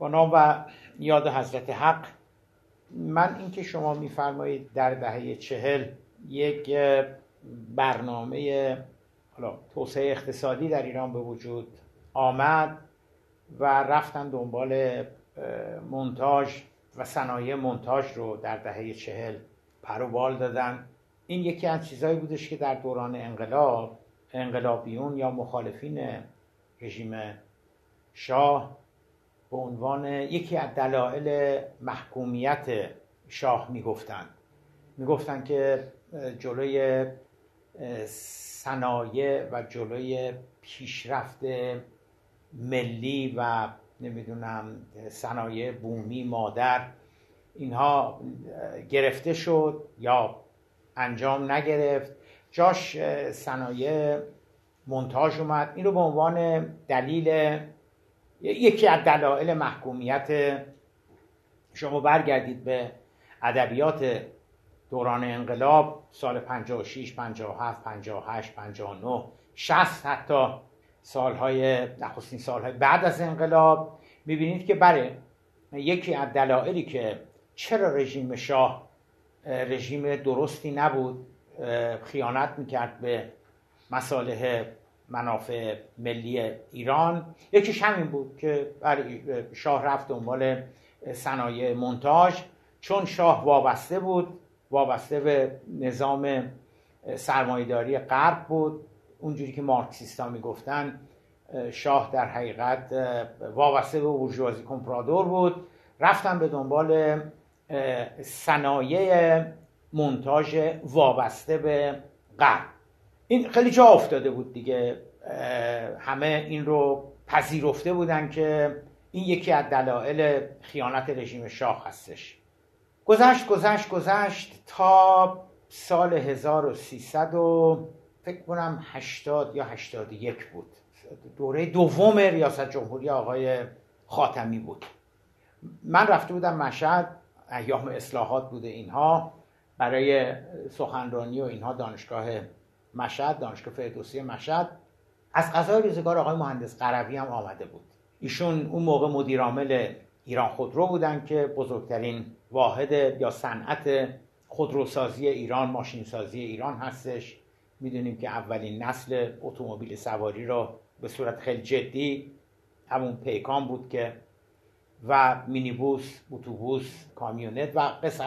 با نام و یاد حضرت حق. من اینکه شما میفرمایید در دهه چهل یک برنامه حالا توسعه اقتصادی در ایران به وجود آمد و رفتن دنبال منتاج و صنایع منتاج رو در دهه چهل پروبال دادن. این یکی از چیزهایی بودش که در دوران انقلاب انقلابیون یا مخالفین رژیم شاه به عنوان یکی از دلایل محکومیت شاه می‌گفتند. می‌گفتند که جلوی صنایع و جلوی پیشرفت ملی و نمی‌دونم صنایع بومی مادر اینها گرفته شد یا انجام نگرفت. جاش صنایع منتاج اومد. این رو به عنوان دلیل یکی از دلایل محکومیت شما برگردید به ادبیات دوران انقلاب سال 56 57 58 59 60 حتی سالهای نخستین سالهای بعد از انقلاب. می‌بینید که برای یکی از دلایلی که چرا رژیم شاه رژیم درستی نبود خیانت می‌کرد به مصالح منافع ملی ایران. یکیش همین بود که شاه رفت دنبال صنایع منتاج. چون شاه وابسته بود وابسته به نظام سرمایداری غرب بود. اونجوری که مارکسیستا می‌گفتن شاه در حقیقت وابسته به بورژوازی کمپرادور بود. رفتن به دنبال صنایع منتاج وابسته به غرب. این خیلی جا افتاده بود دیگه. همه این رو پذیرفته بودن که این یکی از دلایل خیانت رژیم شاه هستش. گذشت گذشت گذشت تا سال 1300 و فکر کنم 80 یا 81 بود. دوره دوم ریاست جمهوری آقای خاتمی بود. من رفته بودم مشهد ایام اصلاحات بوده اینها. برای سخنرانی و اینها دانشگاه مشهد دانشگاه فردوسی مشهد. از قضای روزگار آقای مهندس قروی هم آمده بود. ایشون اون موقع مدیرعامل ایران خودرو بودن که بزرگترین واحد یا صنعت خودروسازی ایران ماشینسازی ایران هستش. می‌دونیم که اولین نسل اتومبیل سواری رو به صورت خیلی جدی همون پیکان بود که و مینیبوس اتوبوس کامیونت و قصه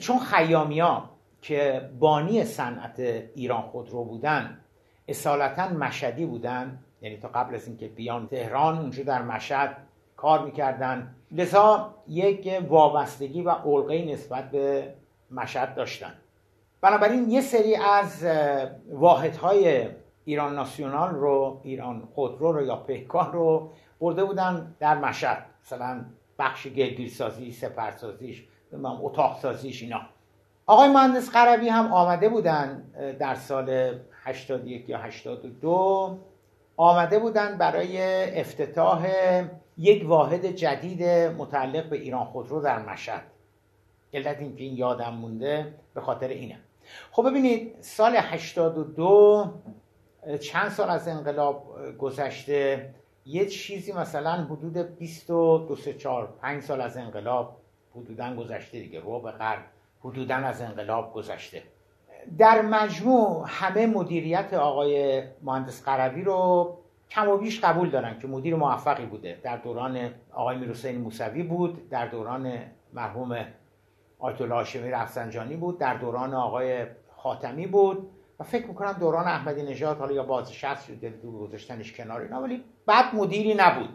چون خیامیا که بانی صنعت ایران خودرو بودن اصالتا مشدی بودن. یعنی تا قبل از اینکه بیان تهران اونجا در مشهد کار می‌کردن. لذا یک وابستگی و علقه نسبت به مشهد داشتن. بنابراین یه سری از واحدهای ایران ناسیونال رو ایران خودرو رو یا پیکان رو برده بودن در مشهد. مثلا بخش گلگیرسازی سپرسازیش اتاق سازیش اینا. آقای مهندس قربی هم آمده بودن در سال 81 یا 82 آمده بودن برای افتتاح یک واحد جدید متعلق به ایران خودرو در مشهد. علت اینکه این یادم مونده به خاطر اینه. خب ببینید سال 82 چند سال از انقلاب گذشته یه چیزی مثلا حدود 22 4 5 سال از انقلاب حدودا گذشته دیگه رو به قرن حدودا از انقلاب گذشته. در مجموع همه مدیریت آقای مهندس قروی رو کم و بیش قبول دارن که مدیر موفقی بوده. در دوران آقای میرحسین موسوی بود در دوران مرحوم آیت الله هاشمی رفسنجانی بود در دوران آقای خاتمی بود و فکر می‌کنم دوران احمدی نژاد حالا یا بازنشست شده گذاشتنش کنار اینا ولی بعد مدیری نبود.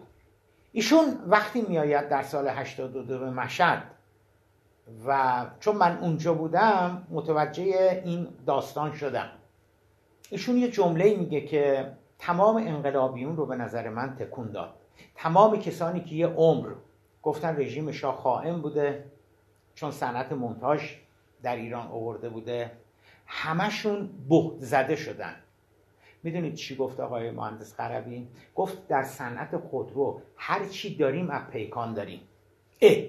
ایشون وقتی میآید در سال 82 به مشهد و چون من اونجا بودم متوجه این داستان شدم. ایشون یه جمله میگه که تمام انقلابیون رو به نظر من تکون داد. تمام کسانی که یه عمر گفتن رژیم شاه خائن بوده چون صنعت مونتاژ در ایران آورده بوده همشون بهت زده شدن. می‌دونید چی گفت آقای مهندس قربی گفت در صنعت خودرو هر چی داریم از پیکان داریم. اه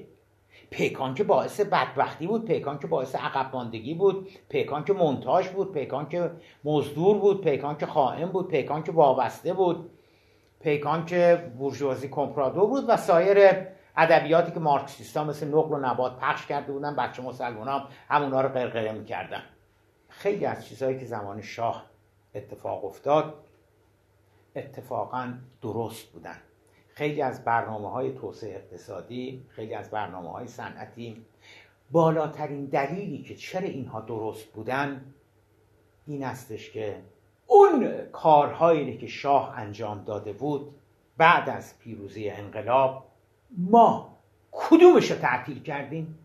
پیکان که باعث بدبختی بود پیکان که باعث عقب ماندگی بود پیکان که منتاج بود پیکان که مزدور بود پیکان که خائن بود پیکان که وابسته بود پیکان که بورژوازی کمپرادو بود و سایر ادبیاتی که مارکسیستا مثل نقل و نبات پخش کرده بودن بچه مسلمان هم همونا رو قرقره می‌کردن. خیلی از چیزهایی که زمان شاه اتفاق افتاد اتفاقا درست بودن. خیلی از برنامه های توسعه اقتصادی خیلی از برنامه های صنعتی بالاترین دلیلی که چرا اینها درست بودن این استش که اون کارهایی که شاه انجام داده بود بعد از پیروزی انقلاب ما کدومش رو تعطیل کردیم؟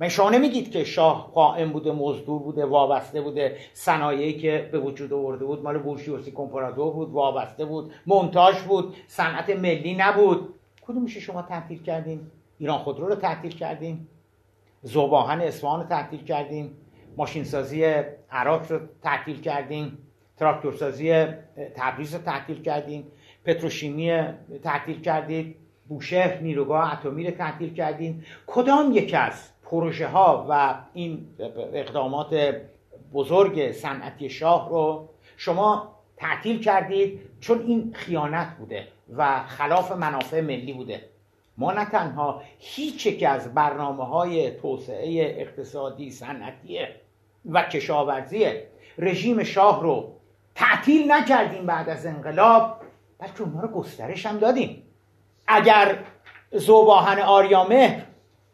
من شما نمیگید که شاه قائم بوده مزدور بوده وابسته بوده. صنایعی که به وجود آورده بود مال بورژوازی کمپرادور بود وابسته بود مونتاژ بود صنعت ملی نبود. کدومش شما تعطیل کردین؟ ایران خودرو رو تعطیل کردین؟ زوباهن اصفهان رو تعطیل کردین؟ ماشینسازی عراق رو تعطیل کردین؟ تراکتورسازی تبریز رو تعطیل کردین؟ پتروشیمی تعطیل کردید بوشهر نیروگاه اتمی رو تعطیل کردین؟ کدام یک از پروژه ها و این اقدامات بزرگ صنعتی شاه رو شما تعطیل کردید چون این خیانت بوده و خلاف منافع ملی بوده. ما نه تنها هیچ یک از برنامه های توسعه اقتصادی صنعتی و کشاورزی رژیم شاه رو تعطیل نکردیم بعد از انقلاب بلکه اونها رو گسترش هم دادیم. اگر زوباهن آریامهر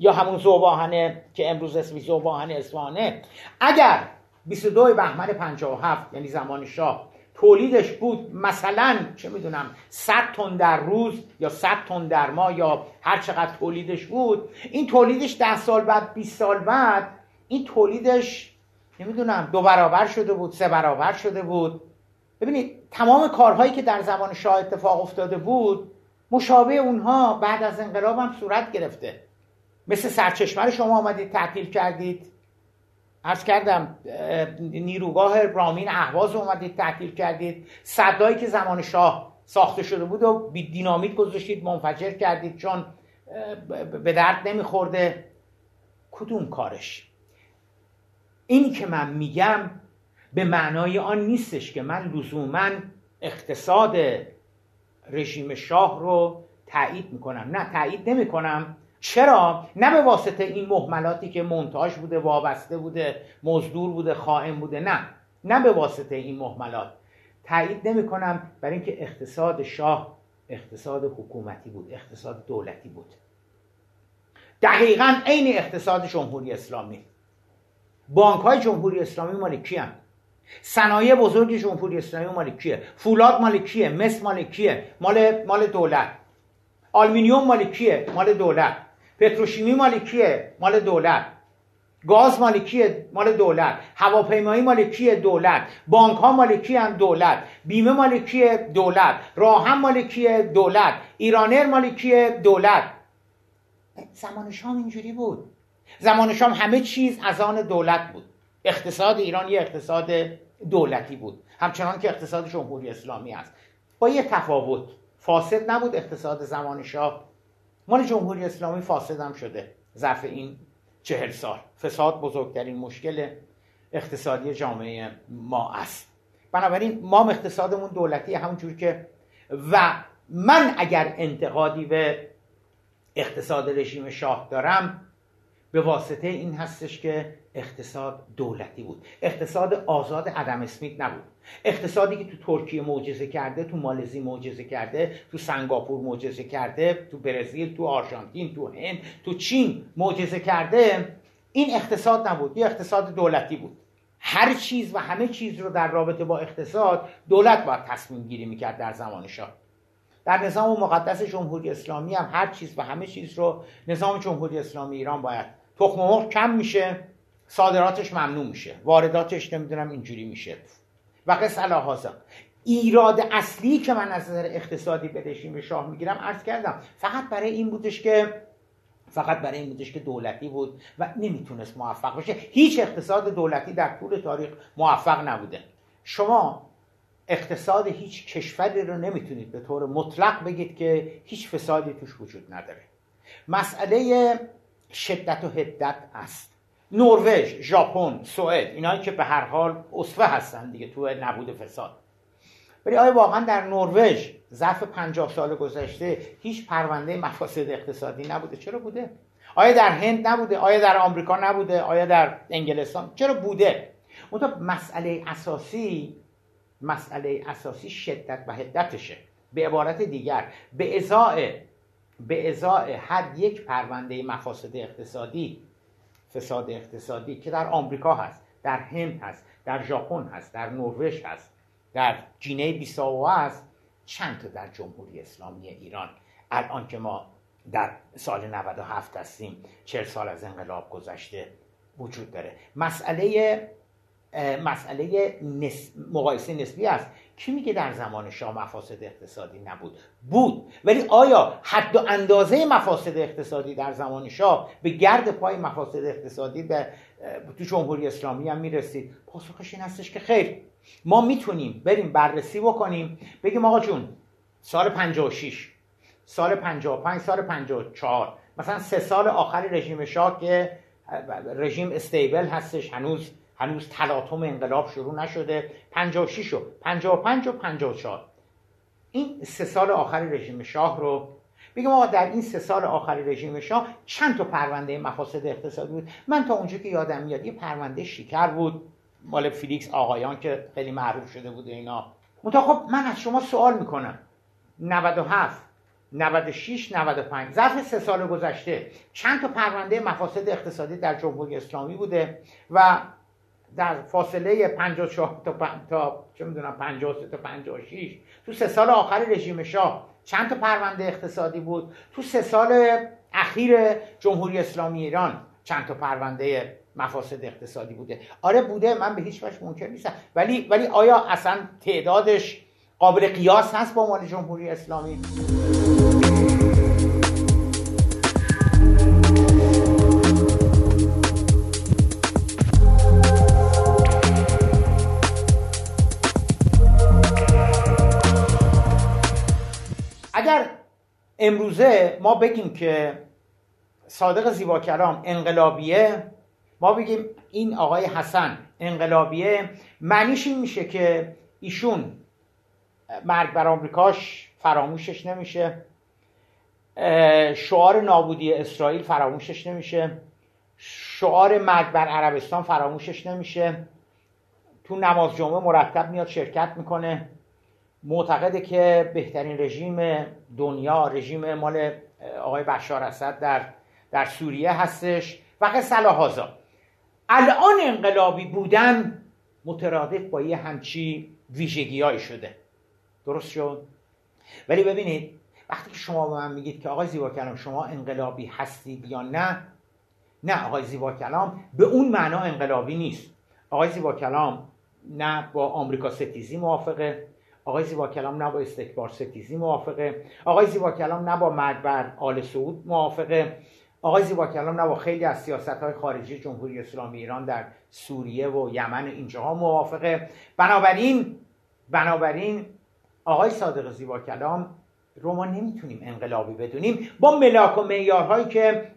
یا همون زوباهن که امروز اسمی زوباهن اصفهانه. اگر 22 بهمن 57 یعنی زمان شاه تولیدش بود مثلا چه می‌دونم 100 تن در روز یا 100 تن در ماه یا هر چقدر تولیدش بود این تولیدش 10 سال بعد 20 سال بعد این تولیدش نمی‌دونم دو برابر شده بود سه برابر شده بود. ببینید تمام کارهایی که در زمان شاه اتفاق افتاده بود مشابه اونها بعد از انقلاب هم صورت گرفته. مثل سرچشمه رو شما آمدید تعطیل کردید. عرض کردم نیروگاه رامین اهواز اومدید تعطیل کردید. صدایی که زمان شاه ساخته شده بود و بی دینامیت گذاشتید منفجر کردید چون به درد نمیخورده. کدوم کارش؟ اینی که من میگم به معنای آن نیستش که من لزوما اقتصاد رژیم شاه رو تایید می‌کنم. نه تایید نمی‌کنم. چرا؟ نه به واسطه این محملاتی که منتاج بوده وابسته بوده مزدور بوده خائن بوده نه. نه به واسطه این محملات. تایید نمی کنم برای اینکه اقتصاد شاه اقتصاد حکومتی بود اقتصاد دولتی بود. دقیقا عین اقتصاد جمهوری اسلامی. بانک های جمهوری اسلامی مال کیه صنایع بزرگ جمهوری اسلامی مال کیه؟ فولاد مال کیه؟ مس مال کیه؟ مال مال دولت. آلومینیوم مال کیه؟ مال دولت. پتروشیمی مال کیه؟ مال دولت. گاز مال کیه؟ مال دولت. هواپیمایی مال کیه؟ دولت. بانک ها مال کیه دولت. بیمه مال کیه؟ دولت. راهم مال کیه؟ دولت. ایرانر مال کیه؟ دولت. زمان شام اینجوری بود. زمان شام همه چیز از آن دولت بود. اقتصاد ایران یه اقتصاد دولتی بود. همچنان که اقتصاد جمهوری اسلامی است. با یه تفاوت. فاسد نبود اقتصاد زمان شاه مال جمهوری اسلامی فاسد هم شده. ظرف این چهل سال. فساد بزرگترین مشکل اقتصادی جامعه ما است. بنابراین ما اقتصادمون دولتی همونجور که و من اگر انتقادی به اقتصاد رژیم شاه دارم به واسطه این هستش که اقتصاد دولتی بود. اقتصاد آزاد ادم اسمیت نبود. اقتصادی که تو ترکیه معجزه کرده تو مالزی معجزه کرده تو سنگاپور معجزه کرده تو برزیل تو آرژانتین تو هند تو چین معجزه کرده این اقتصاد نبود. یه اقتصاد دولتی بود. هر چیز و همه چیز رو در رابطه با اقتصاد دولت باید تصمیم گیری می‌کرد در زمان شاه. در نظام مقدس جمهوری اسلامی هم هر چیز و همه چیز رو نظام جمهوری اسلامی ایران باید تخم مرغ کم میشه. صادراتش ممنوع میشه. وارداتش نمی‌دونم اینجوری میشه. و قص هازا ایراد اصلی که من از نظر اقتصادی به رژیم شاه می‌گیرم عرض کردم فقط برای این بودش که فقط برای این بودش که دولتی بود و نمی‌تونست موفق باشه. هیچ اقتصاد دولتی در طول تاریخ موفق نبوده. شما اقتصاد هیچ کشوری رو نمی‌تونید به طور مطلق بگید که هیچ فسادی توش وجود نداره. مسئله شدت و هدت است. نروژ ژاپن سوئد اینایی که به هر حال اصفه هستن دیگه تو نبود فساد. ولی آیا واقعا در نروژ ظرف پنجاه سال گذشته هیچ پرونده مفاسد اقتصادی نبوده؟ چرا بوده؟ آیا در هند نبوده؟ آیا در آمریکا نبوده؟ آیا در انگلستان؟ چرا بوده؟ اون مسئله اساسی مسئله اساسی شدت و حدتشه. به عبارت دیگر به ازای به ازای حد یک پرونده مفاسد اقتصادی فساد اقتصادی که در آمریکا هست در هند هست در ژاپن هست در نروژ هست در جینه بیساو هست چند تا در جمهوری اسلامی ایران. الان که ما در سال 97 هستیم 40 سال از انقلاب گذشته وجود داره. مسئله مسئله نس... مقایسه نسبی است کی میگه در زمان شاه مفاسد اقتصادی نبود؟ بود. ولی آیا حد و اندازه مفاسد اقتصادی در زمان شاه به گرد پای مفاسد اقتصادی به تو جمهوری اسلامی هم می‌رسید؟ پاسخش این هستش که خیر. ما می‌تونیم بریم بررسی بکنیم. بگیم آقا جون سال 56 سال 55 سال 54 مثلا سه سال آخر رژیم شاه که رژیم استیبل هستش هنوز. هنوز تلاطم انقلاب شروع نشده. 56 و 55 و 54 این سه سال آخر رژیم شاه رو بگم آقا در این سه سال آخر رژیم شاه چند تا پرونده مفاسد اقتصادی بود؟ من تا اونجا که یادم میاد یه پرونده شکر بود. مال فیلیکس آقایان که خیلی معروف شده بود اینا. منتها خب من از شما سوال می‌کنم. 97 96 95 ظرف سه سال گذشته چند تا پرونده مفاسد اقتصادی در جمهوری اسلامی بوده و در فاصله 54 تا تا چه می‌دونم 53 تا 56 تو سه سال آخر رژیم شاه چند تا پرونده اقتصادی بود؟ تو سه سال اخیر جمهوری اسلامی ایران چند تا پرونده مفاسد اقتصادی بوده؟ آره بوده من به هیچ وجه منکر نیستم. ولی ولی آیا اصلا تعدادش قابل قیاس هست با مال جمهوری اسلامی؟ امروزه ما بگیم که صادق زیبا کلام انقلابیه ما بگیم این آقای حسن انقلابیه. معنیش این میشه که ایشون مرگ بر آمریکاش فراموشش نمیشه. شعار نابودی اسرائیل فراموشش نمیشه. شعار مرگ بر عربستان فراموشش نمیشه. تو نماز جمعه مرتب میاد شرکت می‌کنه. معتقده که بهترین رژیم دنیا رژیم مال آقای بشار اسد در در سوریه هستش. و قصه الان انقلابی بودن مترادف با یه همچی ویژگیهایی شده. درست شد؟ ولی ببینید وقتی که شما به من میگید که آقای زیبا کلام شما انقلابی هستید یا نه نه آقای زیبا کلام به اون معنا انقلابی نیست. آقای زیبا کلام نه با آمریکا ستیزی موافقه آقای زیبا کلام نه با استکبار ستیزی موافقه. آقای زیبا کلام نه با مرگ بر آل سعود موافقه. آقای زیبا کلام نه با خیلی از سیاست های خارجی جمهوری اسلامی ایران در سوریه و یمن اینجاها موافقه. بنابراین بنابراین آقای صادق زیبا کلام رو ما نمی‌تونیم انقلابی بدونیم با ملاک و معیارهایی که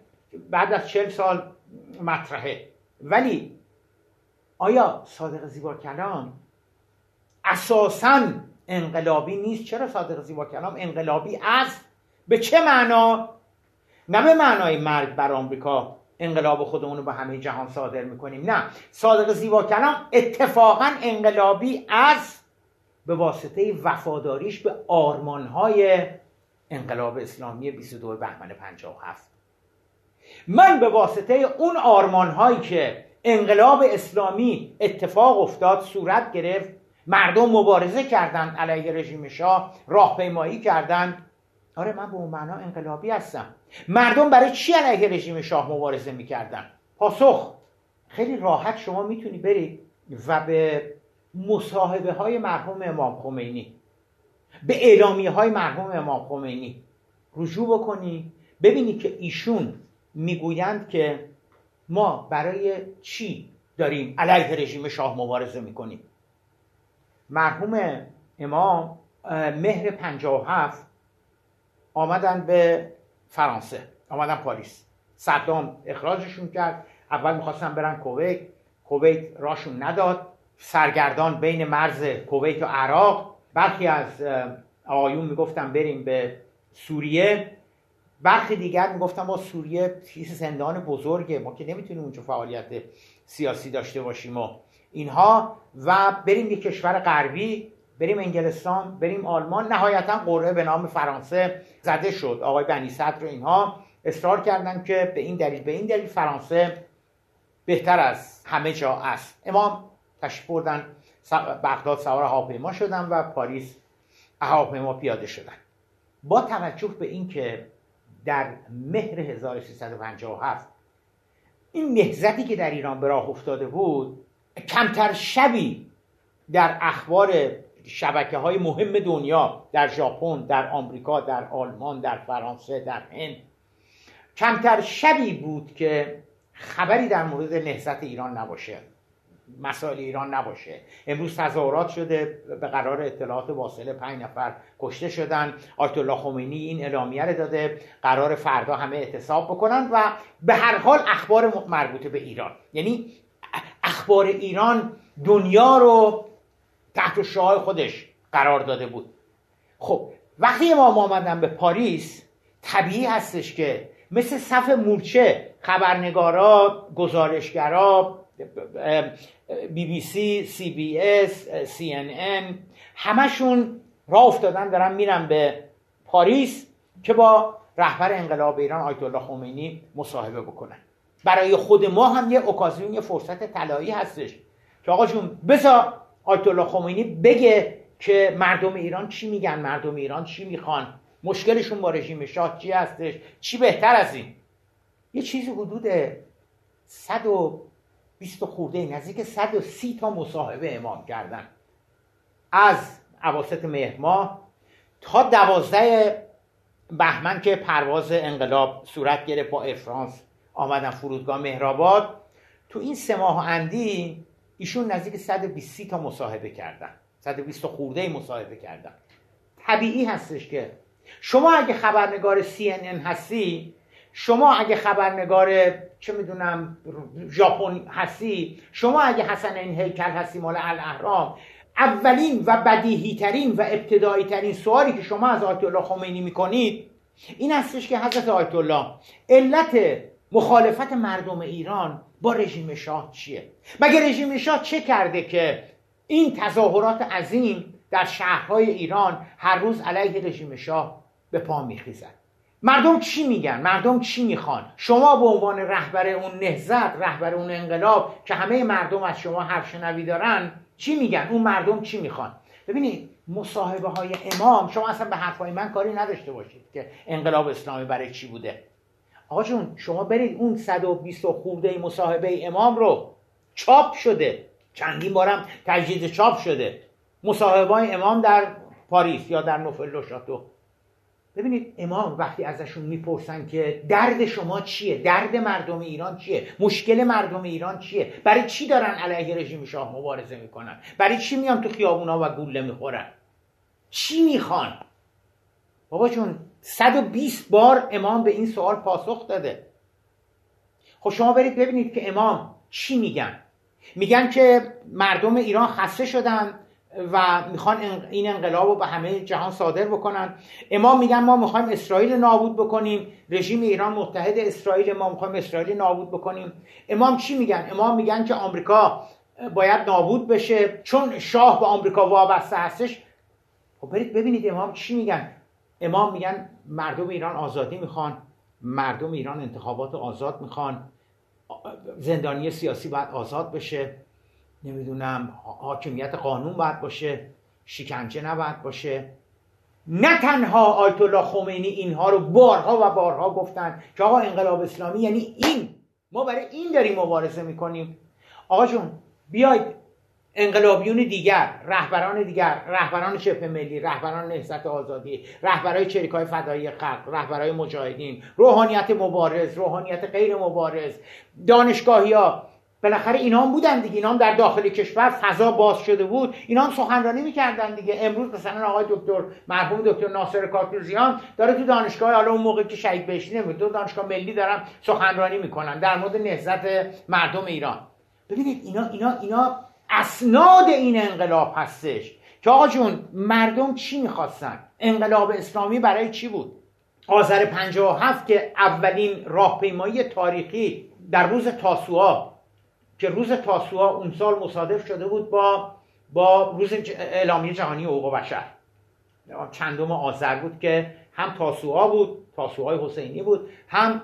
بعد از چل سال مطرحه. ولی آیا صادق زیبا کلام اساسا انقلابی نیست. چرا صادق زیبا کلام انقلابی است؟ به چه معنا؟ نه به معنای مرگ بر آمریکا انقلاب خودمون رو به همه جهان صادر می‌کنیم. نه. صادق زیبا کلام اتفاقا انقلابی از به واسطه وفاداریش به آرمانهای انقلاب اسلامی 22 بهمن 57 من به واسطه اون آرمانهایی که انقلاب اسلامی اتفاق افتاد صورت گرفت مردم مبارزه کردند علیه رژیم شاه راهپیمایی کردند. آره من به اون معنا انقلابی هستم. مردم برای چی علیه رژیم شاه مبارزه می‌کردن؟ پاسخ. خیلی راحت شما می‌تونی برید و به مصاحبه های مرحوم امام خمینی به اعلامی های مرحوم امام خمینی رجوع بکنی. ببینی که ایشون می‌گویند که ما برای چی داریم علیه رژیم شاه مبارزه می‌کنیم. مرحوم امام مهر 57 آمدن به فرانسه آمدن پاریس. صدام اخراجشون کرد. اول می‌خواستن برن کویت کویت راشون نداد. سرگردان بین مرز کویت و عراق. برخی از آقایون می‌گفتن بریم به سوریه. برخی دیگر می‌گفتن ما سوریه چیز زندان بزرگه. ما که نمی‌تونیم اونجا فعالیت سیاسی داشته باشیم و اینها و بریم یک کشور غربی بریم انگلستان بریم آلمان. نهایتا قرعه به نام فرانسه زده شد. آقای بنی صدر اینها اصرار کردن که به این دلیل به این دلیل فرانسه بهتر از همه جا است. امام تشریف بردن بغداد سوار هواپیما شدن و پاریس هواپیما پیاده شدن. با توجه به اینکه در مهر 1357 این نهزتی که در ایران به راه افتاده بود کمتر شبی در اخبار شبکه های مهم دنیا در ژاپن در آمریکا در آلمان در فرانسه در هند کمتر شبی بود که خبری در مورد نهزت ایران نباشه مسائل ایران نباشه. امروز تظاهرات شده به قرار اطلاعات واصله پنج نفر کشته شدن. آیت الله خمینی این اعلامیه رو داده قرار فردا همه اعتصاب بکنن و به هر حال اخبار مربوطه به ایران. یعنی اخبار ایران دنیا رو تحت شعاع خودش قرار داده بود. خب وقتی امام آمدن به پاریس طبیعی هستش که مثل صف مورچه خبرنگارا گزارشگرا بی بی سی سی بی اس سی ان ان همشون راه افتادن دارن میرن به پاریس که با رهبر انقلاب ایران آیت الله خمینی مصاحبه بکنن. برای خود ما هم یه اوکازیون یه فرصت طلایی هستش. که آقا جون بذار آیت الله خمینی بگه که مردم ایران چی میگن مردم ایران چی می‌خوان. مشکلشون با رژیم شاه چی هستش؟ چی بهتر از این؟ یه چیزی حدود 120 خورده نزدیک 130 تا مصاحبه امام کردن. از عواسط مهر ماه تا دوازده بهمن که پرواز انقلاب صورت گرفت با افرانس آمدن فرودگاه مهرآباد. تو این سه ماه اندی ایشون نزدیک 120 تا مصاحبه کردن. 120 خورده مصاحبه کردن. طبیعی هستش که شما اگه خبرنگار CNN هستی شما اگه خبرنگار چه می‌دونم ژاپن هستی شما اگه حسن این هیکل هستی مال الاهرام اولین و بدیهی ترین و ابتدایی ترین سوالی که شما از آیت الله خمینی می‌کنید این هستش که حضرت آیت الله علت مخالفت مردم ایران با رژیم شاه چیه؟ مگه رژیم شاه چه کرده که این تظاهرات عظیم در شهرهای ایران هر روز علیه رژیم شاه به پا میخیزد؟ مردم چی میگن؟ مردم چی می‌خوان؟ شما به عنوان رهبر اون نهزت رهبر اون انقلاب که همه مردم از شما حرف شنوی دارن چی میگن؟ اون مردم چی می‌خوان؟ ببینید مصاحبه های امام شما اصلا به حرفای من کاری نداشته باشید که انقلاب اسلامی برای چی بوده. آقا جون شما برید اون 120 خورده مصاحبه امام رو چاپ شده. چندین بارم تجدید چاپ شده. مصاحبه امام در پاریس یا در نوفل شاتو. ببینید امام وقتی ازشون می‌پرسن که درد شما چیه؟ درد مردم ایران چیه؟ مشکل مردم ایران چیه؟ برای چی دارن علیه رژیم شاه مبارزه می‌کنن؟ برای چی میان تو خیابونا و گوله می‌خورن؟ چی می‌خوان؟ بابا جون 120 بار امام به این سوال پاسخ داده. خب شما برید ببینید که امام چی میگن. میگن که مردم ایران خسته شدن و می‌خوان این انقلاب رو به همه جهان صادر بکنن. امام میگن ما می‌خوایم اسرائیل نابود بکنیم. رژیم ایران متحد اسرائیل ما می‌خوایم اسرائیل نابود بکنیم. امام چی میگن؟ امام میگن که آمریکا باید نابود بشه چون شاه به آمریکا وابسته هستش. خب برید ببینید امام چی میگن. امام میگن مردم ایران آزادی می‌خوان مردم ایران انتخابات آزاد می‌خوان. زندانی سیاسی باید آزاد بشه. نمی‌دونم حاکمیت قانون باید باشه شکنجه نباید باشه. نه تنها آیت الله خمینی اینها رو بارها و بارها گفتن که آقا انقلاب اسلامی یعنی این. ما برای این داریم مبارزه می‌کنیم. آقا جون بیاید انقلابیون دیگر رهبران دیگر رهبران شبه ملی رهبران نهضت آزادی رهبرای چریکای فدایی خلق رهبرای مجاهدین روحانیت مبارز روحانیت غیر مبارز دانشگاهی ها بالاخره اینا هم بودن دیگه اینا هم در داخل کشور فضا باز شده بود. اینا هم سخنرانی می‌کردن دیگه. امروز مثلا آقای دکتر مرحوم دکتر ناصر کارتوزیان داره تو دانشگاه حالا اون موقع که شهید بهشتی نمید تو دانشگاه ملی دارن سخنرانی می‌کنن در مورد نهضت مردم ایران. ببینید اینا اینا اینا اسناد این انقلاب هستش. که آقا جون مردم چی می‌خواستن؟ انقلاب اسلامی برای چی بود؟ آذر 57 که اولین راهپیمایی تاریخی در روز تاسوعا که روز تاسوعا اون سال مصادف شده بود با با روز اعلامیه جهانی حقوق بشر. چندم آذر بود که هم تاسوعا بود تاسوعای حسینی بود هم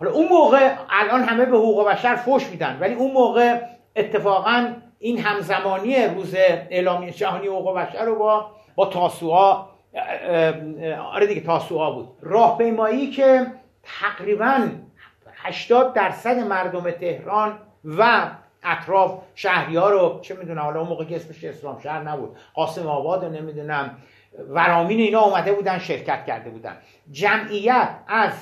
حالا اون موقع الان همه به حقوق بشر فوش میدن ولی اون موقع اتفاقا این همزمانی روز اعلامیه جهانی حقوق بشر رو با با تاسوعا آره دیگه تاسوعا بود. راهپیمایی که تقریبا 80 درصد مردم تهران و اطراف ها رو چه می‌دونم حالا اون موقع که اسمش اسلام شهر نبود. قاسم آباد رو نمی‌دونم ورامین اینا اومده بودن شرکت کرده بودن. جمعیت از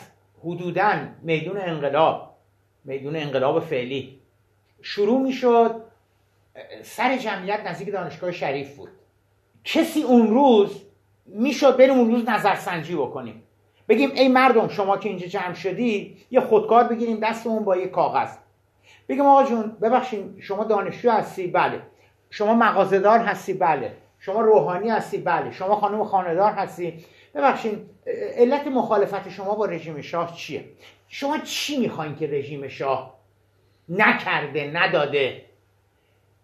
حدودا میدون انقلاب میدون انقلاب فعلی. شروع می‌شد سر جمعیت نزدیک دانشگاه شریف بود. کسی اون روز می‌شد بریم اون روز نظرسنجی بکنیم. بگیم ای مردم شما که اینجا جمع شدی یه خودکار بگیریم دستمون با یه کاغذ. بگیم آقا جون ببخشید شما دانشجو هستی؟ بله. شما مغازهدار هستی؟ بله. شما روحانی هستی؟ بله. شما خانم خاندار هستی؟ ببخشید علت مخالفت شما با رژیم شاه چیه؟ شما چی می‌خواین که رژیم شاه نکرده نداده؟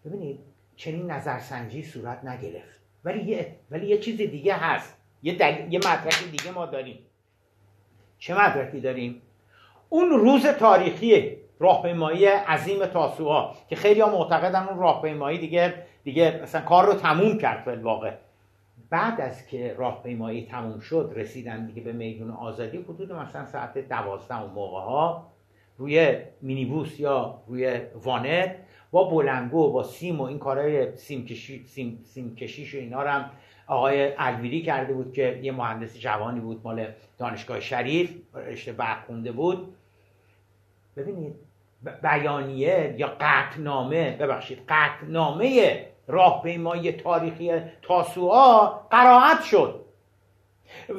ببینید چنین نظرسنجی صورت نگرفت. ولی یه ولی یه چیز دیگه هست. یه دل... یه مدرک دیگه ما داریم. چه مدرکی داریم؟ اون روز تاریخی راهپیمایی عظیم تاسوعا که خیلی ها معتقدن اون راهپیمایی دیگه دیگه مثلا کار رو تموم کرد به واقع بعد از که راهپیمایی تموم شد رسیدن دیگه به میدون آزادی حدود مثلا ساعت دوازده اون موقع ها روی مینیبوس یا روی وانت با بلنگو با سیم و این کارهای سیم, کشی، سیم, سیم کشیش و اینا هم آقای الویری کرده بود که یه مهندس جوانی بود مال دانشگاه شریف رشته برق خونده بود. ببینید بیانیه یا قطنامه ببخشید قطنامه راهپیمایی تاریخی تاسوعا قرائت شد.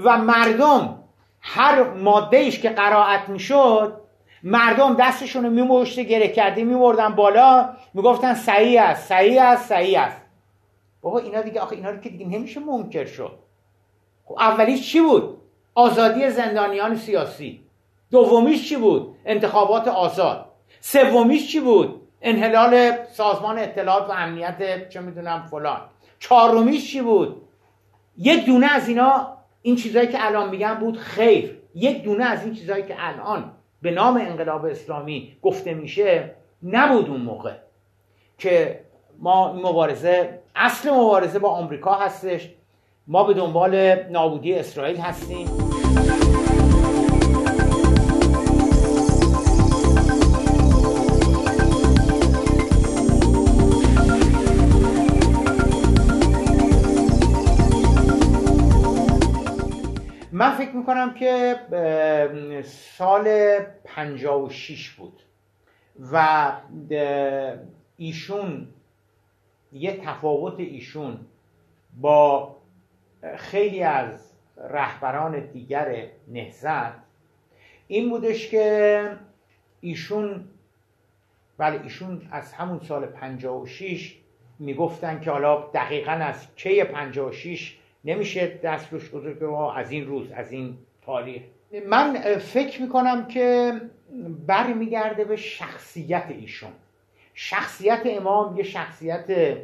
و مردم هر ماده که قرائت می‌شد مردم دستشون رو میموشته گره کرده میمردن بالا می‌گفتن صحیح است صحیح است صحیح است. بابا اینا دیگه آخه اینا رو که دیگه نمیشه منکر شد. خب اولیش چی بود؟ آزادی زندانیان سیاسی. دومیش چی بود؟ انتخابات آزاد. سومیش چی بود؟ انحلال سازمان اطلاعات و امنیت چه می‌دونم فلان. چهارمیش چی بود؟ یک دونه از اینا این چیزهایی که الان میگن بود خیر. یک دونه از این چیزهایی که الان به نام انقلاب اسلامی گفته میشه نبود اون موقع که ما مبارزه اصل مبارزه با آمریکا هستش. ما به دنبال نابودی اسرائیل هستیم. من فکر می‌کنم که سال 56 بود و ایشون یه تفاوت ایشون با خیلی از رهبران دیگر نهزت این بودش که ایشون بله ایشون از همون سال 56 می‌گفتن که حالا دقیقا از کی 56 نمیشه دست روش گذاشت از این روز از این تاریخ. من فکر می‌کنم که برمیگرده به شخصیت ایشون. شخصیت امام یه شخصیت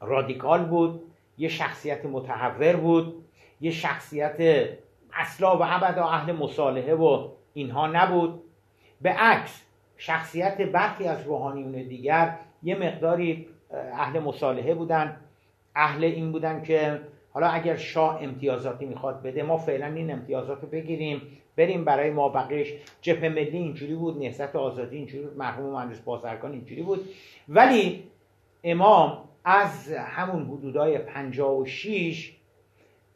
رادیکال بود یه شخصیت متحور بود یه شخصیت اصلا و ابدا اهل مصالحه و اینها نبود. به عکس شخصیت برخی از روحانیون دیگر یه مقداری اهل مصالحه بودن. اهل این بودن که حالا اگر شاه امتیازاتی می‌خواد بده ما فعلا این امتیازات رو بگیریم بریم برای ما بقیش جبهه ملی اینجوری بود نهضت آزادی اینجوری بود مرحوم مهندس بازرگان اینجوری بود. ولی امام از همون حدودای 56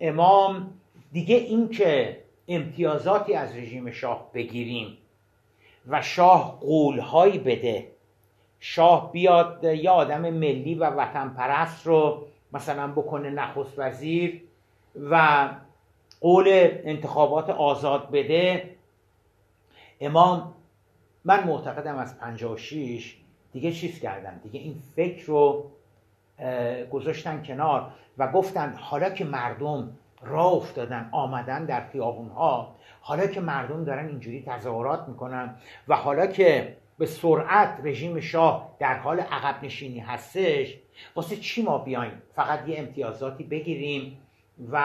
امام دیگه این که امتیازاتی از رژیم شاه بگیریم و شاه قولهایی بده شاه بیاد یه آدم ملی و وطن پرست رو مثلا بکنه نخست وزیر و قول انتخابات آزاد بده. امام من معتقدم از 56 دیگه چیز کردم. دیگه این فکر رو گذاشتن کنار و گفتن حالا که مردم راه افتادن آمدن در خیابون ها حالا که مردم دارن اینجوری تظاهرات می‌کنن و حالا که به سرعت رژیم شاه در حال عقب نشینی هستش واسه چی ما بیایم؟ فقط یه امتیازاتی بگیریم و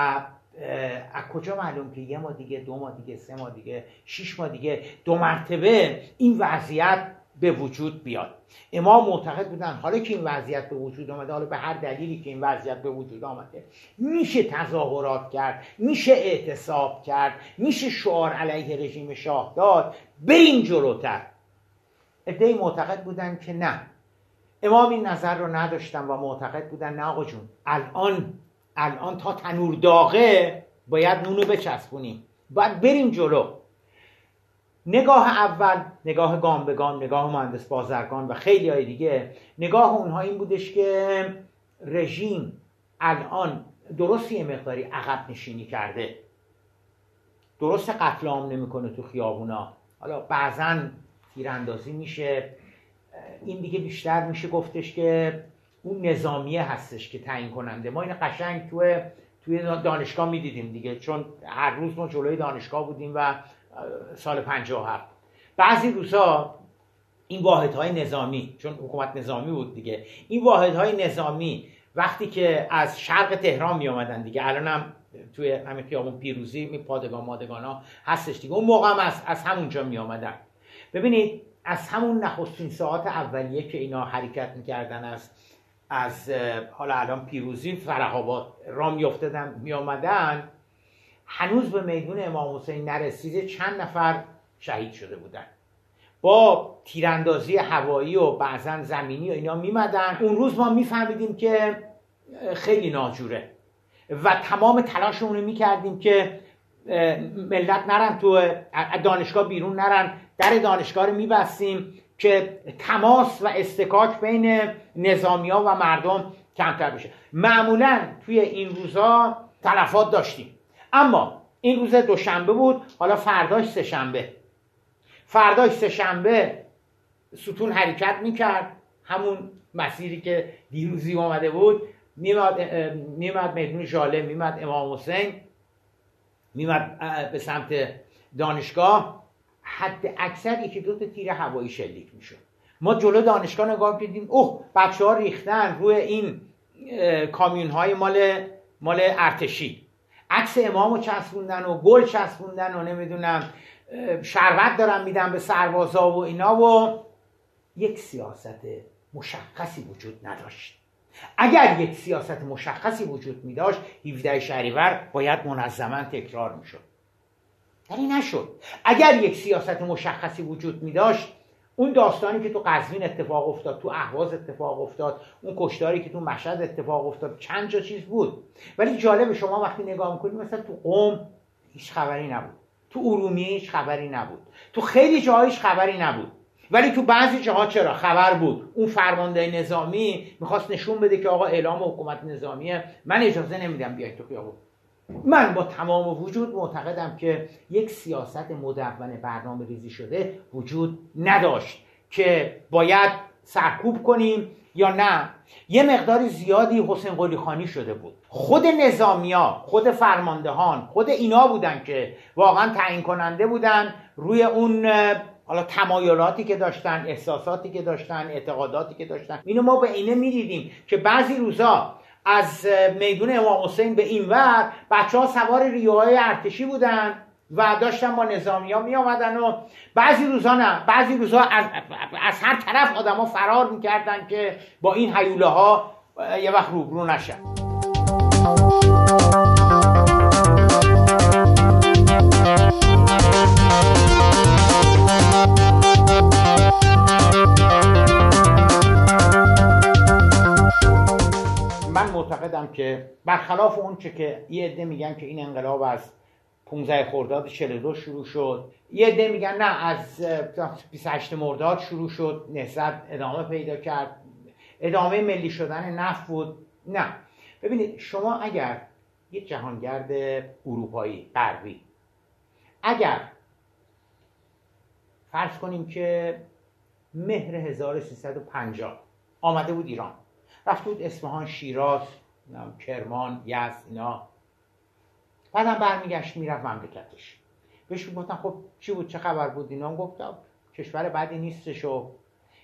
از کجا معلوم که یه ما دیگه دو ماه دیگه سه ماه دیگه شش ماه دیگه دو مرتبه این وضعیت به وجود بیاد. امام معتقد بودن حالا که این وضعیت به وجود آمده حالا به هر دلیلی که این وضعیت به وجود آمده میشه تظاهرات کرد میشه اعتصاب کرد میشه شعار علیه رژیم شاه داد بریم جلوتر. ادهی معتقد بودن که نه. امام این نظر رو نداشتن و معتقد بودن نه آقا جون. الان الان تا تنور داغه باید نونو بچسبونیم. باید بریم جلو. نگاه اول نگاه گام به گام نگاه مهندس بازرگان و خیلی های دیگه نگاه اونها این بودش که رژیم الان درست یه مقداری عقب نشینی کرده. درست قتل عام نمی‌کنه تو خیابونا. حالا بعضا تیراندازی میشه. این دیگه بیشتر میشه گفتش که اون نظامیه هستش که تعیین کننده. ما این قشنگ توی توی دانشگاه می‌دیدیم دیگه چون هر روز ما جلوی دانشگاه بودیم و سال 57 بعضی روزها این واحدهای نظامی چون حکومت نظامی بود دیگه این واحدهای نظامی وقتی که از شرق تهران می آمدن دیگه الان هم توی همین خیابون پیروزی می پادگان مادگان ها هستش دیگه. اون موقع هم از, از همونجا می آمدن ببینید از همون نخستین ساعت اولیه که اینا حرکت می‌کردن از از حالا الان پیروزی فرهاباد را میافتادن میآمدن هنوز به میدون امام حسین نرسیده چند نفر شهید شده بودن. با تیراندازی هوایی و بعضا زمینی و اینا میمدن اون روز ما میفهمیدیم که خیلی ناجوره و تمام تلاشمون رو می‌کردیم که ملت نرن تو دانشگاه بیرون نرن. در دانشگاه رو میبستیم که تماس و استکاک بین نظامی ها و مردم کمتر بشه. معمولا توی این روزها تلفات داشتیم. اما این روز دوشنبه بود حالا فرداش سهشنبه فرداش سهشنبه ستون حرکت می‌کرد. همون مسیری که دیروزی آمده بود. میمد میمد میدون جاله میمد امام حسین میمد به سمت دانشگاه. حد اکثر یکی دو تا تیر هوایی شلیک می‌شد. ما جلو دانشگاه نگاه کردیم اوه بچه ها ریختن روی این کامیون های مال مال ارتشی. عکس امامو چسبوندن و گل چسبوندن و نمی‌دونم شربت دارن میدن به سربازا و اینا و یک سیاست مشخصی وجود نداشت. اگر یک سیاست مشخصی وجود می داشت 17 شهریور باید منظما تکرار می شد ولی نشد. اگر یک سیاست مشخصی وجود می داشت اون داستانی که تو قزوین اتفاق افتاد تو اهواز اتفاق افتاد اون کشتاری که تو مشهد اتفاق افتاد چند جا چیز بود. ولی جالب شما وقتی نگاه می‌کنید مثلا تو قوم هیچ خبری نبود. تو ارومیه هیچ خبری نبود. تو خیلی جاها هیچ خبری نبود. ولی تو بعضی جاها چرا؟ خبر بود. اون فرمانده نظامی می‌خواست نشون بده که آقا اعلام حکومت نظامیه. من اجازه نمیدم بیای تو خیابون. من با تمام وجود معتقدم که یک سیاست مدون برنامه ریزی شده وجود نداشت که باید سرکوب کنیم یا نه. یه مقدار زیادی حسین قلی خانی شده بود. خود نظامیا خود فرماندهان خود اینا بودن که واقعا تعیین کننده بودن روی اون حالا تمایلاتی که داشتن احساساتی که داشتن اعتقاداتی که داشتن. اینو ما به اینه می‌دیدیم که بعضی روزا از میدون امام حسین به این ور بچه ها سوار ریوهای ارتشی بودن و داشتن با نظامی ها می آمدن و بعضی روزا نه بعضی روزا از, از هر طرف آدما فرار می‌کردن که با این حیوله ها یه وقت روبرو نشن. معتقدم که برخلاف اون چه که یه عده میگن که این انقلاب از 15 خرداد 42 شروع شد یه عده میگن نه از 28 مرداد شروع شد نهضت ادامه پیدا کرد ادامه ملی شدن نفت بود. نه. ببینید شما اگر یه جهانگرد اروپایی غربی اگر فرض کنیم که مهر 1350 آمده بود ایران. رفته بود اصفهان شیراز کرمان یزد اینا. بعدم برمیگشت می‌رفت مملکتش. بهش گفتن خب چی بود؟ چه خبر بود؟ اینا گفتم کشور بعدی نیستش و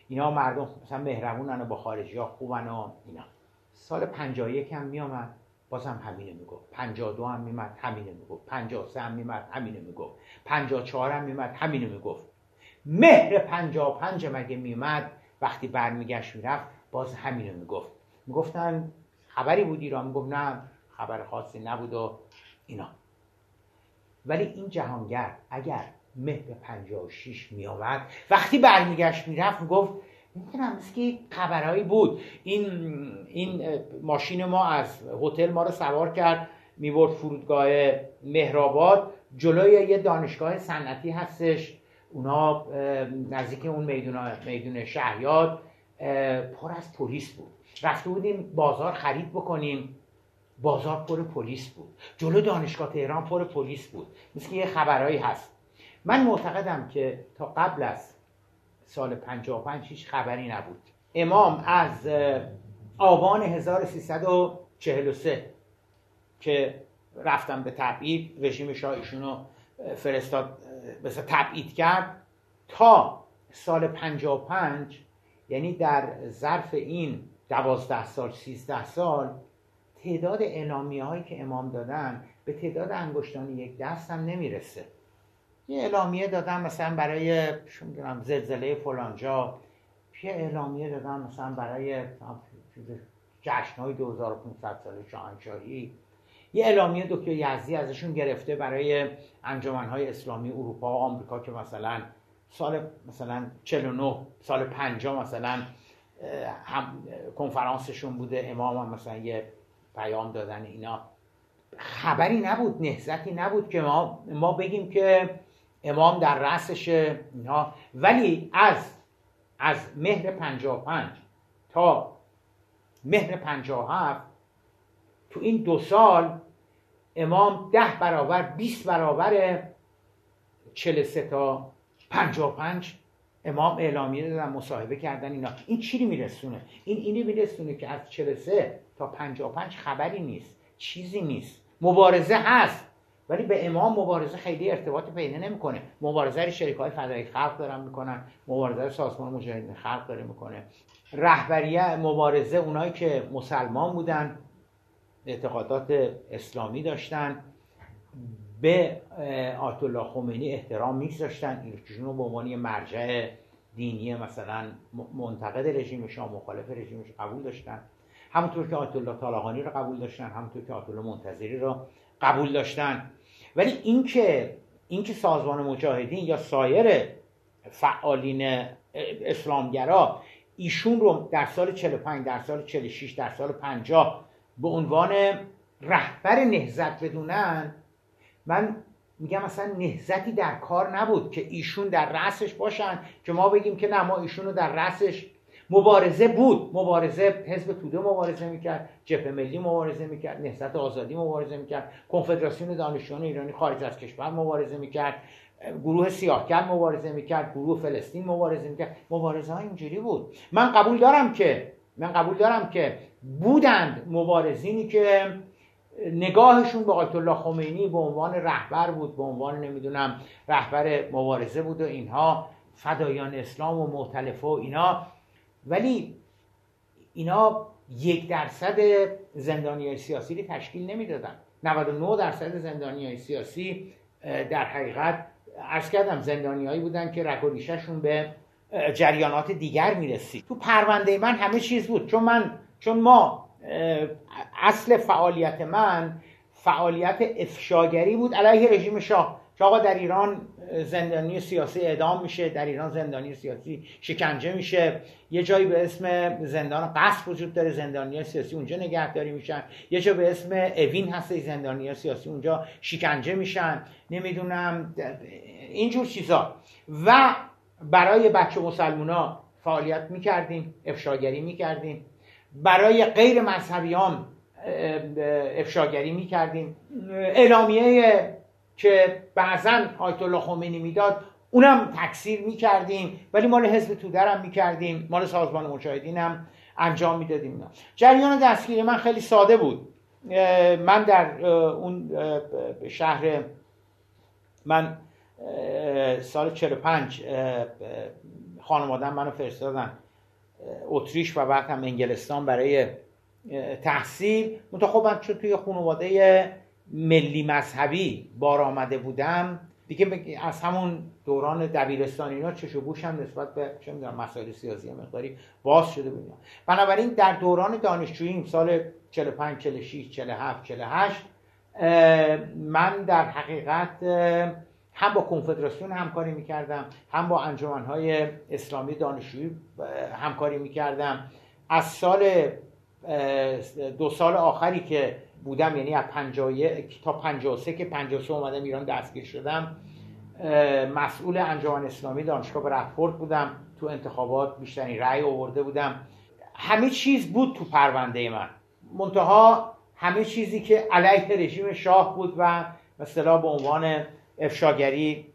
اینا مردم مثلا مهربونن و با خارجی ها خوبن و اینا. سال 51 هم میامد بازم همینه می‌گفت. 52 هم میمد همینه می‌گفت. 53 هم میمد همینه می‌گفت. 54 هم میمد همینه می‌گفت. مهر 55 مگه میمد وقتی برمیگشت می‌رفت باز همینو می‌گفت. می‌گفتن خبری بود ایران می‌گفت نه خبر خاصی نبود و اینا. ولی این جهانگرد اگر مهر 56 میآمد وقتی برمیگشت می‌رفت می‌گفت نمی‌دونم که خبرهایی بود. این این ماشین ما از هتل ما رو سوار کرد می‌برد فرودگاه مهرآباد جلوی یه دانشگاه صنعتی هستش. اونا نزدیک اون میدون میدون شهریاد پر از پلیس بود. رفته بودیم بازار خرید بکنیم. بازار پر پلیس بود. جلو دانشگاه تهران پر پلیس بود. مثل یه خبرهایی هست. من معتقدم که تا قبل از سال 55 هیچ خبری نبود. امام از آبان 1343 که رفتم به تبعید رژیم شاه ایشونو فرستاد مثلا تبعید کرد تا سال 55 یعنی در ظرف این دوازده سال سیزده سال تعداد اعلامیه هایی که امام دادن به تعداد انگشتان یک دست هم نمی‌رسه. یه اعلامیه دادن مثلا برای زلزله فلانجا یه اعلامیه دادن مثلا برای جشن های 2500 سال شاهنشاهی. یه اعلامیه دکتر یزدی ازشون گرفته برای انجمن های اسلامی اروپا و آمریکا که مثلا سال مثلا 49 سال 50 مثلا هم کنفرانسشون بوده امام هم مثلا یه پیام دادن اینا. خبری نبود نهزتی نبود که ما, ما بگیم که امام در رأسش اینا. ولی از از مهر 55 تا مهر 57 تو این دو سال امام ده برابر 20 برابر 43 تا 55 امام اعلامیه دادن مصاحبه کردن اینا. این چی میرسونه؟ این اینی میرسونه که از 43 تا 55 خبری نیست چیزی نیست. مبارزه هست ولی به امام مبارزه خیلی ارتباط پیدا نمی‌کنه. مبارزه شریک های فدایی خلق دارن می‌کنن مبارزه سازمان مجاهدین خلق داره می‌کنه. رهبریه مبارزه اونایی که مسلمان بودن اعتقادات اسلامی داشتن. به آیت الله خمینی احترام میگذاشتن. ایشون رو به عنوان مرجع دینی مثلا منتقد رژیم شاه مخالف رژیمش قبول داشتن. همونطور که آیت الله طالقانی رو قبول داشتن همونطور که آیت الله منتظری رو قبول داشتن. ولی اینکه اینکه سازمان مجاهدین یا سایر فعالین اسلامگرا ایشون رو در سال 45 در سال 46 در سال 50 به عنوان رهبر نهزت بدونن من میگم مثلا نهزتی در کار نبود که ایشون در رأسش باشن که ما بگیم که نه ما ایشون رو در رأسش مبارزه بود. مبارزه حزب توده مبارزه می‌کرد جبهه ملی مبارزه می‌کرد نهضت آزادی مبارزه می‌کرد کنفدراسیون دانشجویان ایرانی خارج از کشور مبارزه می‌کرد گروه سیاهکل مبارزه می‌کرد گروه فلسطین مبارزه می‌کرد. مبارزه ها اینجوری بود. من قبول دارم که من قبول دارم که بودند مبارزینی که نگاهشون به آیت الله خمینی به عنوان رهبر بود به عنوان نمی‌دونم رهبر مبارزه بود و اینها فدایان اسلام و معتلفه و اینا. ولی اینا یک درصد زندانی سیاسی رو تشکیل نمی‌دادن. 99 درصد زندانی سیاسی در حقیقت ارز کردم زندانیایی بودن که رگ به جریانات دیگر می‌رسید. تو پرونده من همه چیز بود. چون من چون ما اصل فعالیت من فعالیت افشاگری بود علیه رژیم شاه. که آقا در ایران زندانی سیاسی اعدام میشه در ایران زندانی سیاسی شکنجه میشه. یه جایی به اسم زندان قصد وجود داره زندانی سیاسی اونجا نگهداری میشن. یه جا به اسم اوین هست زندانی سیاسی اونجا شکنجه میشن. نمی‌دونم اینجور چیزا. و برای بچه مسلمونا فعالیت می‌کردیم افشاگری می‌کردیم. برای غیر مذهبیان افشاگری می‌کردیم. اعلامیه که بعضا آیت الله خمینی می‌داد اونم تکثیر می‌کردیم. ولی مال حزب توده هم می‌کردیم مال سازمان مجاهدین هم انجام می‌دادیم. جریان دستگیری من خیلی ساده بود. من در اون شهر من سال 45 خانوادم منو فرستادن. اتریش و بعد هم انگلستان برای تحصیل. منتها خب من چون توی خانواده ملی مذهبی بار آمده بودم دیگه از همون دوران دبیرستان اینا چش و هم نسبت به چه می‌دونم مسائل سیاسی مقداری باز شده بودم بنابراین در دوران دانشجوییم سال 45 46 47 48 من در حقیقت هم با کنفدراسیون همکاری می‌کردم هم با انجمنهای اسلامی دانشجویی همکاری می‌کردم. از سال دو سال آخری که بودم یعنی از 51 تا 53 که 53 اومدم ایران دستگیر شدم مسئول انجمن اسلامی دانشگاه برادفورد بودم. تو انتخابات بیشترین رأی آورده بودم. همه چیز بود تو پرونده من. منتها همه چیزی که علیه رژیم شاه بود و مثلا به عنوان افشاگری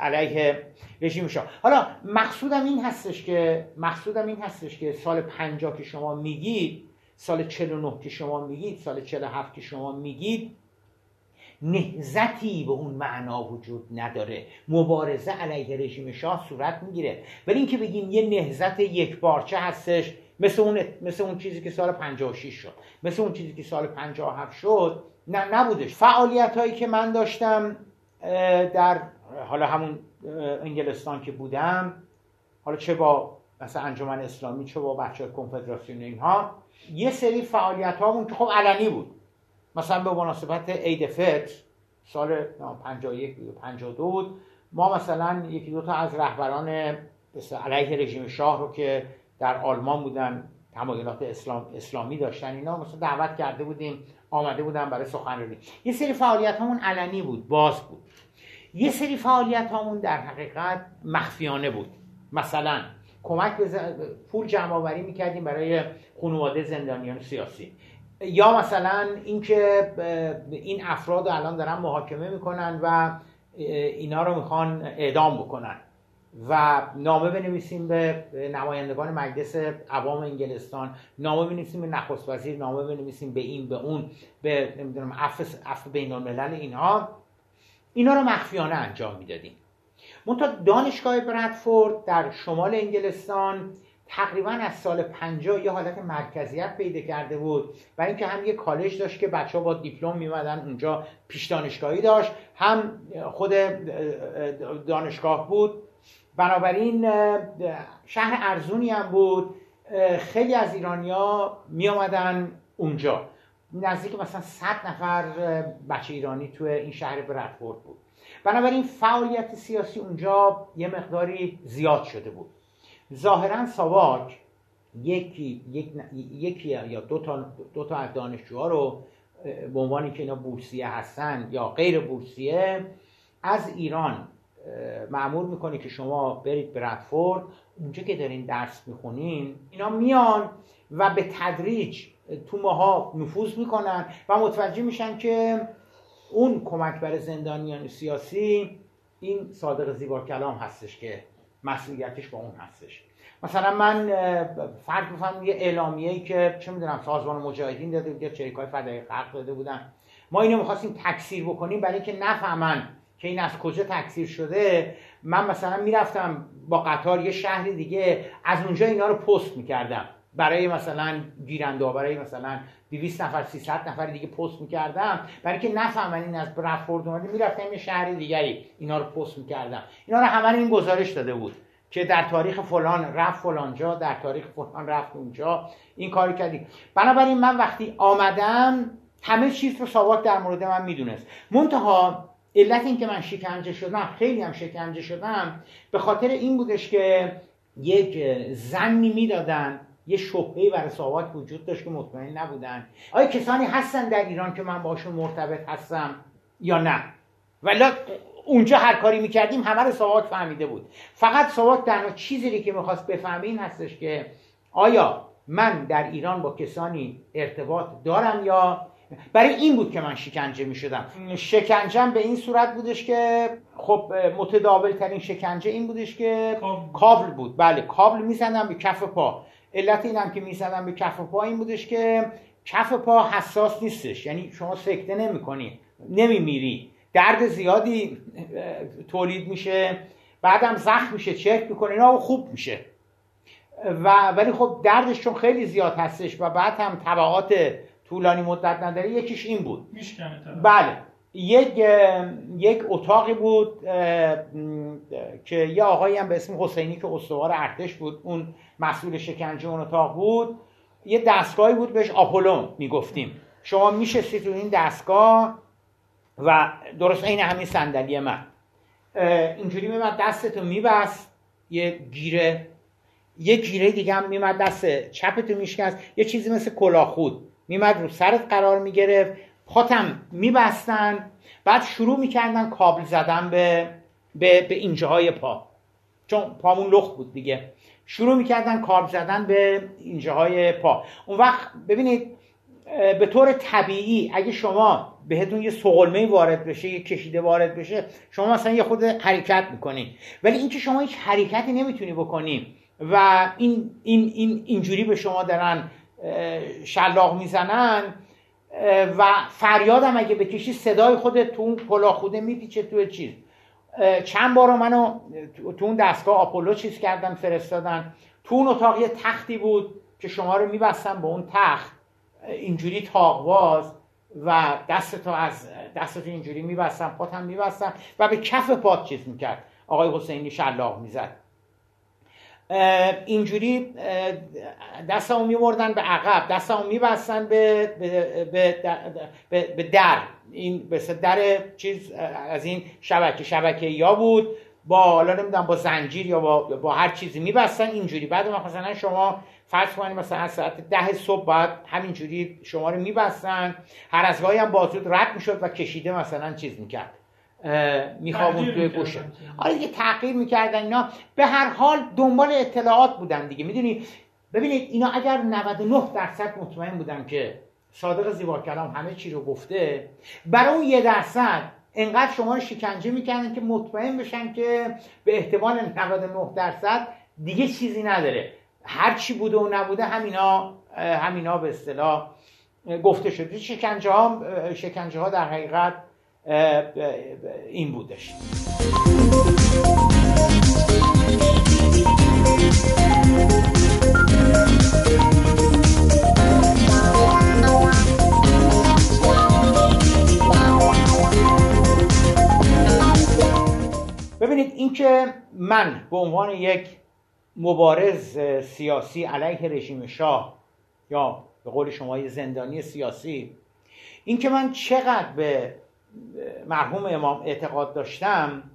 علیه رژیم شاه. حالا مقصودم این هستش که مقصودم این هستش که سال 50 که شما میگید سال 49 که شما میگید سال 47 که شما میگید نهزتی به اون معنا وجود نداره. مبارزه علیه رژیم شاه صورت می‌گیره. ولی اینکه بگیم یه نهزت یک بارچه هستش مثل اون مثل اون چیزی که سال 56 شد. مثل اون چیزی که سال 57 شد نه نبودش. فعالیت هایی که من داشتم در حالا همون انگلستان که بودم حالا چه با مثلا انجمن اسلامی چه با بچه کنفدراسیون اینها یه سری فعالیت هامون که خب علنی بود. مثلا به مناسبت عید فطر سال 51 52 بود ما مثلا یکی دو تا از رهبران علیه رژیم شاه رو که در آلمان بودن تمایلات اسلام اسلامی داشتن اینا مثلا دعوت کرده بودیم آمده بودن برای سخنرانی یه سری فعالیت همون علنی بود باز بود. یه سری فعالیت همون در حقیقت مخفیانه بود. مثلا کمک به پول جمع آوری می‌کردیم برای خانواده زندانیان سیاسی. یا مثلا اینکه این افراد الان دارن محاکمه می‌کنن و اینا رو می‌خوان اعدام بکنن. و نامه بنویسیم به نمایندگان مجلس عوام انگلستان. نامه بنویسیم به نخست وزیر نامه بنویسیم به این به اون به نمی‌دونم عفو بین الملل اینها. اینا رو مخفیانه انجام می‌دادیم. منتها دانشگاه برادفورد در شمال انگلستان تقریبا از سال 50 یه حالت مرکزیت پیدا کرده بود و اینکه هم یه کالج داشت که بچه ها با دیپلم میمدن اونجا پیش دانشگاهی داشت. هم خود دانشگاه بود. بنابراین شهر ارزونی هم بود. خیلی از ایرانیا می آمدن اونجا. نزدیک مثلا 100 نفر بچه ایرانی تو این شهر برادفورد بود. بنابراین فعالیت سیاسی اونجا یه مقداری زیاد شده بود. ظاهرا ساواک یکی یک یکی یا دو تا دو تا از دانشجوها رو به عنوانی که اینا بورسیه هستن یا غیر بورسیه از ایران معمول می‌کنه که شما برید برادفورد اونجا که دارین درس می‌خونین اینا میان و به تدریج تو ماها نفوذ می‌کنن و متوجه میشن که اون کمک برای زندانیان سیاسی این صادق زیبا کلام هستش که مسئولیتش با اون هستش. مثلا من فرض بفهم یه اعلامیه‌ای که چه می‌دونم سازمان مجاهدین داده بود یا چریکای فدای خلق داده بودن. ما اینو می‌خواستیم تکثیر بکنیم برای که نفهمن که این از کجا تکثیر شده من مثلا می‌رفتم با قطار یه شهر دیگه از اونجا اینا رو پست می‌کردم. برای مثلا گیرنده برای مثلا 200 نفر 300 نفر دیگه پست می‌کردم. برای که نفهمن این از برافورد اومده می‌رفتم یه شهر دیگری اینا رو پست می‌کردم. اینا رو همه این گزارش داده بود که در تاریخ فلان رفت فلان جا در تاریخ فلان رفت اونجا. این کاری کردی بنابراین من وقتی آمدم همه چیز رو ساواک در مورد من می‌دونست. منتها علت این که من شکنجه شدم خیلی هم شکنجه شدم به خاطر این بودش که یک زنی می‌دادن یه شبهه برای ساواک وجود داشت که مطمئن نبودن. آیا کسانی هستن در ایران که من باشون مرتبط هستم یا نه؟ ولی اونجا هر کاری می‌کردیم همه رو ساواک فهمیده بود. فقط ساواک تنها چیزی که می‌خواست بفهمه این هستش که آیا من در ایران با کسانی ارتباط دارم یا برای این بود که من شکنجه می شدم شکنجم به این صورت بودش که خب متداول ترین شکنجه این بودش که کابل. بود. بله کابل می‌زنم به کف پا. علت این هم که می‌زدن به کف پا این بودش که کف پا حساس نیستش. یعنی شما سکته نمی نمیمیری. درد زیادی تولید میشه. بعدم زخم میشه چرک می‌کنه اینا خوب میشه. و ولی خب دردش چون خیلی زیاد هستش و بعد هم طبعات طولانی مدت نداره یکیش این بود. بله. یک یک اتاقی بود که یه آقایی هم به اسم حسینی که استوار ارتش بود اون مسئول شکنجه اون اتاق بود. یه دستگاهی بود بهش آپولون می‌گفتیم. شما میشستید تو این دستگاه و درست این همین صندلی من. اینجوری میمد دستتو میبست یه گیره یه گیره دیگه هم میمد دست چپتو میشکست. یه چیزی مثل کلاخود. میمد رو سرت قرار می‌گرفت. پاتم میبستن. بعد شروع می‌کردن کابل زدن به به, به اینجاهای پا. چون پامون لخت بود دیگه. شروع می‌کردن کابل زدن به اینجاهای پا. اون وقت ببینید به طور طبیعی اگه شما بهتون یه سقلمه وارد بشه یه کشیده وارد بشه شما مثلا یه خود حرکت می‌کنین ولی اینکه شما هیچ حرکتی نمی‌تونی بکنی و این, این, این اینجوری به شما دارن شلاق می‌زنن و فریادم اگه بکشی صدای خودت تو اون پلاخوده میپیچه توی چیز. چند بار منو تو اون دستگاه آپولو چیز کردن فرستادن. تو اون اتاق یه تختی بود که شما رو میبستن به اون تخت. اینجوری تاقواز و دستتو از دستتو اینجوری میبستن پاتم میبستن و به کف پات چیز می‌کرد. آقای حسینی شلاق می‌زد. اینجوری دستمو میمردن به عقب دستمو میبستن به به, به, به در. این به در چیز از این شبکه شبکه یا بود با حالا نمی‌دونم با زنجیر یا با, با هر چیزی میبستن. اینجوری بعد مثلا شما فرض کنید مثلا ساعت ده صبح باید همینجوری شما رو میبستن. هر از گاهی هم بازود رد می‌شد و کشیده مثلا چیز می‌کرد. میخوابون توی گوشه. آره دیگه تغییر می‌کردن اینا. به هر حال دنبال اطلاعات بودن دیگه. می‌دونی؟ ببینید اینا اگر 99 درصد مطمئن بودن که صادق زیبا کلام همه چی رو گفته برای اون یه درصد انقدر شما رو شکنجه می‌کردن که مطمئن بشن که به احتمال 99 درصد دیگه چیزی نداره. هر چی بوده و نبوده همینا همینا به اصطلاح گفته شده. شکنجه ها شکنجه ها در حقیقت این بودش. ببینید اینکه من به عنوان یک مبارز سیاسی علیه رژیم شاه یا به قول شما یه زندانی سیاسی اینکه من چقدر به مرحوم امام اعتقاد داشتم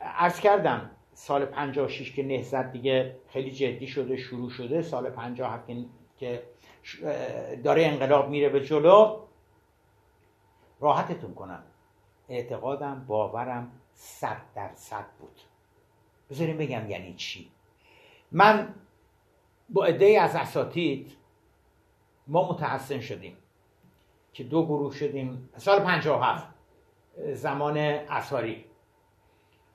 عرض کردم سال 56 که نهزت دیگه خیلی جدی شده شروع شده سال 57 که داره انقلاب میره به جلو. راحتتون کنم. اعتقادم باورم صد درصد بود. بذاریم بگم یعنی چی. من با عده از اساتید ما متحسن شدیم که دو گروه شدیم. سال 57 زمان اساری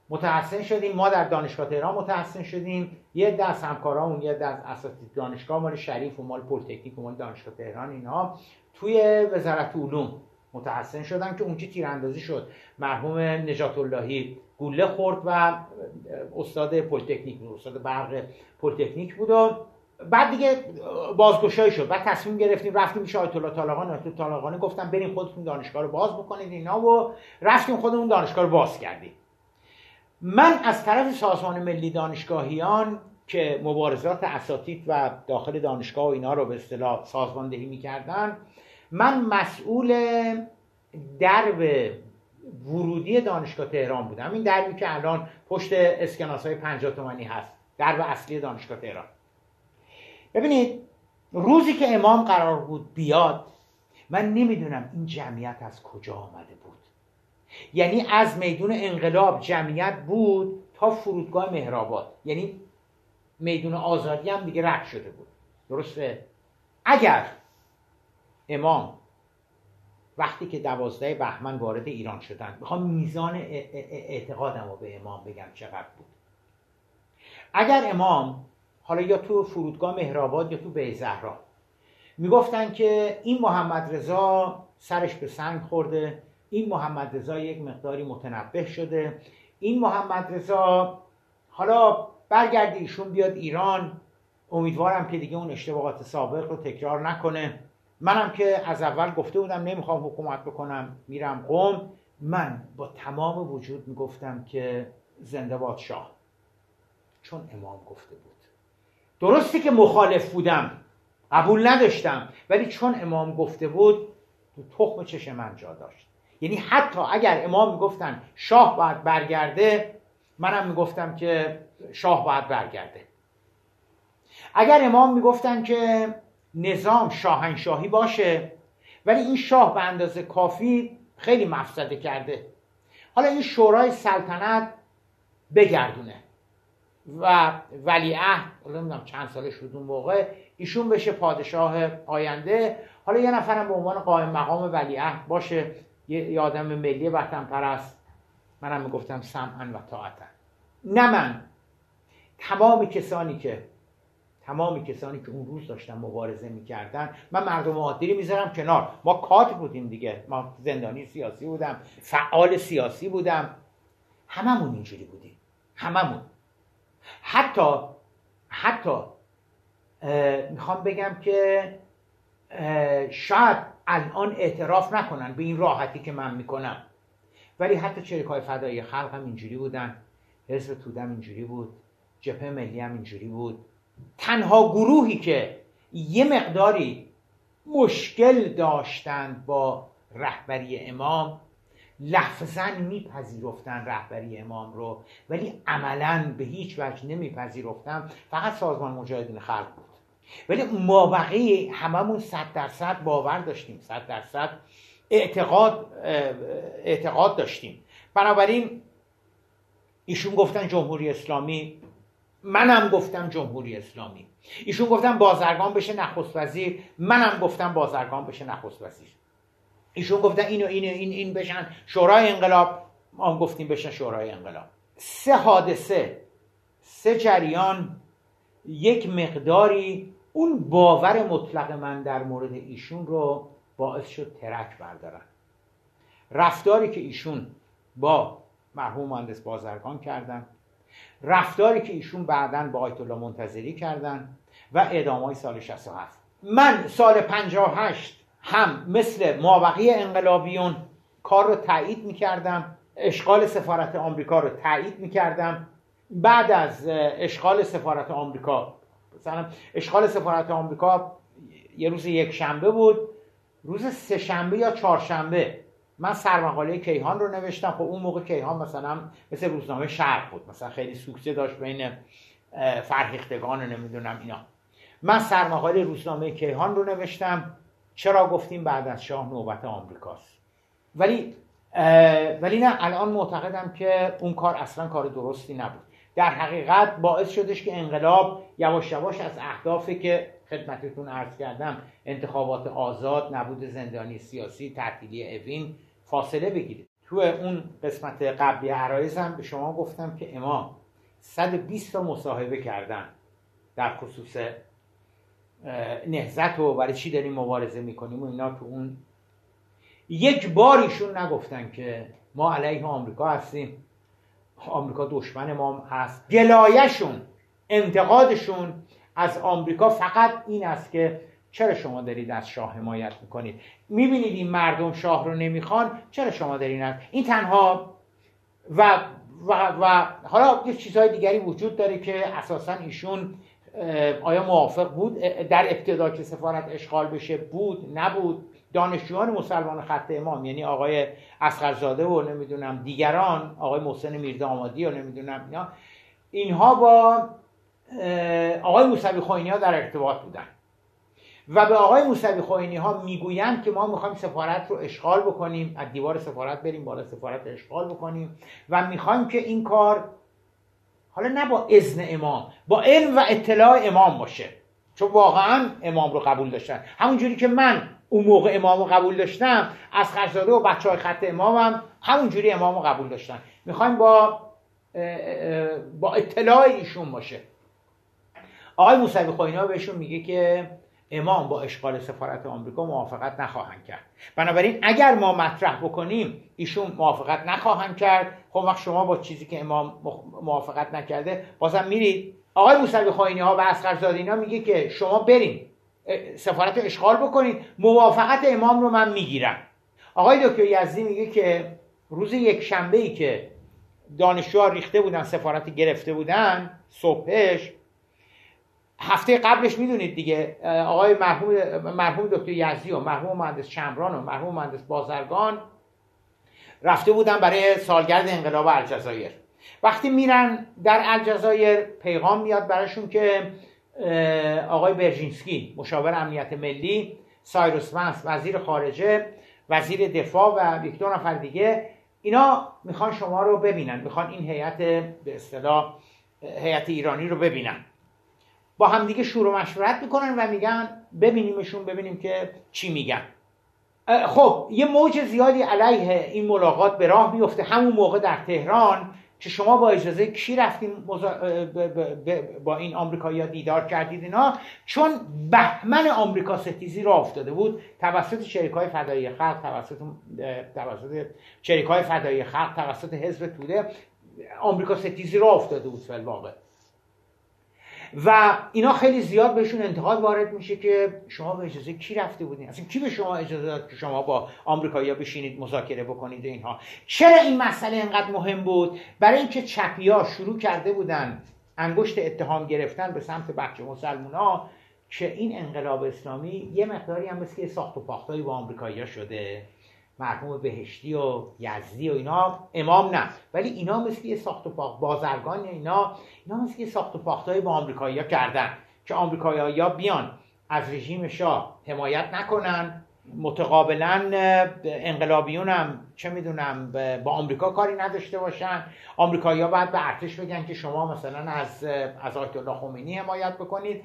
متحسن شدیم ما در دانشگاه تهران متحسن شدیم. یه دست همکارامون یه دست اساتید دانشگاه مال شریف و مال پلیتکنیک و مال دانشگاه تهران اینا توی وزارت علوم متحسن شدن که اونجا تیراندازی شد. مرحوم نجات اللهی گوله خورد و استاد پلیتکنیک بود استاد برق پلیتکنیک بود و بعد دیگه بازگشایی شد. بعد تصمیم گرفتیم رفتیم پیش آیت الله طالقان آیت طالقانی گفتم بریم خودتون دانشگاه رو باز بکنید اینا و رفتیم خودمون دانشگاه رو باز کردیم. من از طرف سازمان ملی دانشگاهیان که مبارزات اساتید و داخل دانشگاه و اینا رو به اصطلاح سازماندهی می‌کردن من مسئول درب ورودی دانشگاه تهران بودم. این دربی که الان پشت اسکناس های 50 تومانی هست. درب اصلی دانشگاه تهران. ببینید روزی که امام قرار بود بیاد من نمی‌دونم این جمعیت از کجا آمده بود. یعنی از میدون انقلاب جمعیت بود تا فرودگاه مهرآباد. یعنی میدون آزادی هم دیگه رد شده بود. درسته؟ اگر امام وقتی که دوازده بهمن وارد ایران شدن می‌خوام میزان اعتقادم رو به امام بگم چقدر بود. اگر امام حالا یا تو فرودگاه مهرآباد یا تو بیزهرا می‌گفتن که این محمد رضا سرش به سنگ خورده این محمد رضا یک مقداری متنبه شده این محمد رضا حالا برگردی ایشون بیاد ایران. امیدوارم که دیگه اون اشتباهات سابق رو تکرار نکنه. منم که از اول گفته بودم نمی‌خوام حکومت بکنم میرم قوم من با تمام وجود می‌گفتم که زنده باد شاه. چون امام گفته بود. درستی که مخالف بودم قبول نداشتم ولی چون امام گفته بود تو تخم چش من جا داشت. یعنی حتی اگر امام می‌گفتن شاه باید برگرده منم می‌گفتم که شاه باید برگرده. اگر امام می‌گفتن که نظام شاهنشاهی باشه ولی این شاه به اندازه کافی خیلی مفسده کرده. حالا این شورای سلطنت بگردونه. و ولیعهد نمی‌دونم چند سالش بود اون موقع ایشون بشه پادشاه آینده. حالا یه نفرم به عنوان قائم مقام ولیعهد باشه. یه آدم ملی وطن پرست منم می‌گفتم سمعا و طاعتا. نه من. تمام کسانی که تمامی کسانی که اون روز داشتن مبارزه می‌کردن من مردم عادی می‌ذارم کنار. ما کات بودیم دیگه. ما زندانی سیاسی بودم فعال سیاسی بودم. هممون اینجوری بودیم. هممون. حتی حتی می‌خوام بگم که شاید الان اعتراف نکنن به این راحتی که من می‌کنم. ولی حتی چریک های فدایی خلق هم اینجوری بودن. حزب تودم اینجوری بود. جبهه ملی هم اینجوری بود. تنها گروهی که یه مقداری مشکل داشتند با رهبری امام لفظا میپذیرفتن رهبری امام رو ولی عملا به هیچ وجه نمیپذیرفتن. فقط سازمان مجاهدین خلق بود. ولی ما بقیه هممون صد درصد باور داشتیم صد درصد اعتقاد اعتقاد داشتیم. بنابراین ایشون گفتن جمهوری اسلامی منم گفتم جمهوری اسلامی. ایشون گفتن بازرگان بشه نخست وزیر منم گفتم بازرگان بشه نخست وزیر. ایشون گفتن اینو اینو این این بشن. شورای انقلاب ما گفتیم بشن شورای انقلاب. سه حادثه سه جریان یک مقداری اون باور مطلق من در مورد ایشون رو باعث شد ترک بردارن. رفتاری که ایشون با مرحوم مهندس بازرگان کردن رفتاری که ایشون بعدا با آیت الله منتظری کردن و اعدام سال 67 من سال 58 هم مثل مابقی انقلابیون کار رو تایید می‌کردم اشغال سفارت آمریکا رو تایید می‌کردم. بعد از اشغال سفارت آمریکا مثلا اشغال سفارت آمریکا یه روز یک شنبه بود روز سه شنبه یا چهارشنبه من سرمقاله کیهان رو نوشتم. خب اون موقع کیهان مثلا مثل روزنامه شرق بود مثلا خیلی سوکسه داشت بین فرهیختگان نمی‌دونم اینا. من سرمقاله روزنامه کیهان رو نوشتم. چرا گفتیم بعد از شاه نوبت آمریکاست؟ ولی ولی نه الان معتقدم که اون کار اصلا کار درستی نبود. در حقیقت باعث شدش که انقلاب یواش یواش از اهدافی که خدمتتون عرض کردم انتخابات آزاد نبود زندانی سیاسی تعطیلی اوین فاصله بگیرید تو اون قسمت قبلی عرایزم به شما گفتم که امام 120 تا مصاحبه کردن در خصوص نهزت و برای چی داریم مبارزه می‌کنیم و اینا تو اون یک بار ایشون نگفتن که ما علیه آمریکا هستیم. آمریکا دشمن ما هست. گلایشون انتقادشون از آمریکا فقط این است که چرا شما دارید از شاه حمایت می‌کنید؟ می‌بینید این مردم شاه رو نمی‌خوان؟ چرا شما دارید از این تنها و و, و حالا یه چیزهای دیگری وجود داره که اساسا ایشون آیا موافق بود؟ در ابتدا که سفارت اشغال بشه بود؟ نبود. دانشجویان مسلمان خط امام یعنی آقای اسقرزاده و نمی‌دونم دیگران آقای محسن میردامادی و نمی‌دونم اینا اینها با آقای موسوی خوینی ها در ارتباط بودن. و به آقای موسوی خوینی ها می‌گویند که ما می‌خوایم سفارت رو اشغال بکنیم از دیوار سفارت بریم بالا سفارت اشغال بکنیم و می‌خوایم که این کار حالا نه با اذن امام با علم و اطلاع امام باشه. چون واقعا امام رو قبول داشتن. همونجوری که من اون موقع امام رو قبول داشتم از خرزاده و بچه های خط امامم همونجوری امام رو قبول داشتن. می‌خوایم با با اطلاع ایشون باشه. آقای موسوی خوینا بهشون میگه که امام با اشغال سفارت آمریکا موافقت نخواهند کرد. بنابراین اگر ما مطرح بکنیم ایشون موافقت نخواهند کرد. خب وقت شما با چیزی که امام موافقت نکرده بازم میرید. آقای موسوی خوینی ها و اسقر اینا میگه که شما برین سفارت اشغال بکنید. موافقت امام رو من می‌گیرم. آقای دکتر یزدی میگه که روز یک شنبه ای که دانشجوها ریخته بودن سفارت گرفته بودن صبحش هفته قبلش می‌دونید دیگه آقای مرحوم مرحوم دکتر یزدی و مرحوم مهندس چمران و مرحوم مهندس بازرگان رفته بودن برای سالگرد انقلاب الجزایر. وقتی میرن در الجزایر پیغام میاد براشون که آقای برژینسکی مشاور امنیت ملی سایروس ونس وزیر خارجه وزیر دفاع و یک دو نفر دیگه اینا می‌خوان شما رو ببینن می‌خوان این هیئت به اصطلاح هیئت ایرانی رو ببینن. با همدیگه شور و مشورت می‌کنن و میگن ببینیمشون ببینیم که چی میگن. خب یه موج زیادی علیه این ملاقات به راه میفته همون موقع در تهران که شما با اجازه کی رفتیم با این آمریکایی دیدار کردید اینا؟ چون بهمن آمریکا ستیزی را افتاده بود. توسط شریک های فدایی خلق توسط توسط شریک های فدایی خلق توسط حزب توده آمریکا ستیزی را افتاده بود فی واقع و اینا خیلی زیاد بهشون انتقاد وارد میشه که شما به اجازه کی رفته بودین؟ اصلا کی به شما اجازه داد که شما با آمریکایی‌ها بشینید مذاکره بکنید اینها؟ چرا این مسئله اینقدر مهم بود؟ برای اینکه چپیا شروع کرده بودن انگشت اتهام گرفتن به سمت بچه مسلمونا که این انقلاب اسلامی یه مقداری هم مثل ساخت و پاختایی با آمریکایی‌ها شده. مرحوم بهشتی و یزدی و اینا امام نه. ولی اینا مثل یه ساخت و پاخت بازرگان اینا اینا مثل یه ساخت و پاختایی با آمریکایی‌ها کردن که آمریکایی‌ها بیان از رژیم شاه حمایت نکنن متقابلا انقلابیون هم چه می‌دونم با آمریکا کاری نداشته باشن. آمریکایی‌ها باید به ارتش بگن که شما مثلا از از آیت الله خمینی حمایت بکنید.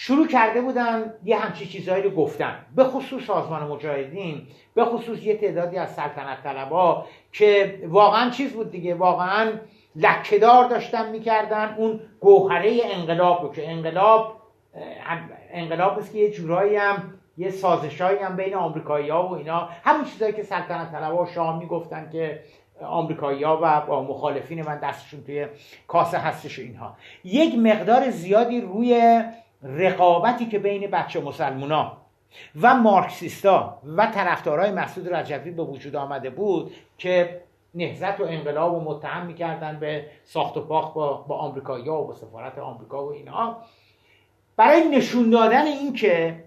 شروع کرده بودن یه همچی چیزهایی رو گفتن. به خصوص سازمان مجاهدین به خصوص یه تعدادی از سلطنت طلبا که واقعا چیز بود دیگه واقعا لکهدار داشتن می‌کردن. اون گوهره انقلاب رو که انقلاب انقلاب است که یه جورایی هم یه سازشایی هم بین آمریکایی ها و اینا. همون چیزایی که سلطنت طلبا و شاه می‌گفتن که آمریکایی ها و با مخالفین من دستشون توی کاسه هستش اینها. یک مقدار زیادی روی رقابتی که بین بچه مسلمونا و مارکسیستا و طرفدارای مسعود رجبی به وجود آمده بود که نهزت و انقلاب و متهم می‌کردن به ساخت و پاخت با, با آمریکایی و با سفارت آمریکا و اینها برای نشون دادن این که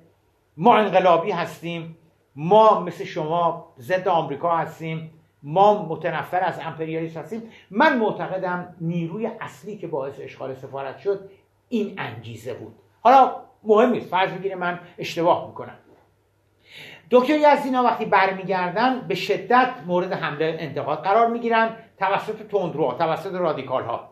ما انقلابی هستیم ما مثل شما ضد آمریکا هستیم ما متنفر از امپریالیسم هستیم من معتقدم نیروی اصلی که باعث اشغال سفارت شد این انگیزه بود. حالا مهم نیست فرض بگیره من اشتباه می‌کنم. دکتر یزدینا وقتی برمیگردن به شدت مورد حمله انتقاد قرار می‌گیرن توسط تندرو توسط رادیکال ها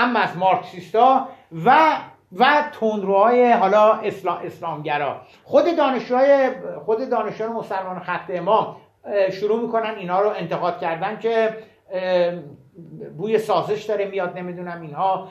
ام از مارکسیستا و و تندروهای حالا اسلام اسلامگرا. خود دانشجوهای خود دانشجویان مسلمان خط امام شروع می‌کنن اینا رو انتقاد کردن که بوی سازش داره میاد نمی‌دونم اینها.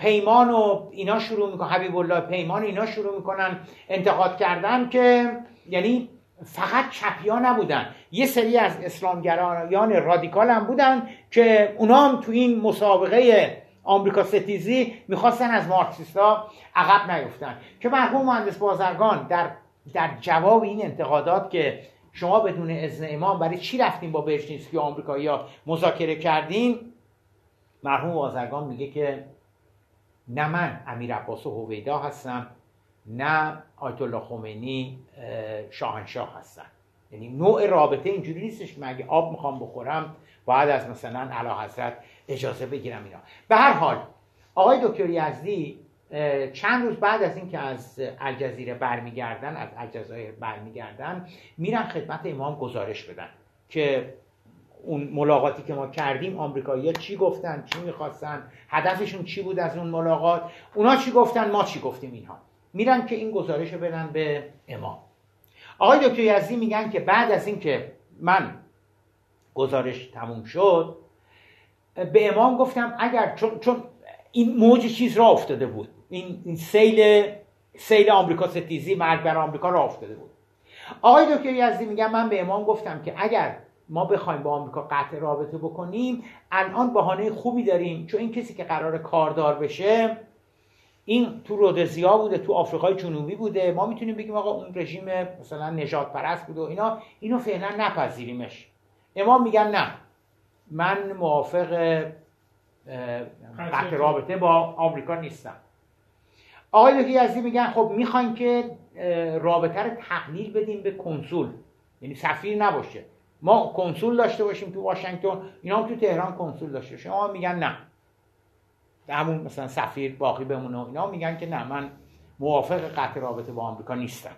پیمان و اینا شروع می‌کنن حبیب الله پیمان اینا شروع می‌کنن انتقاد کردن که یعنی فقط چپیا نبودن. یه سری از اسلامگرایان رادیکال هم بودن که اونا هم تو این مسابقه آمریکا ستیزی می‌خواستن از مارکسیستا عقب نیفتن. که مرحوم مهندس بازرگان در در جواب این انتقادات که شما بدون اذن امام برای چی رفتیم با برشنیسکی و آمریکایی ها مذاکره کردین مرحوم بازرگان میگه که نه من امیر عباس و هویدا هستم نه آیت الله خمینی شاهنشاه هستن یعنی نوع رابطه اینجوری نیستش اگه آب می‌خوام بخورم باید از مثلا علا حضرت اجازه بگیرم اینا. به هر حال آقای دکتر یزدی چند روز بعد از اینکه از الجزیره برمیگردن از الجزایر برمیگردن میرن خدمت امام گزارش بدن که اون ملاقاتی که ما کردیم آمریکایی‌ها چی گفتن چی می‌خواستن هدفشون چی بود از اون ملاقات؟ اونا چی گفتن ما چی گفتیم اینها؟ میرن که این گزارش رو بدن به امام. آقای دکتر یزدی میگن که بعد از اینکه من گزارش تموم شد به امام گفتم اگر چون, چون این موج چیز را افتاده بود. این, این سیل سیل آمریکا ستیزی مرگ بر آمریکا را افتاده بود. آقای دکتر یزدی میگم من به امام گفتم که اگر ما بخوایم با آمریکا قطع رابطه بکنیم الان بهانه خوبی داریم چون این کسی که قرار کاردار بشه این تو رودزیا بوده تو آفریقای جنوبی بوده. ما می‌تونیم بگیم آقا اون رژیم مثلا نجات پرست بوده و اینا. اینو فعلا نپذیریمش. امام میگن نه. من موافق قطع رابطه با آمریکا نیستم. آقای دکتر یزدی میگن خب می‌خواین که رابطه رو تقلیل بدیم به کنسول. یعنی سفیر نباشه. ما کنسول داشته باشیم تو واشنگتن اینا هم تو تهران کنسول داشته اما میگن نه. همون مثلا سفیر باقی بمونه اینا میگن که نه من موافق قطع رابطه با آمریکا نیستم.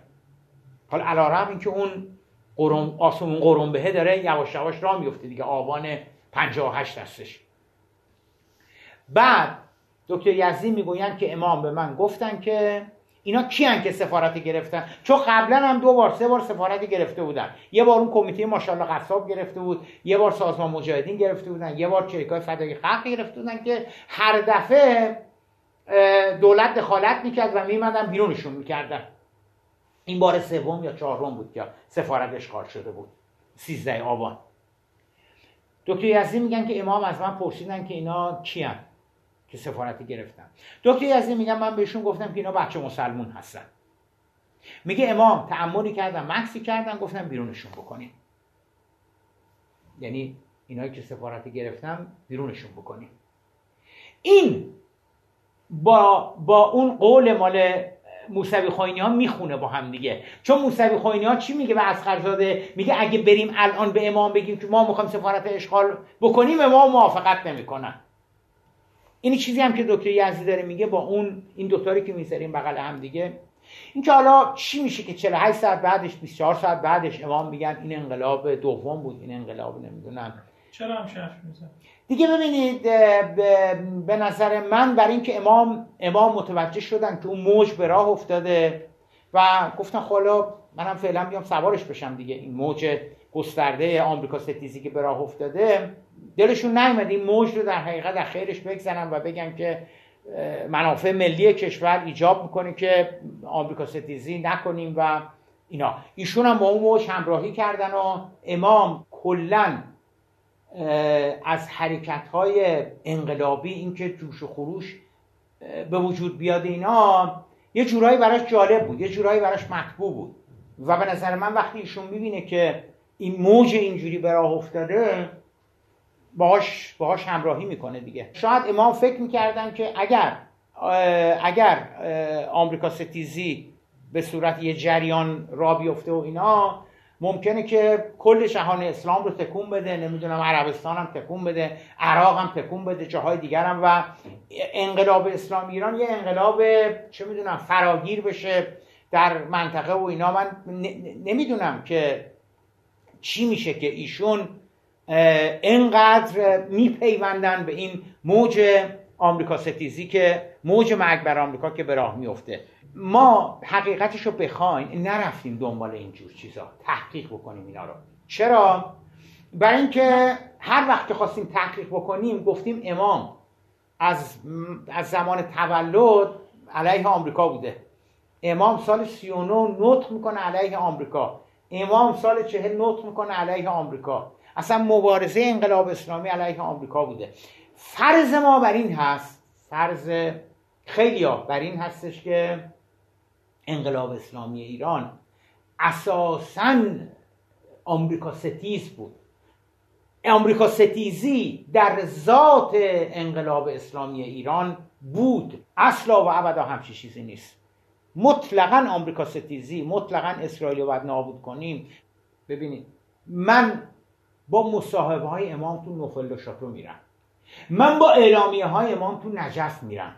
حالا علارم این که اون قرم آسمون قرم بهه داره یواش یواش راه میفته دیگه آبان 58 هستش بعد دکتر یزدی می‌گویند که امام به من گفتن که اینا کیان که سفارت گرفتن؟ چون قبلا هم دو بار سه بار سفارت گرفته بودن. یه بار اون کمیته ماشاءالله قصاب گرفته بود یه بار سازمان مجاهدین گرفته بودن یه بار چریکای فدای خلق گرفته بودن که هر دفعه دولت دخالت می‌کرد و میمدن بیرونشون می‌کردن. این بار سوم یا چهارم بود که سفارت اشغال شده بود. 13 آبان. دکتر یزدی میگن که امام از من پرسیدن که اینا کیان. که سفارتی گرفتن. دکتر یزدی میگن من بهشون گفتم که اینا بچه مسلمون هستن. میگه امام تعملی کردن مکسی کردن گفتم بیرونشون بکنیم یعنی اینایی که سفارتی گرفتم بیرونشون بکنیم این با, با اون قول مال موسوی خوینی ها می‌خونه با هم دیگه. چون موسوی خوینی ها چی میگه به اسخرزاده میگه اگه بریم الان به امام بگیم که ما می‌خوایم سفارت اشغال بکنیم امام موافقت نمی‌کنن. این چیزی هم که دکتر یزدی داره میگه با اون این دوتاری که می‌ذاریم بغل هم دیگه. این که حالا چی میشه که 48 ساعت بعدش 24 ساعت بعدش امام میگن این انقلاب دوم بود این انقلاب نمی‌دونم. چرا هم شرف میزن دیگه ببینید به نظر من بر اینکه امام امام متوجه شدن که اون موج به راه افتاده و گفتن خب منم فعلا بیام سوارش بشم دیگه این موج گسترده آمریکا ستیزی که به راه افتاده دلشون نیومد این موج رو در حقیقت در خیرش بگذارن و بگن که منافع ملی کشور ایجاب می‌کنه که آمریکا ستیزی نکنیم و اینا. ایشون هم با اون موج همراهی کردن و امام کلا از حرکت های انقلابی اینکه جوش و خروش به وجود بیاد اینا یه جورایی براش جالب بود یه جورایی براش مطبوع بود. و به نظر من وقتی ایشون می‌بینه که این موج اینجوری به راه افتاده باهاش باهاش همراهی می‌کنه دیگه. شاید امام فکر می‌کردن که اگر اگر آمریکا ستیزی به صورت یه جریان را بیفته و اینا ممکنه که کل جهان اسلام رو تکون بده نمی‌دونم عربستان هم تکون بده عراق هم تکون بده جاهای دیگر هم. و انقلاب اسلام ایران یه انقلاب چه می‌دونم فراگیر بشه در منطقه و اینا. من نمی‌دونم که چی میشه که ایشون انقدر میپیوندن به این موج آمریکا ستیزی که موج مرگ بر آمریکا که به راه میفته. ما حقیقتش رو بخواین نرفتیم دنبال اینجور چیزا. تحقیق بکنیم اینا رو. چرا؟ برای اینکه هر وقت که خواستیم تحقیق بکنیم گفتیم امام از, از زمان تولد علیه آمریکا بوده. امام سال 39 نطق می‌کنه علیه آمریکا. امام سال 40 نطق می‌کنه علیه آمریکا. اصلا مبارزه انقلاب اسلامی علیه آمریکا بوده. فرض ما بر این هست فرض خیلی بر این هستش که انقلاب اسلامی ایران اساسا آمریکا ستیز بود. آمریکا ستیزی در ذات انقلاب اسلامی ایران بود. اصلا و ابدا همچی چیزی نیست. مطلقا آمریکا ستیزی مطلقا اسرائیل رو باید نابود کنیم. ببینید من با مصاحبه های امام تو نوفل و شاتو میرم. من با اعلامیه های امام تو نجف میرم.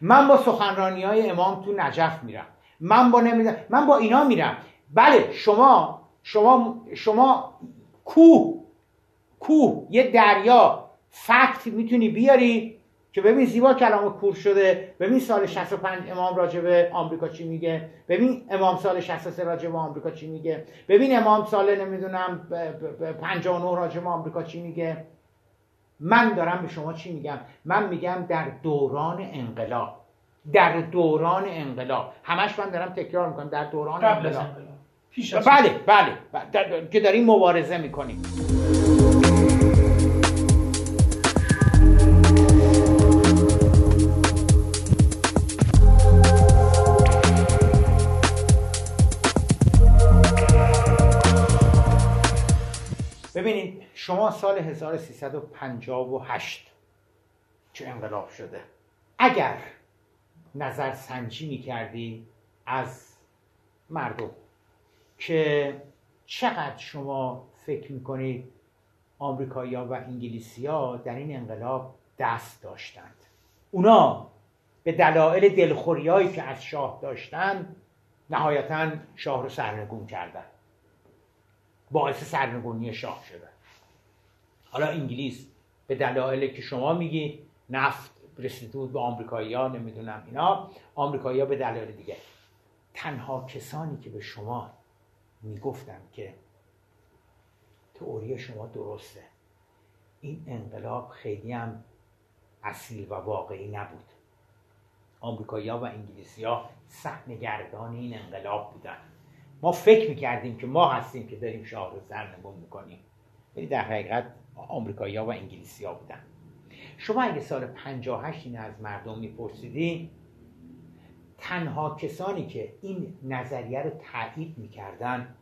من با سخنرانی های امام تو نجف میرم. من با نمی‌دونم من با اینا میرم. بله شما شما شما کوه کوه یه دریا فکت می‌تونی بیاری؟ که ببین زیبا کلام کور شده ببین سال 65 امام راجع به آمریکا چی میگه ببین امام سال 63 راجع به آمریکا چی میگه ببین امام سال نمی‌دونم 59 راجع به آمریکا چی میگه. من دارم به شما چی میگم؟ من میگم در دوران انقلاب در دوران انقلاب. همش من دارم تکرار می‌کنم در دوران انقلاب. انقلاب. پیش بله بله, بله. در- که داریم مبارزه می‌کنیم. ببینید. شما سال 1358 چه انقلاب شده؟ اگر نظر سنجی می کردی از مردم که چقدر شما فکر می‌کنید آمریکایی‌ها و انگلیسی‌ها در این انقلاب دست داشتند. اونا به دلایل دلخوریایی که از شاه داشتند نهایتا شاه رو سرنگون کردن. باعث سرنگونی شاه شدن حالا انگلیس به دلایلی که شما میگی نفت رسیده بود به آمریکایی‌ها نمی‌دونم اینا آمریکایی‌ها به دلایل دیگه. تنها کسانی که به شما می‌گفتن که تئوری شما درسته این انقلاب خیلی هم اصیل و واقعی نبود. آمریکایی‌ها و انگلیسی‌ها صحنه‌گردان این انقلاب بودن. ما فکر می‌کردیم که ما هستیم که داریم شاه رو سرنگون می‌کنیم. ولی در حقیقت آمریکایی‌ها و انگلیسی‌ها بودن. شما اگه سال 58 این از مردم میپرسیدین تنها کسانی که این نظریه رو تایید می‌کردن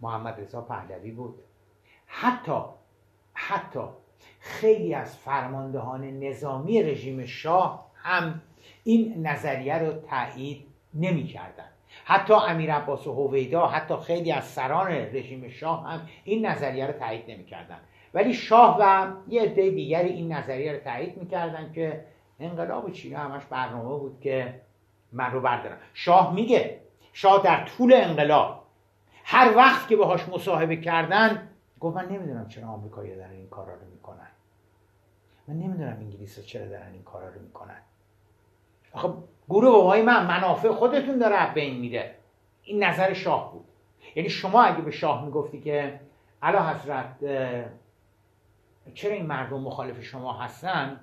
محمد رضا پهلوی بود. حتی حتی خیلی از فرماندهان نظامی رژیم شاه هم این نظریه رو تایید نمی‌کردن. حتی امیر عباس هویدا حتی خیلی از سران رژیم شاه هم این نظریه رو تایید نمی‌کردن. ولی شاه و یه عده دیگری این نظریه رو تایید می‌کردن که انقلاب چینی همش برنامه بود که من رو بردارن. شاه میگه شاه در طول انقلاب هر وقت که باهاش مصاحبه کردن گفت من نمی‌دونم چرا آمریکایی‌ها دارن این کارا رو می‌کنن. من نمی‌دونم انگلیس چرا دارن این کارا رو می‌کنن. آخه گروه بابای من منافع خودتون داره بین میره. این نظر شاه بود. یعنی شما اگه به شاه می‌گفتی که علا حضرت چرا این مردم مخالف شما هستن؟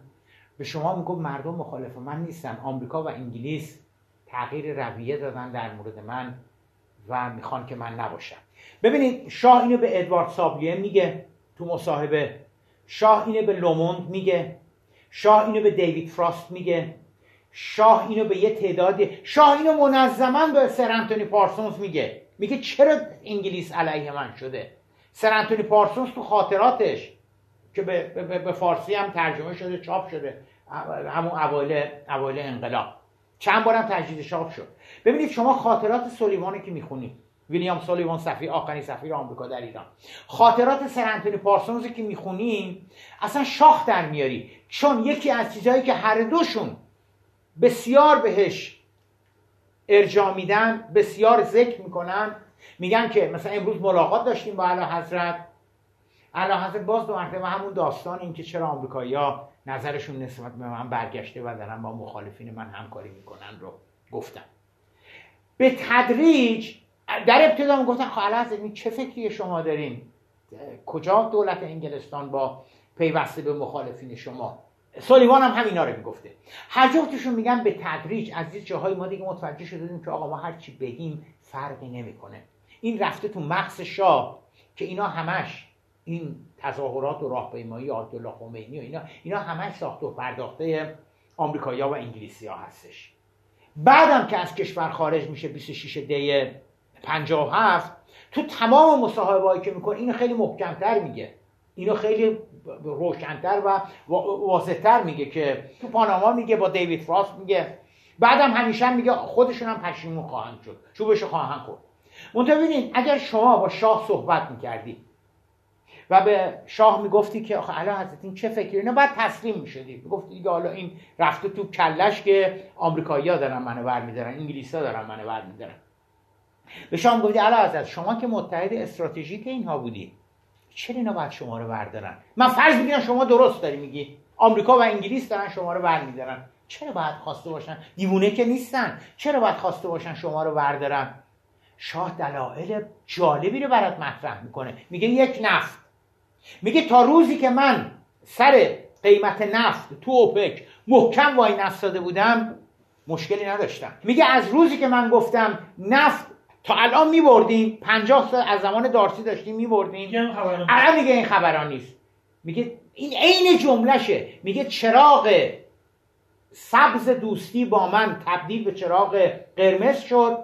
به شما می‌گفت مردم مخالف من نیستن. آمریکا و انگلیس تغییر رویه دادن در مورد من و می‌خوان که من نباشم. ببینید شاه اینو به ادوارد سابلیه میگه تو مصاحبه. شاه اینو به لوموند میگه. شاه اینو به دیوید فراست میگه. شاه اینو به یه تعدادی شاه اینو منظما به سر انتونی پارسونز میگه. میگه چرا انگلیس علیه من شده؟ سر انتونی پارسونز تو خاطراتش که به, به, به فارسی هم ترجمه شده چاپ شده همون اوایل اوایل انقلاب. چند بارم تجدید چاپ شد. ببینید شما خاطرات سلیمانی که می‌خونید. ویلیام سولیوان سفیر آخرین سفیر آمریکا در ایران. خاطرات سر انتونی پارسونز که می‌خونیم اصلا شاخ در میاری. چون یکی از چیزهایی که هر دوشون بسیار بهش ارجاع میدن بسیار ذکر می‌کنن. میگن که مثلا امروز ملاقات داشتیم با اعلی حضرت. اعلی حضرت باز دو مرتبه همون داستان این که چرا آمریکایی‌ها نظرشون نسبت به من برگشته و دارن با مخالفین من همکاری می‌کنن رو گفتن. به تدریج در ابتدا گفتن خب این چه فکری شما دارین؟ کجا دولت انگلستان با پیوسته به مخالفین شما سلیمان هم همینا رو می‌گفته. هر جفتشون میگن به تدریج از یه جاهای ما دیگه متوجه شدیم که آقا ما هر چی بگیم فرقی نمی‌کنه. این رفته تو مغز شاه که اینا همش این تظاهرات و راهپیمایی آیت خمینی و اینا اینا همش ساخت و پرداخته آمریکایی‌ها و انگلیسی‌ها هستش. بعدم که از کشور خارج میشه 26 دی 57 تو تمام مصاحبه‌ای که می‌کنه اینو خیلی محکمتر میگه. اینو خیلی روشنتر و واضحتر میگه که تو پاناما میگه با دیوید فراست میگه. بعدم همیشه میگه خودشون هم پشیمون خواهند شد. چوبش خواهند خورد. منتها ببینید اگر شما با شاه صحبت می‌کردی و به شاه می‌گفتی که آخه علا حضرت این چه فکری؟ نه بعد تسلیم می‌شدی. می‌گفتی دیگه حالا این رفته تو کلش که آمریکایی‌ها دارن منو برمیدارن انگلیسا دارن منو برمیدارن. به شاه می‌گفتی علا حضرت شما که متحد استراتژیک اینها بودی. چرا اینا باید شما رو بردارن؟ من فرض می‌گیرم شما درست داری میگی. آمریکا و انگلیس دارن شما رو برمیدارن. چرا باید خواسته باشن؟ دیوونه که نیستن. چرا باید خواسته باشن شما رو بردارن؟ شاه دلایل جالبی رو برات مطرح می‌کنه. میگه یک نفت. میگه تا روزی که من سر قیمت نفت تو اوپک محکم وای نستاده بودم مشکلی نداشتم. میگه از روزی که من گفتم نفت تا الان میبردیم پنجاه سال از زمان دارسی داشتیم میبردیم. الان میگه این خبران نیست. میگه این عین جملهشه. میگه چراغ سبز دوستی با من تبدیل به چراغ قرمز شد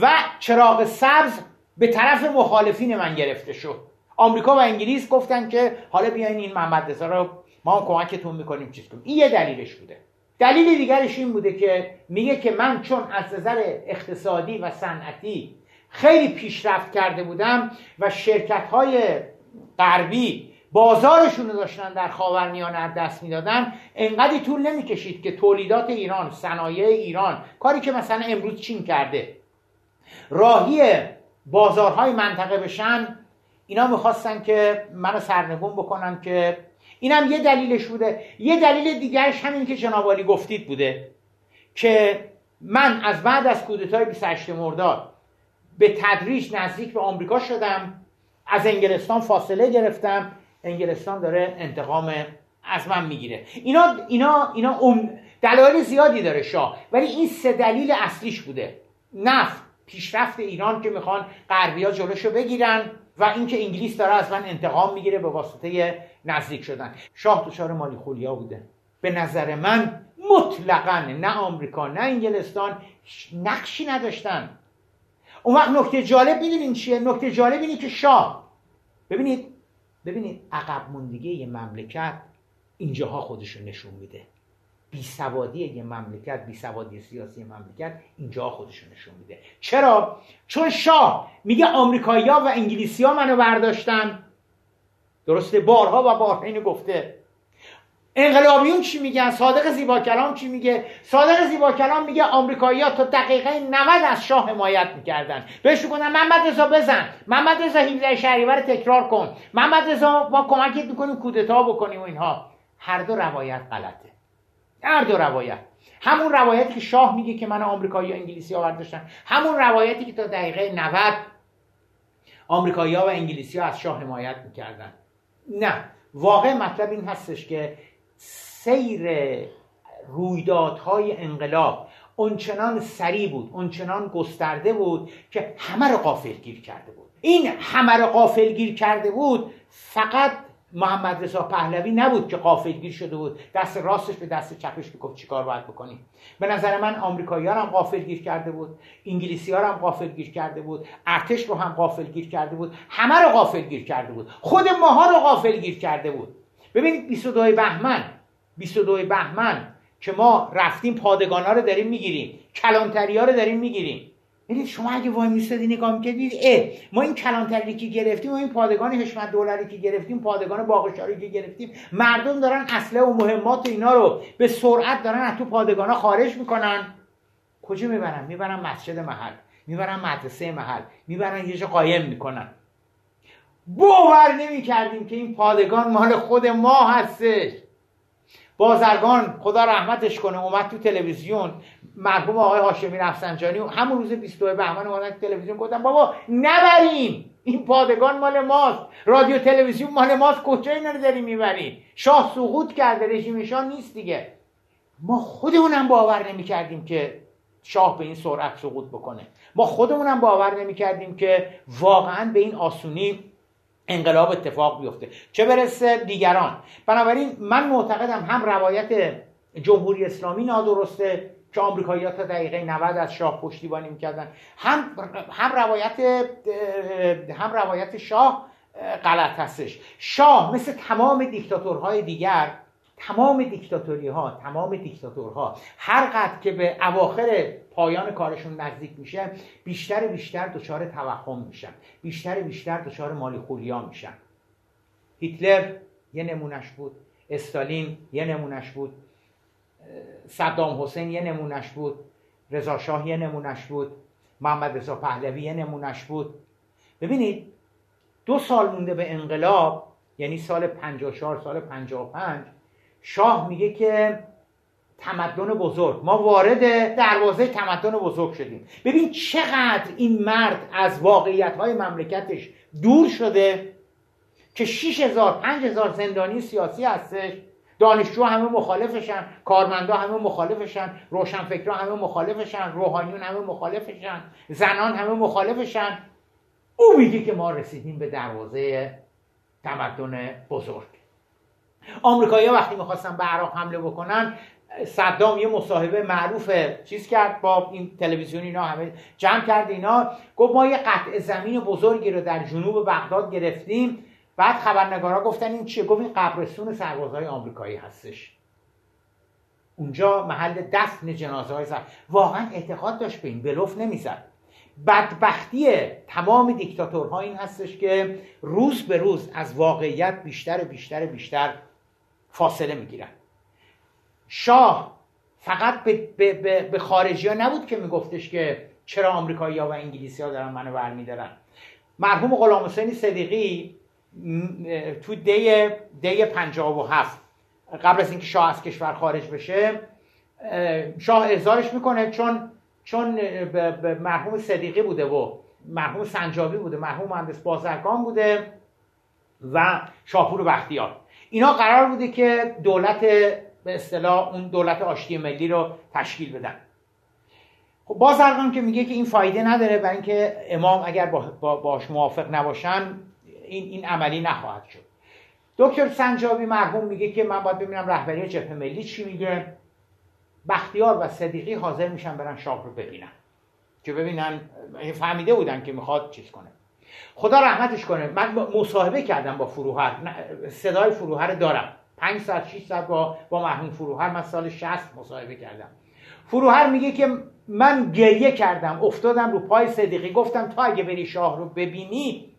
و چراغ سبز به طرف مخالفین من گرفته شد. آمریکا و انگلیس گفتن که حالا بیاین این محمد رضا رو ما هم کمکتون می‌کنیم چیز کنیم. این یه دلیلش بوده. دلیل دیگرش این بوده که میگه که من چون از نظر اقتصادی و صنعتی خیلی پیشرفت کرده بودم و شرکت های غربی بازارشون رو داشتن در خاورمیانه دست می‌دادن انقدری طول نمی‌کشید که تولیدات ایران صنایع ایران کاری که مثلا امروز چین کرده راهی بازارهای منطقه بشن اینا می‌خواستن که منو سرنگون بکنن که اینم یه دلیلش بوده. یه دلیل دیگرش همین که جناب گفتید بوده که من از بعد از کودتای 28 مرداد به تدریج نزدیک به آمریکا شدم از انگلستان فاصله گرفتم. انگلستان داره انتقام از من می‌گیره. اینا اینا اینا دلایل زیادی داره شاه ولی این سه دلیل اصلیش بوده. نفت پیشرفت ایران که می‌خوان غربیا جلوشو بگیرن. و اینکه انگلیس داره از من انتقام می‌گیره به واسطه نزدیک شدن. شاه دچار مالی خولیا بوده. به نظر من مطلقا نه آمریکا نه انگلستان نقشی نداشتن. اون وقت نکته جالب می‌دونین چیه؟ نکته جالب اینه که شاه ببینید ببینید عقب موندگی یه مملکت اینجاها خودشون نشون میده. بیسوادی یه مملکت بیسوادی سیاسی مملکت اینجا خودشون نشون میده. چرا؟ چون شاه میگه آمریکایی‌ها و انگلیسی‌ها منو برداشتن. درسته؟ بارها و بارها اینو گفته. انقلابیون چی میگن؟ صادق زیبا کلام چی میگه؟ صادق زیبا کلام میگه آمریکایی‌ها تا دقیقه 90 از شاه حمایت می‌کردن. بهش میگن محمد رضا بزن محمد رضا 17 شهریور تکرار کن محمد رضا ما کمکت می‌کنیم کودتا بکنیم و اینها. هر دو روایت غلطه. هر دو روایت. همون روایتی که شاه میگه که من آمریکایی و انگلیسی ها برداشتن همون روایتی که تا دقیقه 90 آمریکایی ها و انگلیسی ها از شاه حمایت می‌کردن. نه. واقع مطلب این هستش که سیر رویدادهای انقلاب اونچنان سریع بود اونچنان گسترده بود که همه رو قافل گیر کرده بود. این همه رو قافل گیر کرده بود فقط محمد رضا پهلوی نبود که قافلگیر شده بود. دست راستش به دست چپش می‌گفت چیکار باید بکنیم به نظر من آمریکایی‌ها هم قافلگیر کرده بود. انگلیسی ها هم قافلگیر کرده بود. ارتش رو هم قافلگیر کرده بود. همه رو قافلگیر کرده بود. خود ماها رو قافلگیر کرده بود. ببینید 22 بهمن 22 بهمن که ما رفتیم پادگان ها رو داریم می‌گیریم. کلانتری ها رو داریم می‌گیریم. ببینید شما اگه وای میستادی نگاه می‌کردید اه ما این کلانتری که گرفتیم و این پادگان حشمت دولری که گرفتیم پادگان باغشاری که گرفتیم مردم دارن اصله و مهمات اینا رو به سرعت دارن از تو پادگان ها خارج می‌کنن. کجا می‌برن؟ می‌برن مسجد محل می‌برن مدرسه محل می‌برن یه جا قایم می‌کنن. باور نمی‌کردیم که این پادگان مال خود ما هستش. بازرگان خدا رحمتش کنه اومد تو تلویزیون مرحوم آقای هاشمی رفسنجانی همون روز 22 بهمن اومدن تلویزیون گفتن بابا نبرین این پادگان مال ماست! رادیو تلویزیون مال ماست! کجا اینا رو داریم می‌برین شاه سقوط کرده رژیم شاه نیست دیگه. ما خودمونم باور نمی‌کردیم که شاه به این سرعت سقوط بکنه. ما خودمونم باور نمی‌کردیم که واقعا به این آسونی انقلاب اتفاق بیفته. چه برسه دیگران؟ بنابراین من معتقدم هم روایت جمهوری اسلامی نادرسته که آمریکایی‌ها تا دقیقه 90 از شاه پشتیبانی می‌کردن. هم هم روایت هم روایت شاه غلط هستش. شاه مثل تمام دیکتاتورهای دیگر تمام دیکتاتوری ها تمام دیکتاتورها هر قد که به اواخر پایان کارشون نزدیک میشه بیشتر بیشتر دچار توهم میشن. بیشتر بیشتر دچار مالی خولیا میشن. هیتلر یه نمونش بود. استالین یه نمونش بود. صدام حسین یه نمونش بود رضا شاه یه نمونش بود محمد رضا پهلوی یه نمونش بود. ببینید دو سال مونده به انقلاب یعنی سال 54 سال 55 شاه میگه که تمدن بزرگ. ما وارد دروازه تمدن بزرگ شدیم. ببین چقدر این مرد از واقعیت های مملکتش دور شده که 6000 5000 زندانی سیاسی هستش دانشجو همه مخالفشن کارمندا همه مخالفشن روشنفکرا همه مخالفشن روحانیون همه مخالفشن زنان همه مخالفشن. او میگه که ما رسیدیم به دروازه تمدن بزرگ. آمریکایی‌ها وقتی می‌خواستن به عراق حمله بکنن صدام یه مصاحبه معروف چیز کرد با این تلویزیون اینا همه جمع کرد اینا. گفت ما یه قطع زمین بزرگی رو در جنوب بغداد گرفتیم. بعد خبرنگارا گفتن این چیه؟ گفت این قبرستون سربازهای آمریکایی هستش. اونجا محل دفن جنازه های واقعا اعتقاد داشت به این بلوف نمی‌زد. بدبختی تمام دیکتاتورها این هستش که روز به روز از واقعیت بیشتر بیشتر بیشتر فاصله می‌گیرن. شاه فقط به, به, به خارجی ها نبود که میگفتش که چرا آمریکایی ها و انگلیسی ها دارن منو برمیدارن. مرحوم غلام حسین صدیقی تو دی دی هفت قبل از اینکه شاه از کشور خارج بشه شاه احضارش می‌کنه چون چون مرحوم صدیقی بوده و مرحوم سنجابی بوده مرحوم مهندس بازرگان بوده و شاپور بختیار. اینا قرار بوده که دولت به اصطلاح اون دولت آشتی ملی رو تشکیل بدن. خب بازرگان که میگه که این فایده نداره برای اینکه امام اگر با باش موافق نباشن این این عملی نخواهد شد. دکتر سنجابی مرحوم میگه که من باید ببینم رهبری جبهه ملی چی میگه. بختیار و صدیقی حاضر میشن برن شاه رو ببینن. که ببینن فهمیده بودن که می‌خواد چیز کنه. خدا رحمتش کنه. من مصاحبه کردم با فروهر. صدای فروهر دارم. 5 ساعت 6 ساعت با با مرحوم فروهر من سال 60 مصاحبه کردم. فروهر میگه که من گریه کردم افتادم رو پای صدیقی گفتم تو اگه بری شاه رو ببینی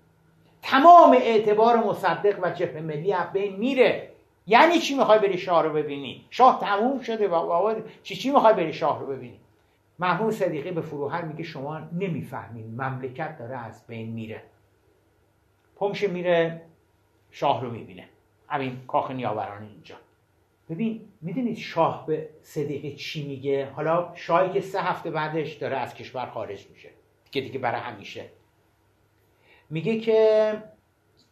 تمام اعتبار مصدق و جبهه ملی بین میره. یعنی چی می‌خوای بری شاه رو ببینی؟ شاه تموم شده و چی چی می‌خوای بری شاه رو ببینی؟ محمود صدیقی به فروهر میگه شما نمی‌فهمین. مملکت داره از بین میره. پمش میره شاه رو می‌بینه. همین کاخ نیاوران اینجا. ببین می‌دونید شاه به صدیقی چی میگه؟ حالا شاهی که سه هفته بعدش داره از کشور خارج میشه. که دیگه برای همیشه. میگه که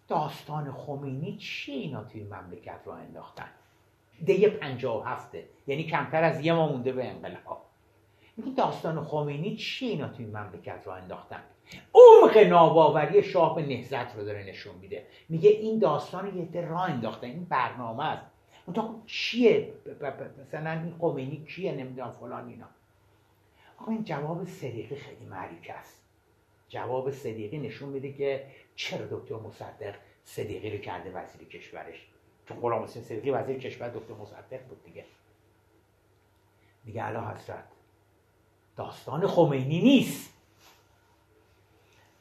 داستان خمینی چی اینا توی مملکت را انداختن؟ ده پنجاه و هفته. یعنی کمتر از یه ما مونده به انقلاب. میگه داستان خمینی چی اینا توی مملکت را انداختن؟ عمق ناباوری شاه به نهزت رو داره نشون میده. میگه این داستان یه ده راه انداختن. این برنامه است. اون خب چیه؟ مثلا این خمینی کیه؟ نمی‌دونم فلان اینا. آقا این جواب صدیقی خیلی معریک است. جواب صدیقی نشون میده که چرا دکتر مصدق صدیقی رو کرده وزیر کشورش؟ چون غلام حسین صدیقی وزیر کشور دکتر مصدق بود دیگه. میگه اعلی حضرت داستان خمینی نیست.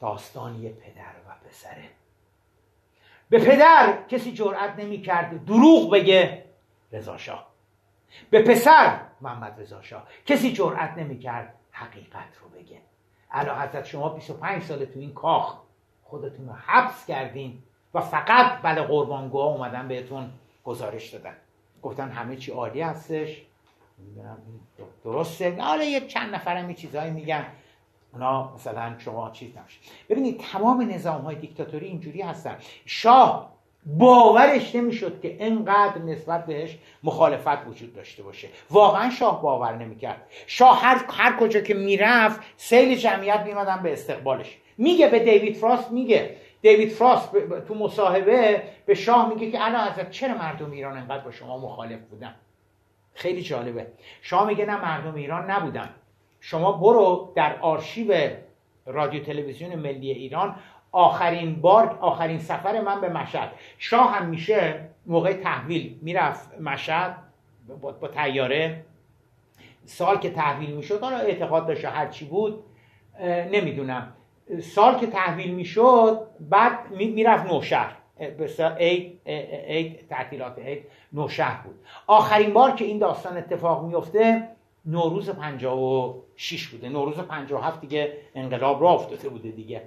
داستان یه پدر و پسره. به پدر کسی جرأت نمی‌کرد دروغ بگه رضا به پسر محمد رضا کسی جرأت نمی‌کرد حقیقت رو بگه. علا حضرت شما 25 سال تو این کاخ خودتون رو حبس کردین و فقط بله قربانگوها اومدن بهتون گزارش دادن. گفتن همه چی عالی هستش. درسته. حالا یه چند نفرم یه چیزهایی میگن. اونا مثلا شما چیز نمیشه ببینید تمام نظام های دیکتاتوری اینجوری هستن. شاه باورش نمی‌شد که انقدر نسبت بهش مخالفت وجود داشته باشه. واقعا شاه باور نمی‌کرد. شاه هر, هر کجا که می‌رفت سیل جمعیت میمدن به استقبالش. میگه به دیوید فراست میگه. دیوید فراست تو مصاحبه به شاه میگه که الان ازت چرا مردم ایران انقدر با شما مخالف بودن؟ خیلی جالبه. شاه میگه نه مردم ایران نبودن. شما برو در آرشیو رادیو تلویزیون ملی ایران آخرین بار آخرین سفر من به مشهد. شاه هم میشه موقع تحویل می‌رفت مشهد با, با تیاره. سال که تحویل می‌شد حالا اعتقاد داشته هرچی بود نمی‌دونم. سال که تحویل می‌شد بعد می‌رفت نوشهر عید عید تعطیلات عید نوشهر بود. آخرین بار که این داستان اتفاق میفته نوروز 56 بوده. نوروز 57 دیگه انقلاب را افتاده بوده دیگه.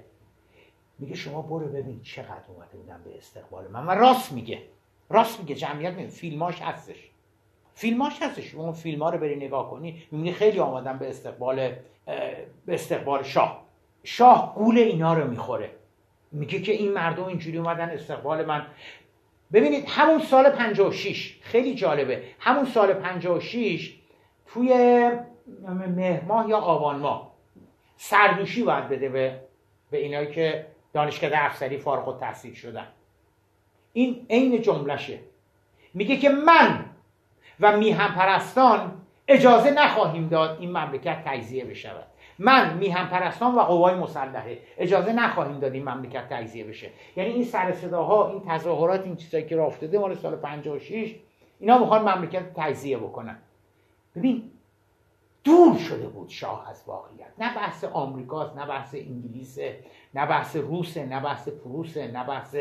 میگه شما برو ببین چقدر اومده بودن به استقبال من. و راست میگه. راست میگه. جمعیت میگه. فیلماش هستش. فیلماش هستش. اون فیلم ها رو بری نگاه کنی می‌بینی خیلی آمدن به استقبال به استقبال شاه. شاه گول اینا رو می‌خوره. میگه که این مردم اینجوری اومدن استقبال من. ببینید همون سال 56 خیلی جالبه. همون سال 56 توی مهر ماه یا آبان ماه سردوشی باید بده به به اینایی که دانشگاه افسری فارغ التحصیل شدن. این عین جملشه میگه که من و میهم پرستان اجازه نخواهیم داد این مملکت تجزیه بشود. من میهم پرستان و قوای مسلحه اجازه نخواهیم داد این مملکت تجزیه بشه. یعنی این سر صداها این تظاهرات این چیزایی که راه افتاده مال سال 56 اینا می‌خوان مملکت تجزیه بکنن. ببین دور شده بود شاه از واقعیت. نه بحث آمریکاست نه بحث انگلیسه نه بحث روسه نه بحث پروسه نه بحث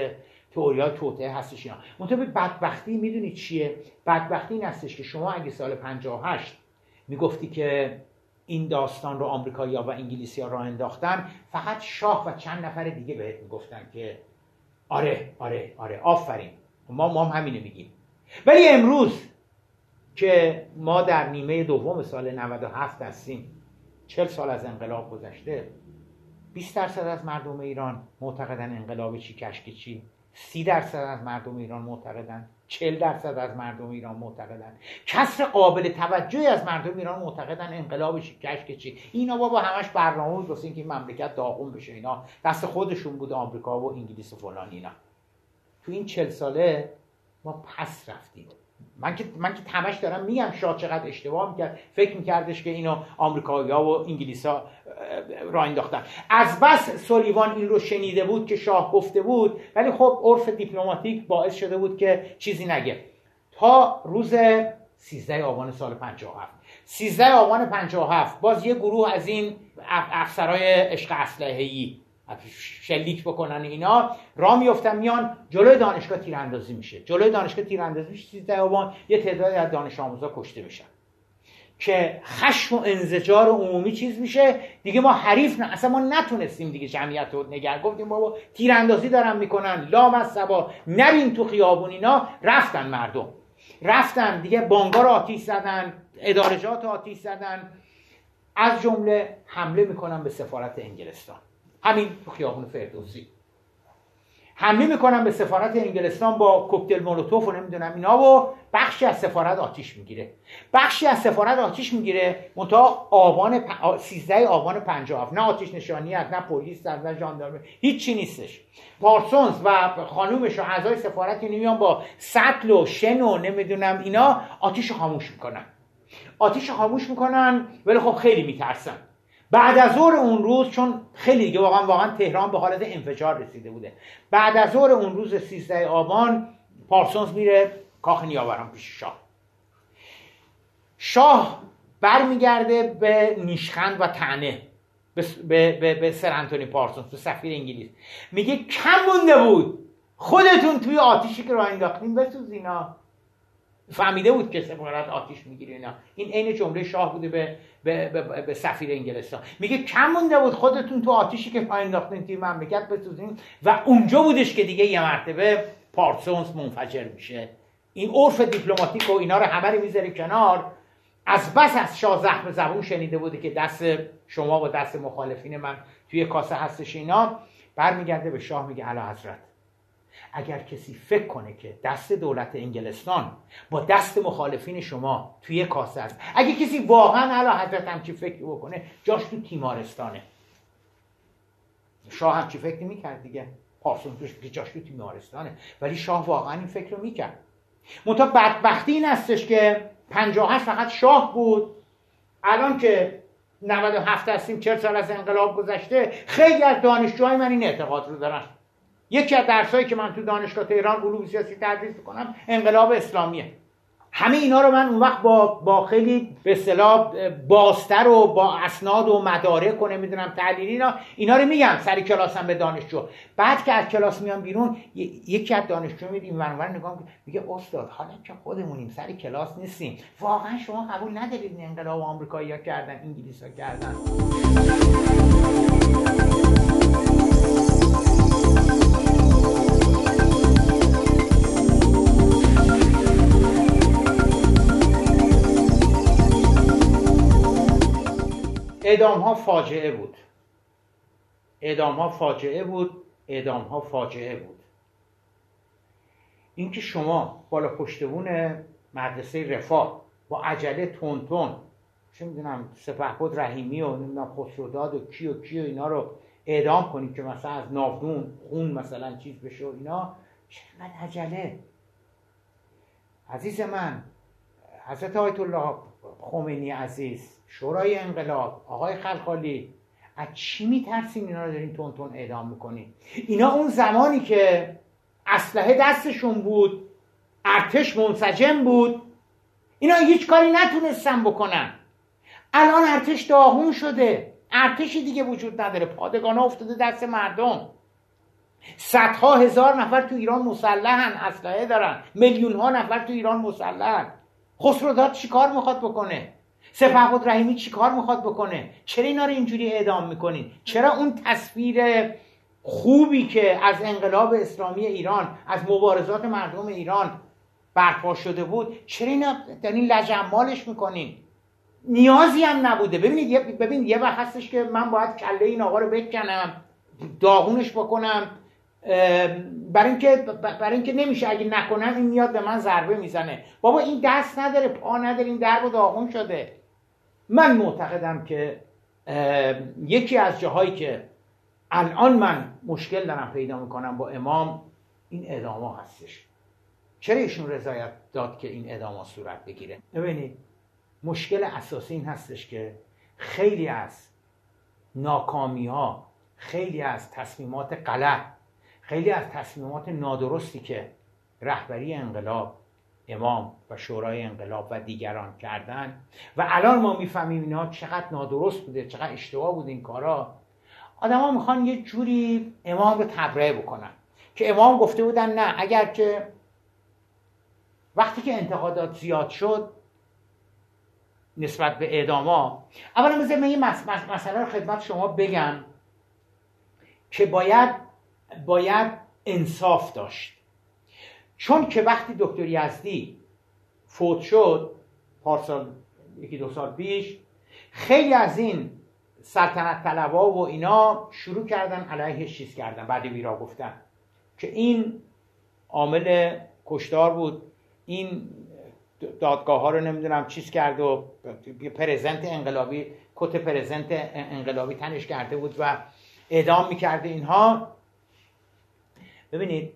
تئوریا توته هستش اینا. منتها بدبختی می‌دونی چیه؟ بدبختی این هستش که شما اگه سال 58 می‌گفتی که این داستان رو آمریکایی‌ها و انگلیسی ها راه انداختن فقط شاه و چند نفر دیگه بهت می‌گفتن که آره آره آره آفرین. ما ما هم میگیم. ولی امروز که ما در نیمه دوم سال 97 هستیم. 40 سال از انقلاب گذشته. 20 درصد از مردم ایران معتقدن انقلاب چی کشک چی. 30 درصد از مردم ایران معتقدن. 40 درصد از مردم ایران معتقدن. کسر قابل توجهی از مردم ایران معتقدن انقلاب کشک چی. اینا بابا همش برنامه بود واسه اینکه مملکت داغون بشه. اینا دست خودشون بود آمریکا و انگلیس و فلان اینا. تو این 40 ساله ما پس رفتیم. من که من که تمش دارم میگم شاه چقدر اشتباه می‌کرد. فکر میکردش که اینو آمریکایی‌ها و انگلیسا را انداختن. از بس سولیوان این رو شنیده بود که شاه گفته بود ولی خب عرف دیپلماتیک باعث شده بود که چیزی نگه. تا روز 13 آبان سال 57 13 آبان 57 باز یه گروه از این افسرهای عشق اسلحه‌ای شلیک بکنن اینا را میفتن میان جلوی دانشگاه تیراندازی میشه. جلوی دانشگاه تیراندازی میشه 13 آبان یه تعدادی از دانش آموزا کشته میشن که خشم و انزجار عمومی چیز میشه. دیگه ما حریف نه اصلا ما نتونستیم دیگه جمعیت رو نگر گفتیم بابا تیراندازی دارن می‌کنن. لام از سبا نرین تو خیابون اینا. رفتن مردم. رفتن دیگه بانگا رو آتیش زدن ادارجات آتیش زدن. از جمله حمله می‌کنن به سفارت انگلستان. همین تو خیابون فردوسی. حمله می‌کنن به سفارت انگلستان با کوکتل مولوتوف و نمی‌دونم اینا و بخشی از سفارت آتیش می‌گیره. بخشی از سفارت آتیش می‌گیره منتها آبان پ... 13 آبان 57 نه آتیش نشانی هست نه پلیس نه ژاندارمری هیچی نیستش. پارسونز و خانومش و اعضای سفارت میان با سطل و شن و نمی‌دونم اینا آتیش خاموش می‌کنن. آتیش خاموش می‌کنن ولی خب خیلی میترسن. بعد از ظهر اون روز چون خیلی دیگه واقعا واقعا تهران به حالت انفجار رسیده بوده. بعد از ظهر اون روز 13 آبان پارسونز میره کاخ نیاوران پیش شاه. شاه برمیگرده به نیشخند و تنه به, به, به, سر انتونی پارسونز به سفیر انگلیس. میگه کم مونده بود. خودتون توی آتیشی که راه انداختین بسوزینا فهمیده بود که سفارت آتیش می‌گیره اینا. این عین جمله شاه بوده به به, به, به سفیر انگلستان. میگه کم مونده بود خودتون تو آتیشی که پایین انداختین توی مملکت بسوزین و اونجا بودش که دیگه یه مرتبه پارسونز منفجر میشه. این عرف دیپلماتیک و اینا رو همه رو می‌ذاره کنار. از بس از شاه زخم زبون شنیده بوده که دست شما و دست مخالفین من توی کاسه هستش اینا. برمیگرده به شاه میگه اعلی حضرت. اگر کسی فکر کنه که دست دولت انگلستان با دست مخالفین شما توی کاسه است. اگه کسی واقعا علا حضرت همچی فکر بکنه جاش تو تیمارستانه. شاه همچی فکر می‌کرد دیگه. پارسون توش که جاش تو تیمارستانه. ولی شاه واقعا این فکر رو می‌کرد. منتها بدبختی این هستش که 58 فقط شاه بود. الان که 97 هستیم 40 سال از انقلاب گذشته خیلی از دانشجوهای من این اعتقاد رو دارن. یکی از درسایی که من تو دانشگاه تهران علوم سیاسی تدریس می‌کنم انقلاب اسلامیه. همه اینا رو من اون وقت با با خیلی به اصطلاح باستر و با اسناد و مدارک و نمی‌دونم تحلیلی اینا اینا رو میگم سر کلاسم به دانشجو. بعد که از کلاس میام بیرون یکی از دانشجو میاد این ورانور نگاه میگه استاد حالا که خودمونیم سر کلاس نیستیم. واقعا شما قبول ندارید انقلاب آمریکایی‌ها کردن انگلیس‌ها کردن. اعدام ها فاجعه بود. اعدام ها فاجعه بود اعدام ها فاجعه بود. اینکه شما بالا پشتبون مدرسه رفاه با عجله تون تون چه می‌دونم سپهبد رحیمی و نمی‌دونم خسروداد و کی و کی و اینا رو اعدام کنید که مثلا از ناودون خون مثلا چیز بشه و اینا چقدر عجله. عزیز من حضرت آیت الله خمینی عزیز شورای انقلاب آقای خلخالی از چی میترسین اینا رو دارین تون تون اعدام می‌کنین؟ اینا اون زمانی که اسلحه دستشون بود ارتش منسجم بود اینا هیچ کاری نتونستن بکنن. الان ارتش داغون شده ارتشی دیگه وجود نداره پادگان افتاده دست مردم. صدها هزار نفر تو ایران مسلحن اسلحه دارن. میلیون ها نفر تو ایران مسلحن. خسرو چی کار می‌خواد بکنه؟ سپهبد رحیمی چی کار می‌خواد بکنه؟ چرا اینا رو اینجوری اعدام می‌کنین؟ چرا اون تصویر خوبی که از انقلاب اسلامی ایران از مبارزات مردم ایران برپا شده بود چرا اینا دارین لجمالش می‌کنین؟ نیازی هم نبوده. ببینید ببینید یه وقت هستش که من باید کله این آقا رو بکنم داغونش بکنم. برای اینکه برای اینکه نمیشه اگه نکنم این میاد به من ضربه می‌زنه. بابا این دست نداره پا نداره این درب داغون شده. من معتقدم که یکی از جاهایی که الان من مشکل دارم پیدا می‌کنم با امام این ادامه هستش. چرا ایشون رضایت داد که این ادامه صورت بگیره؟ ببینید مشکل اساسی این هستش که خیلی از ناکامی ها خیلی از تصمیمات غلط خیلی از تصمیمات نادرستی که رهبری انقلاب امام و شورای انقلاب و دیگران کردن. و الان ما می‌فهمیم اینها چقدر نادرست بوده چقدر اشتباه بوده این کارا. آدما می‌خوان یه جوری امام رو تبرئه بکنن که امام گفته بودن نه اگر که وقتی که انتقادات زیاد شد نسبت به اعداما اولا بذار من این مسئله رو خدمت شما بگم که باید باید انصاف داشت. چون که وقتی دکتر یزدی فوت شد پارسال یکی دو سال پیش خیلی از این سلطنت طلبا و اینا شروع کردن علیهش چیز کردن بعد ویرا گفتن که این عامل کشتار بود این دادگاه ها رو نمی‌دونم چیز کرد و پرزنت انقلابی کت پرزنت انقلابی تنش کرده بود و اعدام می‌کرده اینها. ببینید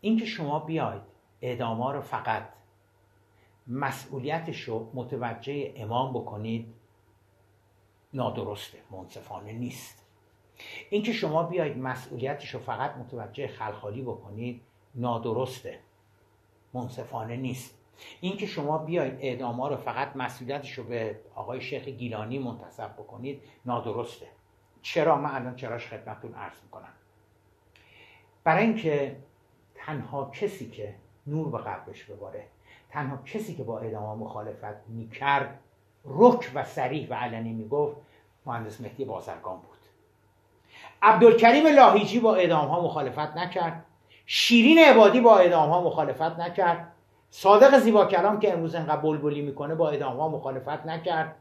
اینکه شما بیاید اعدام ها رو فقط مسئولیتش رو متوجه امام بکنید نادرسته منصفانه نیست. اینکه شما بیاید مسئولیتش رو فقط متوجه خلخالی بکنید نادرسته منصفانه نیست. اینکه شما بیاید اعدام رو فقط مسئولیتش رو به آقای شیخ گیلانی منتصب بکنید نادرسته. چرا؟ من الان چراش خدمتتون عرض می‌کنم. برای اینکه تنها کسی که نور به قلبش بباره تنها کسی که با اعدام مخالفت می‌کرد رک و سریح و علنی می‌گفت مهندس مهدی بازرگان بود. عبدالکریم لاهیجی با اعدام ها مخالفت نکرد. شیرین عبادی با اعدام ها مخالفت نکرد. صادق زیبا کلام که امروز انقدر بلبلی می‌کنه با اعدام ها مخالفت نکرد.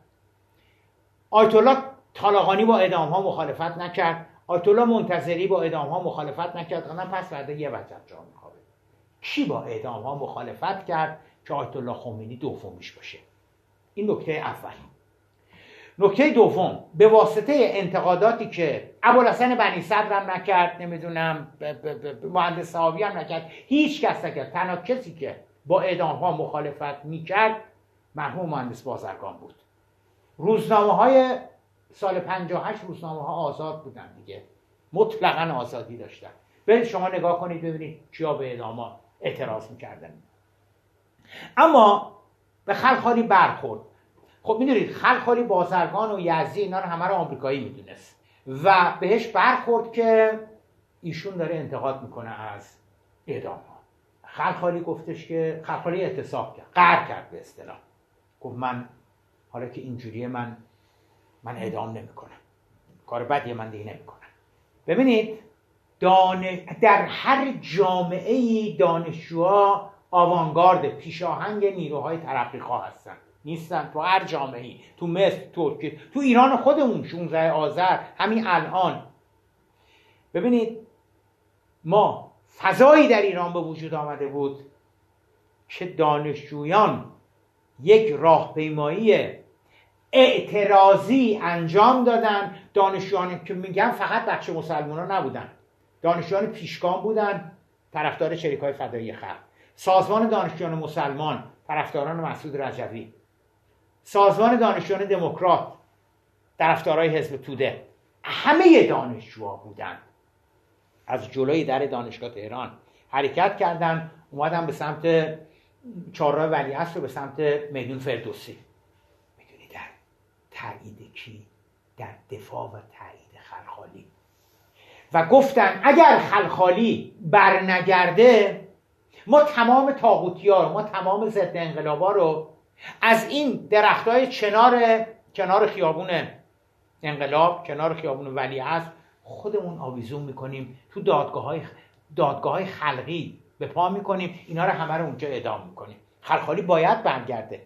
آیت الله با اعدام ها مخالفت نکرد. الله منتظری با اعدام ها مخالفت نکرد. انا پس فردا یه وجب جا میخوابه. کی با اعدام ها مخالفت کرد که آیت الله خمینی دومیش باشه؟ این نکته اول. نکته دوم به واسطه انتقاداتی که ابوالحسن بنی صدرم نکرد نمی‌دونم مهندس صحابی هم نکرد هیچ کس نکرد. تنها کسی که با اعدام ها مخالفت می‌کرد مرحوم مهندس بازرگان بود. روزنامه های سال 58 روزنامه ها آزاد بودن دیگه. مطلقا آزادی داشتن. برید شما نگاه کنید ببینید کیا به اعدام اعتراض می‌کردن. اما به خلخالی برخورد. خب می‌دونید خلخالی بازرگان و یزدی اینا رو همه رو آمریکایی می‌دونست. و بهش برخورد که ایشون داره انتقاد می‌کنه از اعدام ها. خلخالی گفتش که خلخالی اعتصاب کرد قهر کرد به اصطلاح. گفت من حالا که اینجوریه من من اعدام نمی‌کنم. کار بدی من دیگه نمی‌کنم. ببینید دان... در هر جامعه ای دانشجوها آوانگارد پیشاهنگ نیروهای ترقیخواه هستن. نیستن تو هر جامعه ای تو مصر ترکیه تو ایران خودمون 16 آذر همین الان. ببینید ما فضایی در ایران به وجود آمده بود که دانشجویان یک راهپیمایی اعتراضی انجام دادن. دانشجویان که میگم فقط بچه مسلمان ها نبودن. دانشجویان پیشگام بودن طرفدار چریک های فدایی خلق. سازمان دانشجویان مسلمان طرفداران مسعود رجوی. سازمان دانشجویان دموکرات طرفدارای حزب توده. همه دانشجوها بودن. از جلوی در دانشگاه تهران حرکت کردن. اومدن به سمت چهارراه ولیعصر و به سمت میدون فردوسی. تایید کی؟ در دفاع و تایید خلخالی. و گفتن اگر خلخالی برنگرده ما تمام تاغوتیار ما تمام ضد انقلابا رو از این درخت های کنار کنار خیابون انقلاب کنار خیابون ولی خودمون آویزون می‌کنیم تو دادگاه های, دادگاه های خلقی به پا می‌کنیم اینا رو همه رو اونجا اعدام می‌کنیم. خلخالی باید برگرده.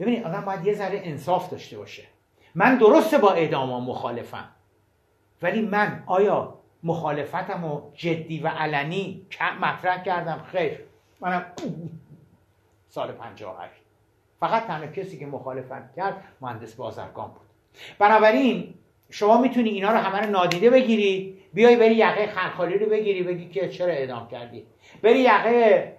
ببینید آدم باید یه ذره انصاف داشته باشه. من درسته با اعدام مخالفم. ولی من آیا مخالفتم و جدی و علنی مطرح کردم؟ خیر. منم سال 58 فقط تنها کسی که مخالفت کرد مهندس بازرگان بود. بنابراین شما می‌تونی اینا رو همه نادیده بگیری بیای بری یقه خلخالی رو بگیری بگی که چرا اعدام کردی. بری یقه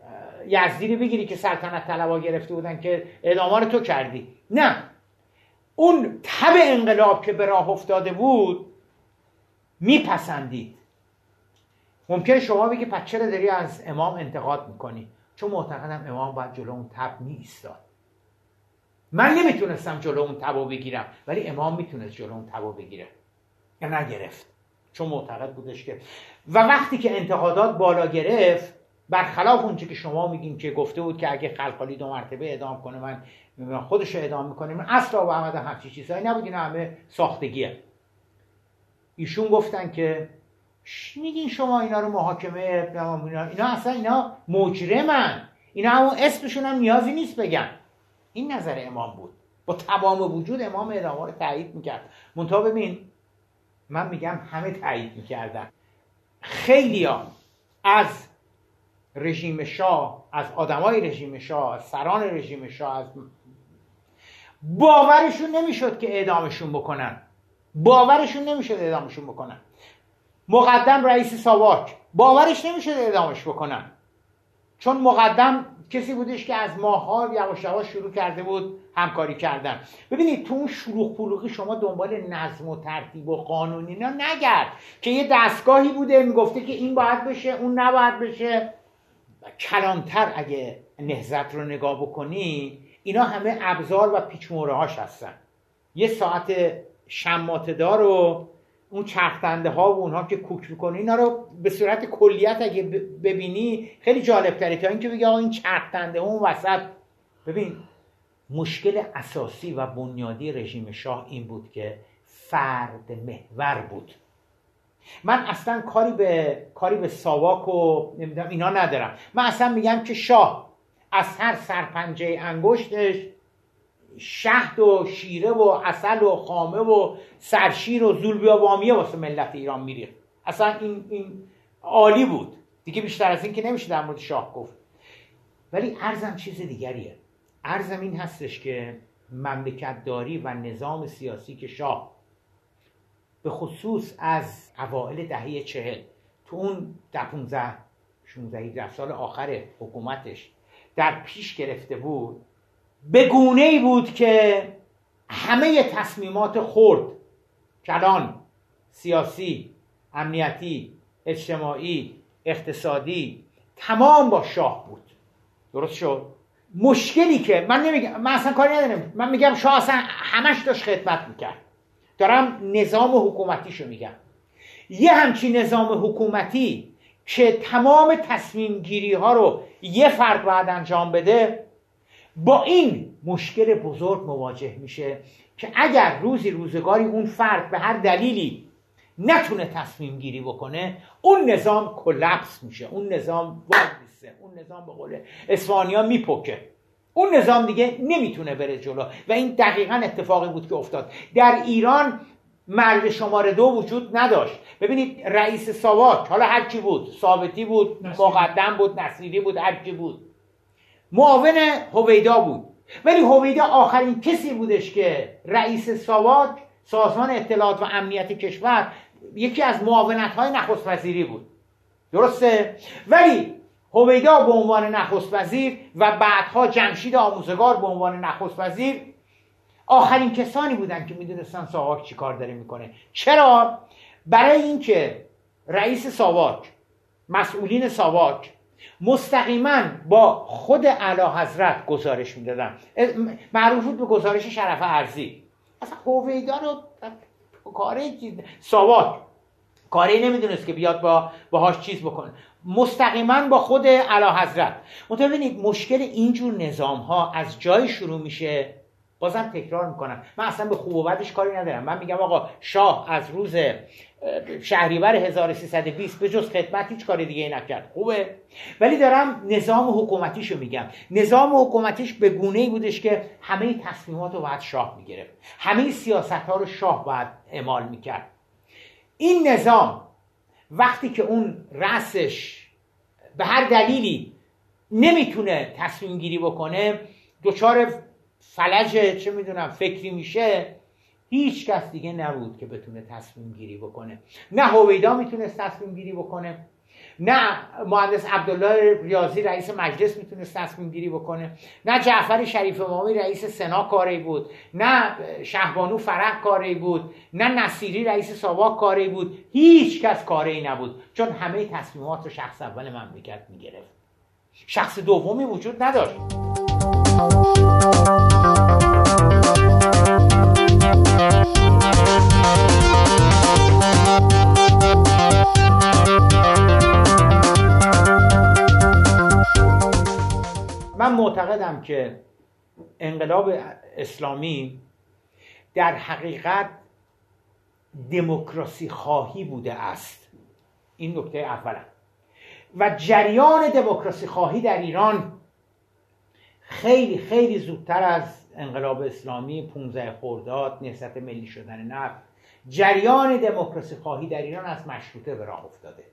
یزدی بگیری که سلطنت طلبا گرفته بودن که اعدام رو تو کردی. نه. اون تب انقلاب که به راه افتاده بود میپسندید. ممکنه شما بگی پس چرا داری از امام انتقاد می‌کنی؟ چون معتقدم امام باید جلو اون تب می من نمی‌تونستم جلو اون تبا بگیرم ولی امام می‌تونست جلو اون تبا بگیره. نگرفت. چون معتقد بودش که و وقتی که انتقادات بالا گرفت برخلاف اونچه که شما میگین که گفته بود که اگه خلقالی دو مرتبه ادام کنه من خودش رو ادام می‌کنه من اصلا و احمد همچی چیزهایی نبود اینا همه ساختگیه. ایشون گفتن که میگین شما اینا رو محاکمه اینا اصلا اینا مجرمن. اینا همون اسمشون هم نیازی نیست بگن. این نظر امام بود. با تمام وجود امام ادامه رو تایید می‌کرد. منتها ببین من میگم همه تایید می‌کردن. خیلی از رژیم شاه از آدمای رژیم شاه از سران رژیم شاه از باورشون نمی‌شد که اعدامشون بکنن. باورشون نمی‌شد اعدامشون بکنن. مقدم رئیس ساواک باورش نمی‌شد اعدامش بکنن. چون مقدم کسی بودش که از ماها یواش یواش شروع کرده بود همکاری کردن. ببینید تو اون شروع پلوغی شما دنبال نظم و ترتیب و قانونی اینا نگرد. که یه دستگاهی بوده می‌گفته که این باید بشه اون نباید بشه. کلانتر اگه نهزت رو نگاه بکنی اینا همه ابزار و پیچموره هاش هستن. یه ساعت شماتدار و اون چرخنده ها و اونها که کوک می‌کنه اینا رو به صورت کلیت اگه ببینی خیلی جالب تره تا اینکه بگه آقا این چرخنده اون وسط. ببین مشکل اساسی و بنیادی رژیم شاه این بود که فرد محور بود. من اصلا کاری به کاری به ساواک و نمی‌دونم اینا ندارم. من اصلا میگم که شاه از هر سرپنجه انگشتش شهد و شیره و اصل و خامه و سرشیر و زولبیا وامیه واسه ملت ایران میریخت. اصلا این, این عالی بود. دیگه بیشتر از این که نمیشه در مورد شاه گفت. ولی ارزم چیز دیگریه. ارزم این هستش که مملکت داری و نظام سیاسی که شاه به خصوص از اوائل دهه چهل. تو اون ده 15 16 سال آخر حکومتش در پیش گرفته بود. به گونه ای بود که همه تصمیمات خرد کلان سیاسی امنیتی اجتماعی اقتصادی تمام با شاه بود. درست شد؟ مشکلی که من نمیگم من اصلا کاری ندارم. من میگم شاه اصلا همش داشت خدمت می‌کرد. دارم نظام حکومتیشو میگم. یه همچین نظام حکومتی که تمام تصمیم گیری ها رو یه فرد باید انجام بده با این مشکل بزرگ مواجه میشه که اگر روزی روزگاری اون فرد به هر دلیلی نتونه تصمیم گیری بکنه اون نظام کلپس میشه اون نظام واد اون نظام به قول اسپانیا میپکه. اون نظام دیگه نمی‌تونه بره جلو. و این دقیقا اتفاقی بود که افتاد. در ایران مرد شماره دو وجود نداشت. ببینید رئیس ساواک حالا هر کی بود؟ ثابتی بود مقدم بود نصیری بود هر کی بود. معاون هویدا بود. ولی هویدا آخرین کسی بودش که رئیس ساواک سازمان اطلاعات و امنیت کشور یکی از معاونت های نخست وزیری بود. درسته؟ ولی هویدا به عنوان نخست وزیر و بعدها جمشید آموزگار به عنوان نخست وزیر آخرین کسانی بودن که می‌دونستن ساواک چی کار داره می‌کنه. چرا؟ برای اینکه رئیس ساواک مسئولین ساواک مستقیما با خود اعلی حضرت گزارش می‌دادن. معروف بود به گزارش شرف ارزی اصلا هویدا رو کاره ساواک کاری نمی‌دونست که بیاد با باهاش چیز بکنه. مستقیما با خود اعلی حضرت ببینید مشکل اینجور نظام ها از جای شروع میشه بازم تکرار می‌کنم من اصلا به خوب و بدش کاری ندارم. من میگم آقا شاه از روز شهریور 1320 به جز خدمت هیچ کاری دیگه نکرد. خوبه. ولی دارم نظام حکومتیشو میگم. نظام حکومتیش به گونه ای بودش که همه تصمیمات رو باید شاه می‌گرفت. همه سیاست ها رو شاه باید اعمال می‌کرد. این نظام وقتی که اون رأسش به هر دلیلی نمی‌تونه تصمیم گیری بکنه دچار فلج چه می‌دونم فکری میشه هیچ کس دیگه نبود که بتونه تصمیم گیری بکنه. نه هویدا می‌تونست تصمیم گیری بکنه نه مهندس عبدالله ریاضی رئیس مجلس می‌تونست تصمیم گیری بکنه نه جعفر شریف امامی رئیس سنا کاری بود نه شهبانو فرح کاری بود نه نصیری رئیس ساواک کاری بود هیچ کس کاری نبود چون همه تصمیمات رو شخص اول مملکت می‌گرفت. شخص دومی وجود نداشت. معتقدم که انقلاب اسلامی در حقیقت دموکراسی خواهی بوده است. این نکته اولم و جریان دموکراسی خواهی در ایران خیلی خیلی زودتر از انقلاب اسلامی 15 خرداد نسبت ملی شدن نفت جریان دموکراسی خواهی در ایران از مشروطه به راه افتاده.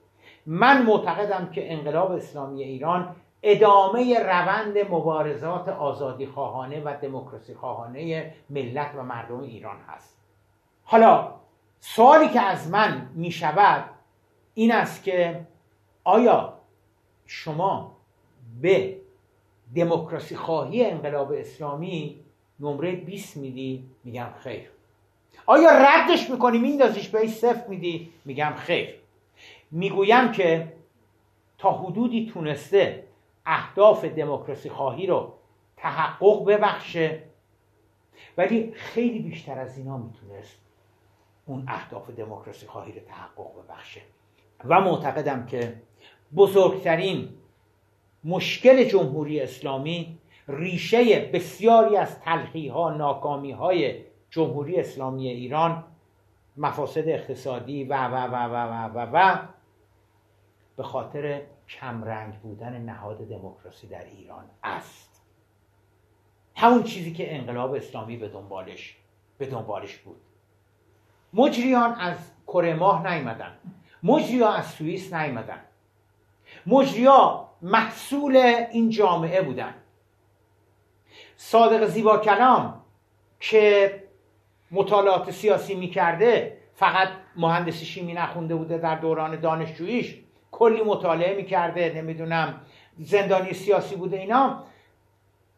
من معتقدم که انقلاب اسلامی ایران ادامه روند مبارزات آزادی خواهانه و دموکراسی خواهانه ملت و مردم ایران هست. حالا سوالی که از من می شود این است که آیا شما به دموکراسی خواهی انقلاب اسلامی نمره 20 میدی؟ میگم خیر. آیا ردش می‌کنی؟ میندازیش به صفر میدی؟ میگم خیر. می‌گویم که تا حدودی تونسته اهداف دموکراسی خواهی رو تحقق ببخشه. ولی خیلی بیشتر از اینا می‌تونست اون اهداف دموکراسی خواهی رو تحقق ببخشه. و معتقدم که بزرگترین مشکل جمهوری اسلامی ریشه بسیاری از تلخی ها ناکامی های جمهوری اسلامی ایران مفاسد اقتصادی و و و و و و, و به خاطر کمرنگ بودن نهاد دموکراسی در ایران است. همون چیزی که انقلاب اسلامی به دنبالش به دنبالش بود. مجریان از کره ماه نیمدن مجریا از سوئیس نیمدن مجریا محصول این جامعه بودن. صادق زیبا کلام که مطالعات سیاسی می‌کرده فقط مهندسی شیمی نخونده بوده در دوران دانشجوییش. کلی مطالعه می‌کرده نمی‌دونم زندانی سیاسی بوده اینا.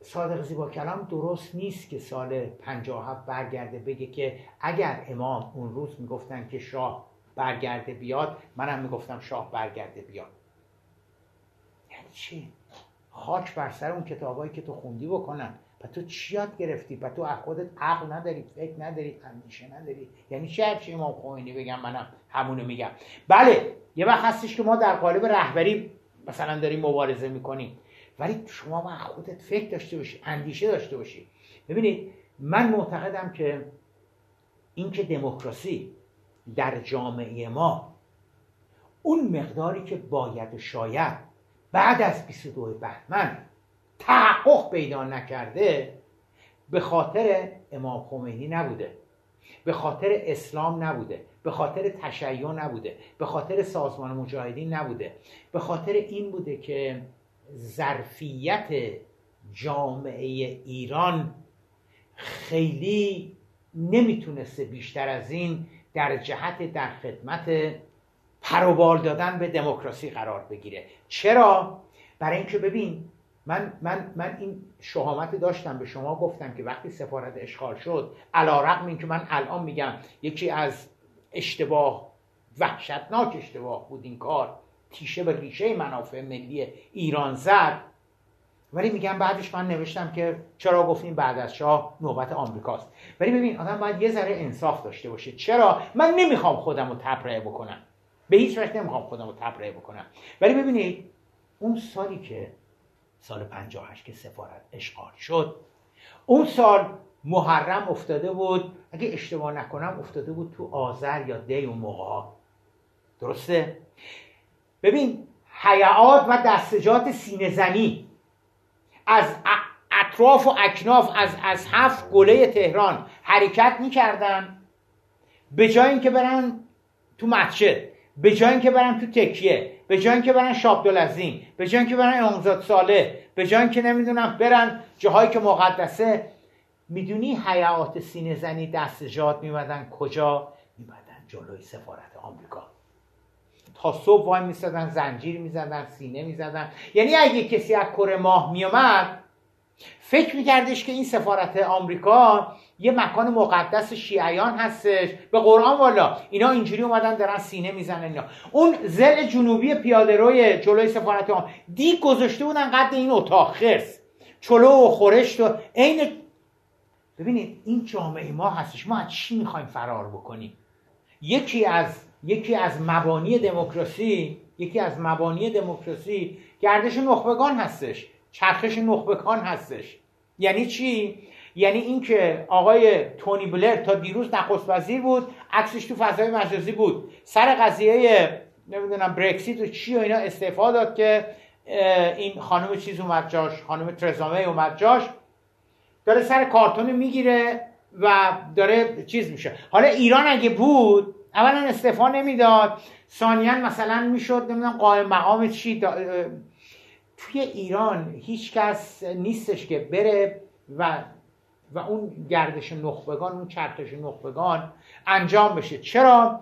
صادق زیبا کلام درست نیست که سال 57 برگرده بگه که اگر امام اون روز می‌گفتن که شاه برگرده بیاد منم می‌گفتم شاه برگرده بیاد. یعنی چی؟ خاک بر سر اون کتابایی که تو خوندی بکنن. تو چی یاد گرفتی؟ و تو خودت عقل نداری فکر نداری اندیشه نداری. یعنی چه هرچی امام خمینی بگم منم همونو میگم. بله یه وقت هستش که ما در قالب رهبری مثلا داریم مبارزه می‌کنیم. ولی شما با خودت فکر داشته باشی اندیشه داشته باشی. ببینید من معتقدم که اینکه دموکراسی در جامعه ما اون مقداری که باید و شاید بعد از 22 بهمن تحقق پیدا نکرده به خاطر امام خمینی نبوده. به خاطر اسلام نبوده. به خاطر تشیع نبوده. به خاطر سازمان مجاهدین نبوده. به خاطر این بوده که ظرفیت جامعه ایران خیلی نمی‌تونسته بیشتر از این در جهت در خدمت پروبال دادن به دموکراسی قرار بگیره. چرا؟ برای اینکه ببین من, من, من این شهامت داشتم. به شما گفتم که وقتی سفارت اشغال شد علا رقم این که من الان میگم یکی از اشتباه وحشتناک اشتباه بود این کار. تیشه به ریشه منافع ملی ایران زد. ولی میگم بعدش من نوشتم که چرا گفتیم بعد از شاه نوبت آمریکاست. ولی ببین آدم باید یه ذره انصاف داشته باشه. چرا؟ من نمی‌خوام خودم رو تبرئه بکنم. به هیچ وجه نمی‌خوام خودم رو تبرئه بکنم. ولی ببینید اون سالی که سال 58 که سفارت اشغال شد. اون سال محرم افتاده بود. اگه اشتباه نکنم افتاده بود تو آذر یا دی اون موقع. درسته؟ ببین حیعات و دستجات سینه زنی از اطراف و اکناف از, از هفت گله تهران حرکت می‌کردن. به جای اینکه برن تو مسجد به جای اینکه برن تو تکیه به جای اینکه برن شابدالعظیم به جای اینکه برن امامزاده ساله به جای اینکه نمی‌دونم برن جاهایی که مقدسه می‌دونی حیات سینه زنی دستجات میمدن کجا؟ میمدن جلوی سفارت آمریکا. تا صبح وای می‌زدن زنجیر می‌زدن سینه می‌زدن. یعنی اگه کسی از کره ماه میومد فکر میکردش که این سفارت آمریکا یه مکان مقدس شیعیان هستش. به قرآن والا اینا اینجوری اومدن دارن سینه می‌زنن اینا. اون زل جنوبی پیاده روی جلوی سفارت آمریکا. دی گذاشته بودن قد این اتاق. خرس. چلو و خورشت و عین ببینید این جامعه ما هستش. ما از چی می‌خوایم فرار بکنیم؟ یکی از یکی از مبانی دموکراسی یکی از مبانی دموکراسی گردش نخبگان هستش. چرخش نخبگان هستش. یعنی چی؟ یعنی اینکه آقای تونی بلر تا دیروز نخست وزیر بود عکسش تو فضای مجازی بود. سر قضیه نمی‌دونم برکسیت و چی و اینا استعفا داد که این خانم چیز اومد جاش خانم ترزامه اومد جاش. داره سر کارتون می‌گیره و داره چیز میشه. حالا ایران اگه بود اولا استعفا نمی‌داد. ثانیا مثلا می‌شد نمی‌دونم قائم مقام چی توی ایران هیچ کس نیستش که بره و و اون گردش نخبگان اون چرخش نخبگان انجام بشه. چرا؟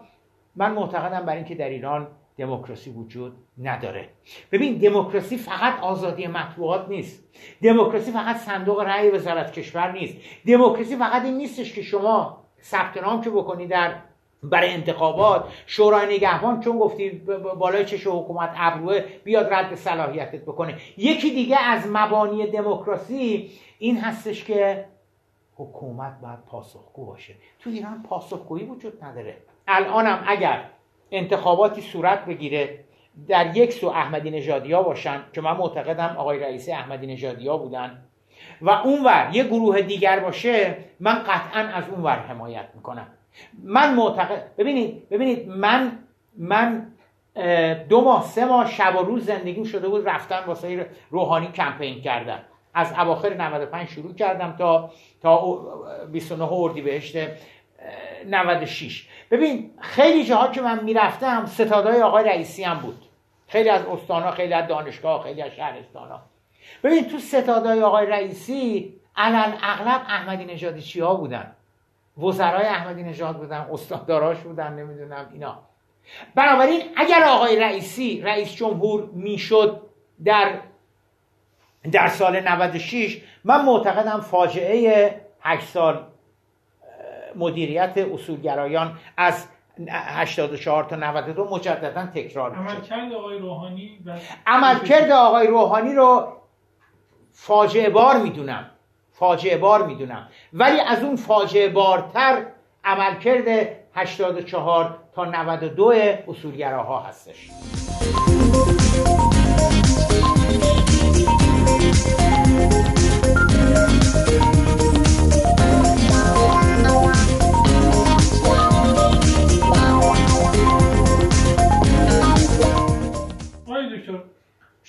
من معتقدم برای اینکه در ایران دموکراسی وجود نداره. ببین دموکراسی فقط آزادی مطبوعات نیست. دموکراسی فقط صندوق رأی وزارت کشور نیست. دموکراسی فقط این نیستش که شما ثبت نام که بکنی در برای انتخابات. شورای نگهبان چون گفتی بالای چش حکومت ابروه بیاد رد صلاحیتت بکنه. یکی دیگه از مبانی دموکراسی این هستش که حکومت باید پاسخگو باشه. تو ایران پاسخگویی وجود نداره. الانم اگر انتخاباتی صورت بگیره در یک سو احمدی نژادی ها باشن که من معتقدم آقای رئیس احمدی نژادی ها بودن و اونور یه گروه دیگر باشه من قطعا از اونور حمایت می‌کنم. من معتقد ببینید ببینید من من دو ماه سه ماه شب و روز زندگیم شده بود رفتن واسه روحانی کمپین کردن از اواخر 95 شروع کردم تا تا 29 اردیبهشت 96 ببین خیلی جاها که من می‌رفتم ستادای آقای رئیسی هم بود. خیلی از استانا خیلی از دانشگاه خیلی از شهرستانا ببین تو ستادای آقای رئیسی علن اغلب احمدی نژادی چی بودن؟ وزرای احمدی نژاد بودن استاداراش بودن نمی‌دونم اینا. بنابراین اگر آقای رئیسی رئیس جمهور می‌شد در در سال 96 من معتقدم فاجعه 8 سال مدیریت اصولگرایان از 84 تا 92 مجددا تکرار میشه عملکرد آقای روحانی عملکرد آقای روحانی رو فاجعه بار می‌دونم. فاجعه بار می‌دونم. ولی از اون فاجعه بارتر عملکرد 84 تا 92 اصولگراها هستش.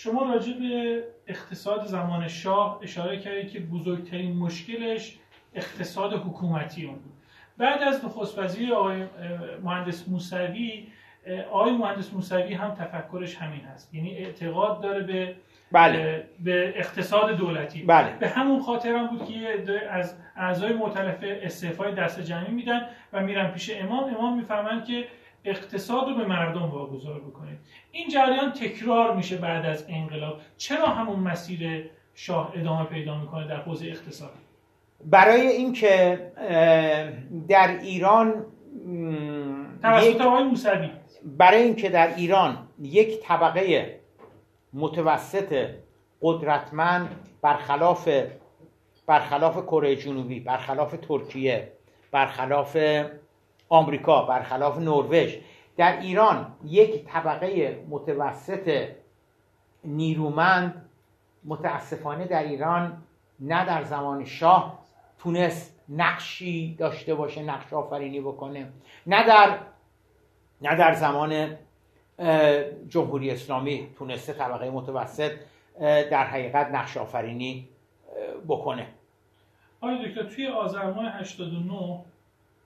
شما راجع به اقتصاد زمان شاه اشاره کردید که بزرگترین مشکلش اقتصاد حکومتی اون بود بعد از نخست وزیر آقای مهندس موسوی آقای مهندس موسوی هم تفکرش همین هست یعنی اعتقاد داره به بله. به اقتصاد دولتی بله. به همون خاطر هم بود که از اعضای مختلف استعفای دست جمعی میدن و میرن پیش امام امام می‌فهمن که اقتصاد رو به مردم واگذار بکنید. این جریان تکرار میشه بعد از انقلاب. چرا همون مسیر شاه ادامه پیدا می‌کنه در حوزه اقتصاد؟ برای اینکه در ایران توسط آقای موسوی. برای اینکه در ایران یک طبقه متوسط قدرتمند برخلاف برخلاف کره جنوبی برخلاف ترکیه برخلاف آمریکا برخلاف نروژ. در ایران یک طبقه متوسط نیرومند متاسفانه در ایران نه در زمان شاه تونست نقشی داشته باشه نقش آفرینی بکنه. نه در نه در زمان جمهوری اسلامی تونسته طبقه متوسط در حقیقت نقش آفرینی بکنه. آقای دکتر توی آذر ماه 89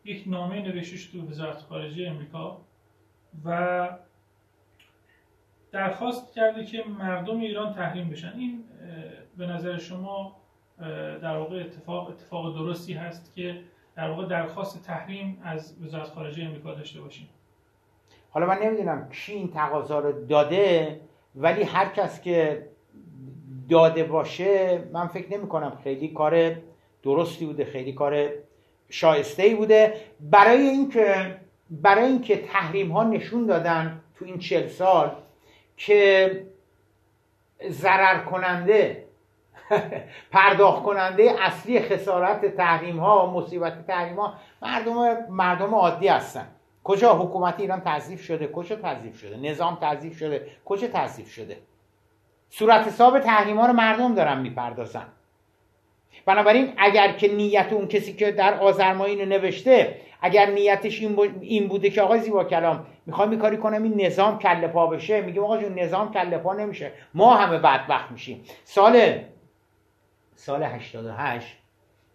یک نامه نوشتش تو وزارت خارجه امریکا و درخواست کرده که مردم ایران تحریم بشن. این به نظر شما در واقع اتفاق اتفاق درستی هست که در واقع درخواست تحریم از وزارت خارجه امریکا داشته باشیم؟ حالا من نمی‌دونم کی این تقاضا رو داده ولی هر کس که داده باشه من فکر نمی کنم خیلی کار درستی بوده خیلی کار شایسته ای بوده. برای اینکه برای اینکه تحریم ها نشون دادن تو این چل سال که ضرر کننده پرداخت کننده اصلی خسارت تحریم ها و مصیبت تحریم ها مردم مردم عادی هستن. کجا حکومت ایران تضیف شده؟ کجا تضیف شده؟ نظام تضیف شده؟ کجا تضیف شده؟ صورت حساب تحریم ها رو مردم دارن می‌پردازن. بنابراین اگر که نیت اون کسی که در آزرمایی نوشته اگر نیتش این, بوده که آقای زیبا کلام می‌خوام این کاری کنم این نظام کله پا بشه؟ میگه آقا جون نظام کله پا نمیشه. ما همه بدبخت میشیم. سال سال 88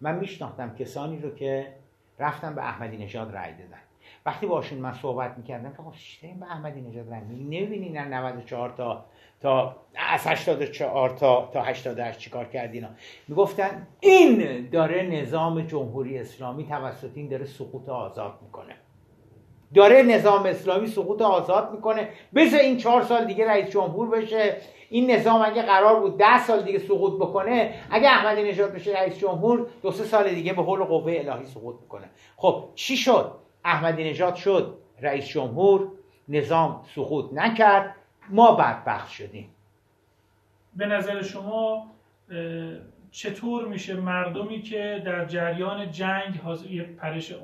من میشناختم کسانی رو که رفتن به احمدی نژاد رأی دادن. وقتی باشون من صحبت می‌کردم که این به احمدی نژاد رأی نمی‌بینین 94 تا تا از 84 تا تا 88 چیکار کرد اینا. می‌گفتن این داره نظام جمهوری اسلامی توسط این داره سقوط آزاد می‌کنه. داره نظام اسلامی سقوط آزاد می‌کنه. بذار این چهار سال دیگه رئیس جمهور بشه. این نظام اگه قرار بود ده سال دیگه سقوط بکنه اگه احمدی نژاد بشه رئیس جمهور دو سه سال دیگه به حول قوه الهی سقوط می‌کنه. خب چی شد؟ احمدی نژاد شد رئیس جمهور نظام سقوط نکرد. ما بدبخت شدیم. به نظر شما چطور میشه مردمی که در جریان جنگ حاضر یه پرش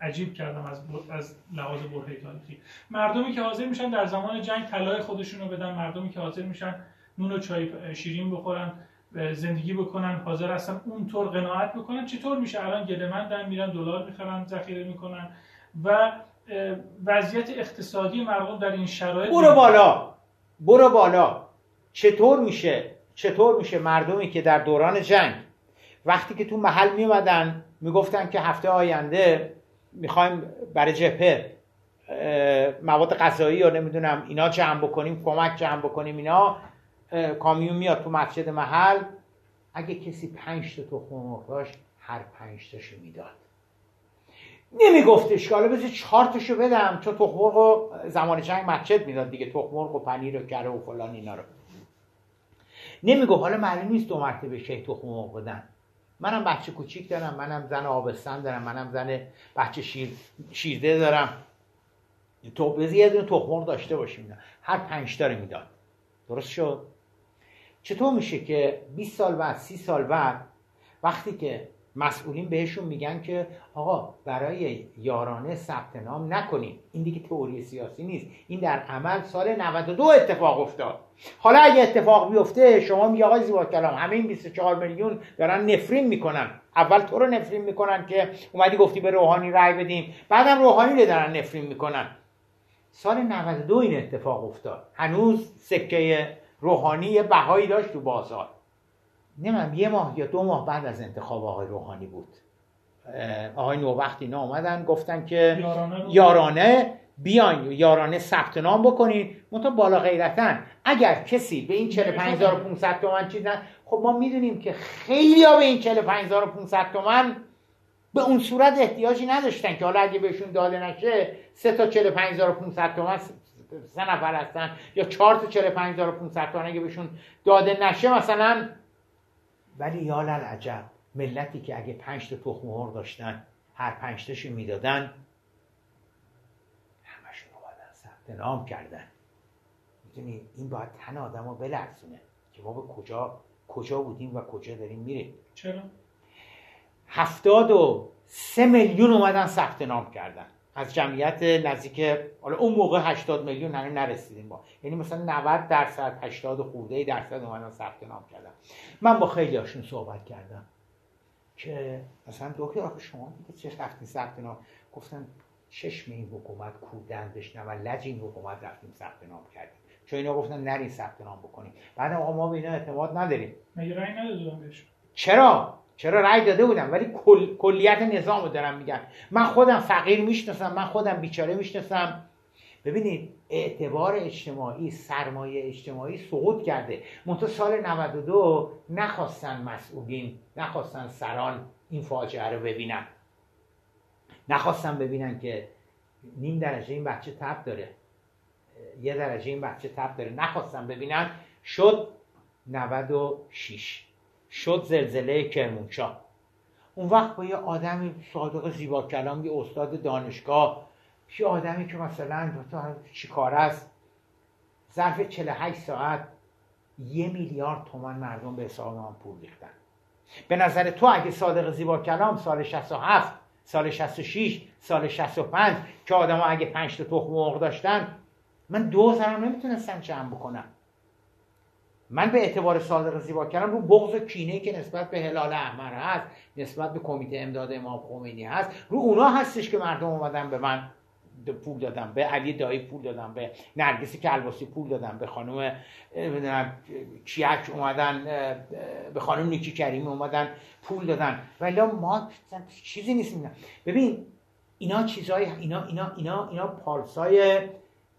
عجیب کردم از از لحاظ برهه تاریخی. مردمی که حاضر میشن در زمان جنگ طلای خودشون رو بدن مردمی که حاضر میشن نون و چای شیرین بخورن زندگی بکنن حاضر هستن اونطور قناعت بکنن. چطور میشه الان گلمندن میرن دلار می‌خرن ذخیره می‌کنن؟ و وضعیت اقتصادی مردم در این شرایط برو بالا. برو بالا. چطور میشه؟ چطور میشه مردمی که در دوران جنگ وقتی که تو محل میومدن می‌گفتن که هفته آینده می‌خوایم برای جبهه مواد غذایی یا نمی‌دونم اینا جمع بکنیم کمک جمع بکنیم اینا کامیون میاد تو مسجد محل. اگه کسی پنج تا تخم داشت هر پنج تاشو می‌داد. نمیگفتش که حالا بذار چهار تاشو بدم. چون تخمرغ و زمان جنگ مسجد می‌داد دیگه تخمرغ و پنیر و کره و فلان اینا رو. نمی‌گفت حالا معلوم نیست دو مرتبه شی تخم بدن. منم بچه کوچیک دارم منم زن آبستن دارم منم زن بچه شیر شیرده دارم. تو یه دونه تخمرغ داشته باشیم هر پنج تا می‌داد. درست شد؟ چطور میشه که 20 سال بعد 30 سال بعد وقتی که مسئولین بهشون میگن که آقا برای یارانه ثبت نام نکنیم این دیگه تئوری سیاسی نیست. این در عمل سال 92 اتفاق افتاد. حالا اگه اتفاق بیفته شما میگه آقای زیبا کلام همه این 24 میلیون دارن نفرین می‌کنن. اول تو رو نفرین می‌کنن که اومدی گفتی به روحانی رأی بدیم. بعدم روحانی رو دارن نفرین می‌کنن. سال 92 این اتفاق افتاد. هنوز سکه روحانی بهایی داشت تو بازار. نمیم یه ماه یا دو ماه بعد از انتخاب آقای روحانی بود. آقای نوبخت اینا آمدن گفتن که یارانه یارانه بیاین یارانه ثبت نام بکنین. منتها بالا غیرتن. اگر کسی به این 45500 تومن چیزن خب ما می‌دونیم که خیلی ها به این 45500 تومن به اون صورت احتیاجی نداشتن که حالا اگه بهشون داده نشه سه تا 45500 تومن سه نفر هستن یا چهار تا 45500 تومن اگه بهشون داده نشه مثلا ولی یا عجب ملتی که اگه پنج تا تخم مرغ داشتن هر پنج تاشو می‌دادن همشون اومدن ثبت نام کردن. می‌دونی این باید تن آدم رو بلرزونه که ما به کجا کجا بودیم و کجا داریم میریم. چرا؟ هفتاد و سه میلیون اومدن ثبت نام کردن. از جمعیت نزدیک حالا اون موقع 80 میلیون هنوز نرسیدیم با. یعنی مثلا 90 درصد 80 خورده درصد اومدن ثبت نام کردن. من با خیلی هاشون صحبت کردم. که مثلا دکتر آخه شما دیگه چه رفتین ثبت نام؟ گفتن چشم این حکومت کودندش نه و لج این حکومت رفتیم ثبت نام کردیم. چون اینا گفتن نرین ثبت نام بکنیم. بعد آقا ما به اینا اعتماد نداریم. مگه رأی ندادم بهشون؟ چرا؟ چرا رأی داده بودم؟ ولی کل... کلیت نظام رو دارم میگم. من خودم فقیر می‌شناسم من خودم بیچاره می‌شناسم. ببینید اعتبار اجتماعی سرمایه اجتماعی سقوط کرده. منتها سال 92 نخواستن مسئولین نخواستن سران این فاجعه رو ببینن. نخواستن ببینن که نیم درجه این بچه تب داره. یه درجه این بچه تب داره. نخواستن ببینن. شد 96 شد زلزله کرمانشاه. اون وقت با یه آدمی صادق زیبا کلام یه استاد دانشگاه. یه آدمی که مثلا چیکار است؟ ظرف 48 ساعت یه میلیارد تومن مردم به حساب من پول ریختن. به نظر تو اگه صادق زیبا کلام سال 67 سال 66 سال 65 که آدم اگه 5 تا تخم مرغ داشتن من دو زرم نمی‌تونستم جمع بکنم. من به اعتبار صادق زیبا کردم رو بغض و کینه که نسبت به هلال احمر هست نسبت به کمیته امداد امام خمینی هست رو اونا هستش که مردم اومدن به من پول دادم به علی دایی پول دادم به نرگس کلباسی پول دادم به خانم کیک اومدن به خانم نیکی کریمی اومدن پول دادن. ولی ما چیزی نیستیم ببین اینا چیزای اینا اینا اینا اینا پالسای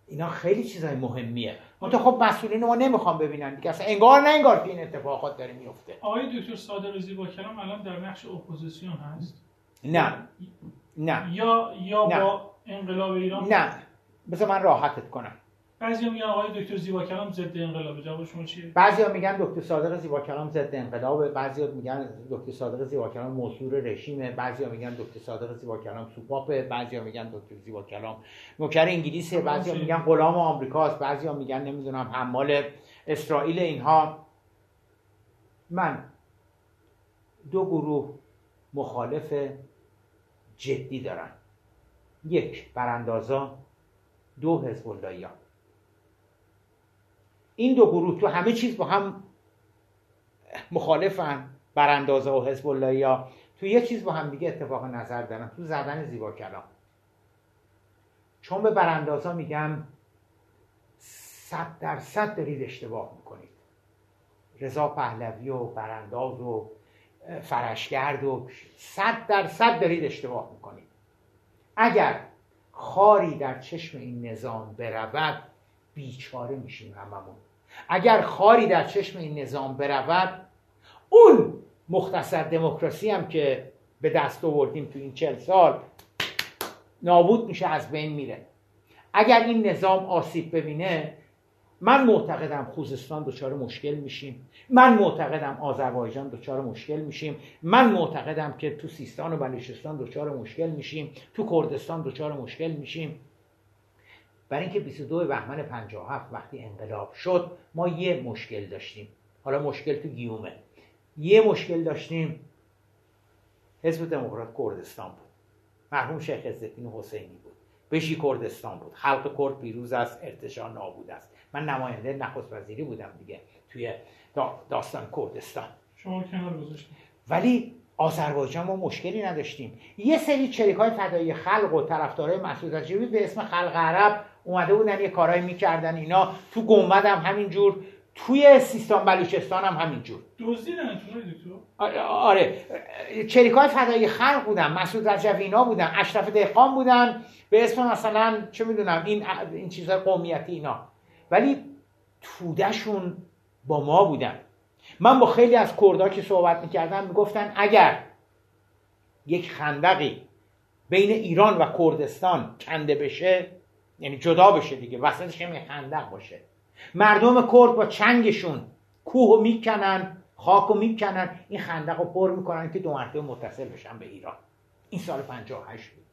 اینا خیلی چیزای مهمیه. منتها خب مسئولین ما نمی‌خوام ببینن دیگه. اصلا انگار نه انگار که این اتفاقات داره میفته. آقای دکتر صادق زیبا کلام الان در نقش اپوزیسیون هست؟ نه. نه. یا یا نه. با انقلاب ایران؟ نه. بذار من راحتت کنم. بعضی میگن آقای دکتر زیبا کلام ضد انقلاب جواب شما چیه؟ بعضیا میگن دکتر صادق زیبا کلام ضد انقلاب بعضیا میگن دکتر صادق زیبا کلام موصول رژیمه. بعضیا میگن دکتر صادق زیبا کلام سوپاپه. بعضیا میگن دکتر زیبا کلام نوکر انگلیسه. بعضیا میگن غلام آمریکاست. بعضیا میگن نمی‌دونم حمال اسرائیل اینها. من دو گروه مخالف جدی دارن یک براندازا. دو حزب اللهیان. این دو گروه تو همه چیز با هم مخالفن براندازه و حزب الله یا تو یه چیز با هم دیگه اتفاق نظر دارن تو زدن زیبا کلام. چون به براندازا میگم صد درصد دارید اشتباه می‌کنید. رضا پهلوی و برانداز و فرشگرد و صد درصد دارید اشتباه می‌کنید. اگر خاری در چشم این نظام برود بیچاره میشیم هممون. اگر خاری در چشم این نظام برود اون مختصر دموکراسی هم که به دست آوردیم تو این چل سال نابود میشه از بین میره. اگر این نظام آسیب ببینه من معتقدم خوزستان دچار مشکل میشیم. من معتقدم آذربایجان دچار مشکل میشیم. من معتقدم که تو سیستان و بلوچستان دچار مشکل میشیم. تو کردستان دچار مشکل میشیم. برای اینکه 22 بهمن 57 وقتی انقلاب شد ما یه مشکل داشتیم. حالا مشکل تو گیومه. یه مشکل داشتیم حزب دموکرات کردستان بود. مرحوم شیخ عزالدین حسینی بود. بشی کردستان بود. خلق کرد پیروز است ارتشا نابود است. من نماینده نخست وزیری بودم دیگه توی داستان کردستان. شما کنار ولی آذربایجان ما مشکلی نداشتیم. یه سری چریک های فدایی خلق و طرفدارای مسعود به اسم خلق عرب اومده بودن یه کارایی می‌کردن اینا تو گنبد هم همینجور توی سیستان بلوچستان هم همینجور. دزدیدن آره, آره. چریکای فدایی خلق بودن مسعود رجوی اینا بودن اشرف دهقان بودن به اسم مثلا چه می‌دونم این این چیزهای قومیتی اینا. ولی تودهشون با ما بودن. من با خیلی از کردها که صحبت می‌کردم می‌گفتن اگر یک خندقی بین ایران و کردستان کنده بشه یعنی جدا بشه دیگه وسطش هم خندق باشه. مردم کرد با چنگشون کوه می‌کنن خاک می‌کنن این خندق رو پر می‌کنن که دو مرتبه متصل بشن به ایران. این سال 58 بود.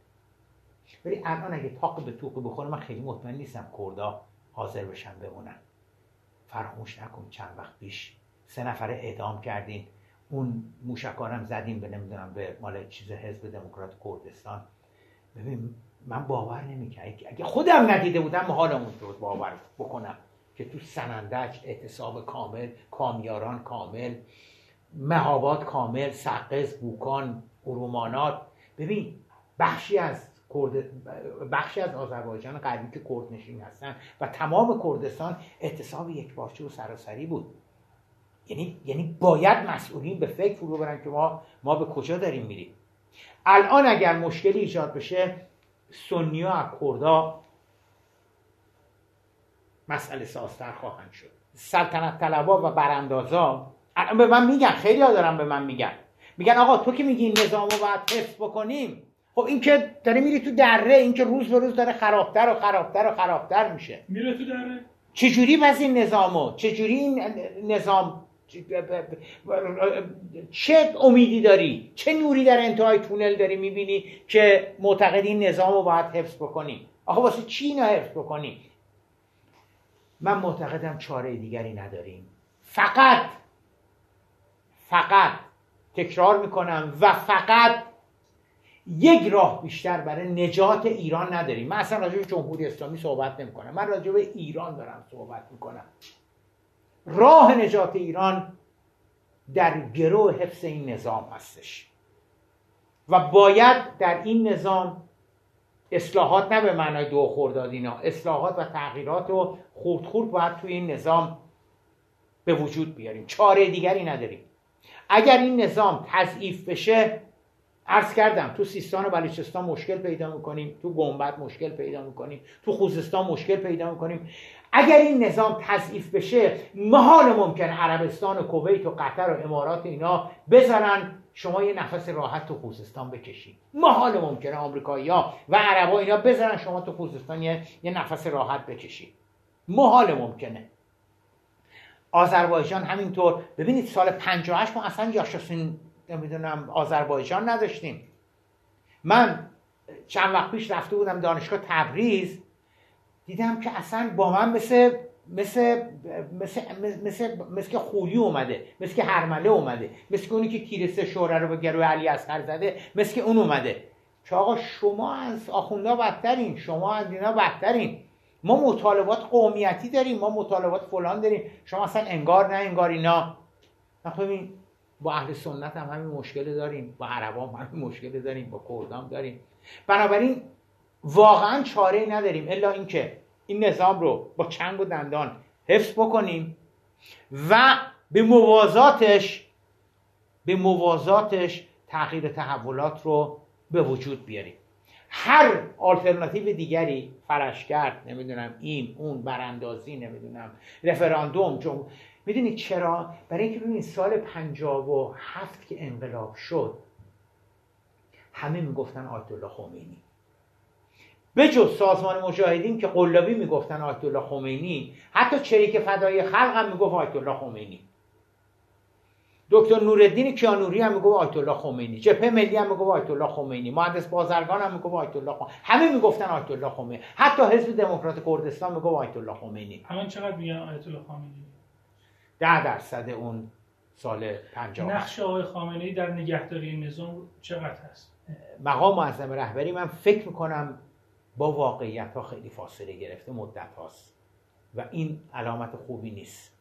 ولی الان اگه تاق به توق بخوره من خیلی مطمئن نیستم کردا حاضر بشن بمونن. فراموش نکن چند وقت پیش سه نفر اعدام کردین. اون موشکارم زدیم به نمی‌دونم به مال چیز حزب دموکرات کردستان. ببین من باور نمی‌کنم. اگه خودم ندیده بودم حالمون شد باور بکنم که تو سنندج اعتصاب کامل کامیاران کامل مهابات کامل سقز بوکان ارومانات. ببین بخشی از بخشی از آذربایجان غربی که کرد نشین هستن و تمام کردستان اعتصاب یک بارچه و سراسری بود. یعنی یعنی باید مسئولین به فکر فرو برن که ما ما به کجا داریم میریم. الان اگر مشکلی ایجاد بشه سنیا از کردا مسئله سازتر خواهند شد. سلطنت طلبا و براندازا به من میگن خیلی ها دارن به من میگن. میگن آقا تو که میگی این نظام رو باید حفظ بکنیم خب این که داره میری تو دره این که روز به روز داره خرابتر و خرابتر و خرابتر میشه. میره تو دره؟ چجوری پس این نظامو؟ چجوری این نظام چه امیدی داری؟ چه نوری در انتهای تونل داری می‌بینی که معتقد این نظام رو باید حفظ بکنی؟ آخه واسه چی اینو حفظ بکنی؟ من معتقدم چاره دیگری نداریم. فقط فقط تکرار می‌کنم و فقط یک راه بیشتر برای نجات ایران نداریم. من اصلا راجع به جمهوری اسلامی صحبت نمی کنم من راجع به ایران دارم صحبت می‌کنم. راه نجات ایران در گروه حفظ این نظام هستش. و باید در این نظام اصلاحات نه به معنای دو خورداد اینا اصلاحات و تغییرات رو خورد خورد باید توی این نظام به وجود بیاریم. چاره دیگری نداریم. اگر این نظام تضعیف بشه عرض کردم تو سیستان و بلوچستان مشکل پیدا می‌کنیم تو گنبد مشکل پیدا می‌کنیم تو خوزستان مشکل پیدا می‌کنیم. اگر این نظام تضعیف بشه محال ممکن عربستان و کویت و قطر و امارات اینا بزنن شما یه نفس راحت تو خوزستان بکشید. محال ممکنه آمریکایی ها و عربا اینا بزنن شما تو خوزستان یه, یه نفس راحت بکشید. محال ممکنه. آذربایجان همینطور. ببینید سال 58 ما اصلا جاشاسین نمی‌دونم آذربایجان نداشتیم. من چند وقت پیش رفته بودم دانشگاه تبریز دیدم که اصلا با من مثل مثل مثل مثل مثل که خولی اومده مثل که هرمله اومده مثل که اونی که تیر شوره رو به گروه علی اصغر زده مثل که اون اومده. که آقا شما از آخونده بدترین شما از اینا بدترین. ما مطالبات قومیتی داریم ما مطالبات فلان داریم. شما اصلا انگار نه انگار اینا. ببین با اهل سنت هم همین مشکل داریم با عربام هم همین مشکل داریم با کردام داریم. بنابراین واقعا چاره نداریم الا اینکه این نظام رو با چنگ و دندان حفظ بکنیم و به موازاتش به موازاتش تغییر تحولات رو به وجود بیاریم. هر آلترناتیو دیگری فرش نمی‌دونم این اون براندازی نمی‌دونم رفراندوم چون می‌دونید چرا؟ برای اینکه ببینید سال هفت که انقلاب شد همه می‌گفتن آیت الله خمینی. به جز سازمان مجاهدین که قلابی می‌گفتن آیت الله خمینی حتی چریک فدای خلق هم می‌گفت آیت الله خمینی. دکتر نورالدین کیانوری هم می‌گفت آیت الله خمینی. جبهه ملی هم می‌گفت آیت الله خمینی. مهندس بازرگان هم می‌گفت آیت الله خمینی همه می‌گفتن آیت الله خمینی. حتی حزب دموکرات کردستان می‌گفت آیت الله خمینی. همین چقدر میگن آیت الله خمینی؟ ده درصد اون سال 50 نقش آقای خامنه ای در نگهداری نظام چقدر هست مقام معظم رهبری من فکر می‌کنم با واقعیت ها خیلی فاصله گرفته مدت هاست. و این علامت خوبی نیست.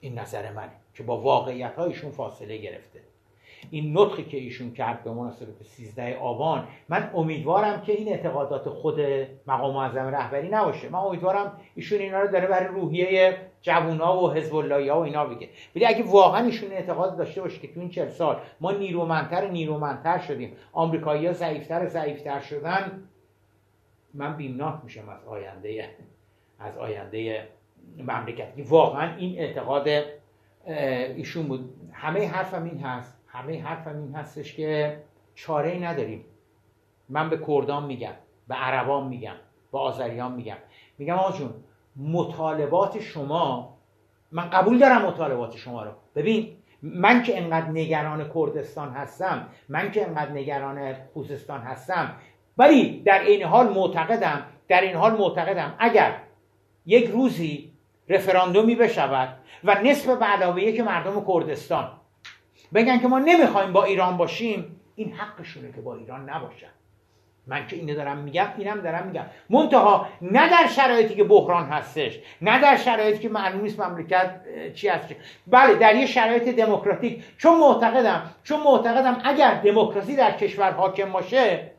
این نظر منه که با واقعیت هایشون فاصله گرفته. این نطقی که ایشون کرد به مناسبت 13 آبان من امیدوارم که این اعتقادات خود مقام معظم رهبری نباشه. من امیدوارم ایشون اینا رو داره برای روحیه جوونا و حزب ها و اینا بگه ولی اگه واقعا ایشون اعتقاد داشته باشه که تو این 40 سال ما نیرومندتر نیرومندتر شدیم آمریکایی‌ها ضعیفتر ضعیفتر شدن من بیمناک میشم از آینده از آینده مملکت. واقعا این اعتقاد ایشون بود. همه حرفم این هست همه حرفم این هستش که چاره ای نداریم. من به کردان میگم به عربان میگم به آذریان میگم. میگم آقا مطالبات شما من قبول دارم مطالبات شما رو. ببین من که انقدر نگران کردستان هستم من که انقدر نگران خوزستان هستم ولی در این حال معتقدم در این حال معتقدم اگر یک روزی رفراندومی بشود و نصف به علاوه یک مردم کردستان بگن که ما نمی‌خوایم با ایران باشیم این حقشونه که با ایران نباشن من که اینو دارم میگم اینم دارم میگم. منتها نه در شرایطی که بحران هستش نه در شرایطی که معلوم نیست مملکت چی هست بله در یه شرایط دموکراتیک چون معتقدم چون معتقدم اگر دموکراسی در کشور حاکم باشه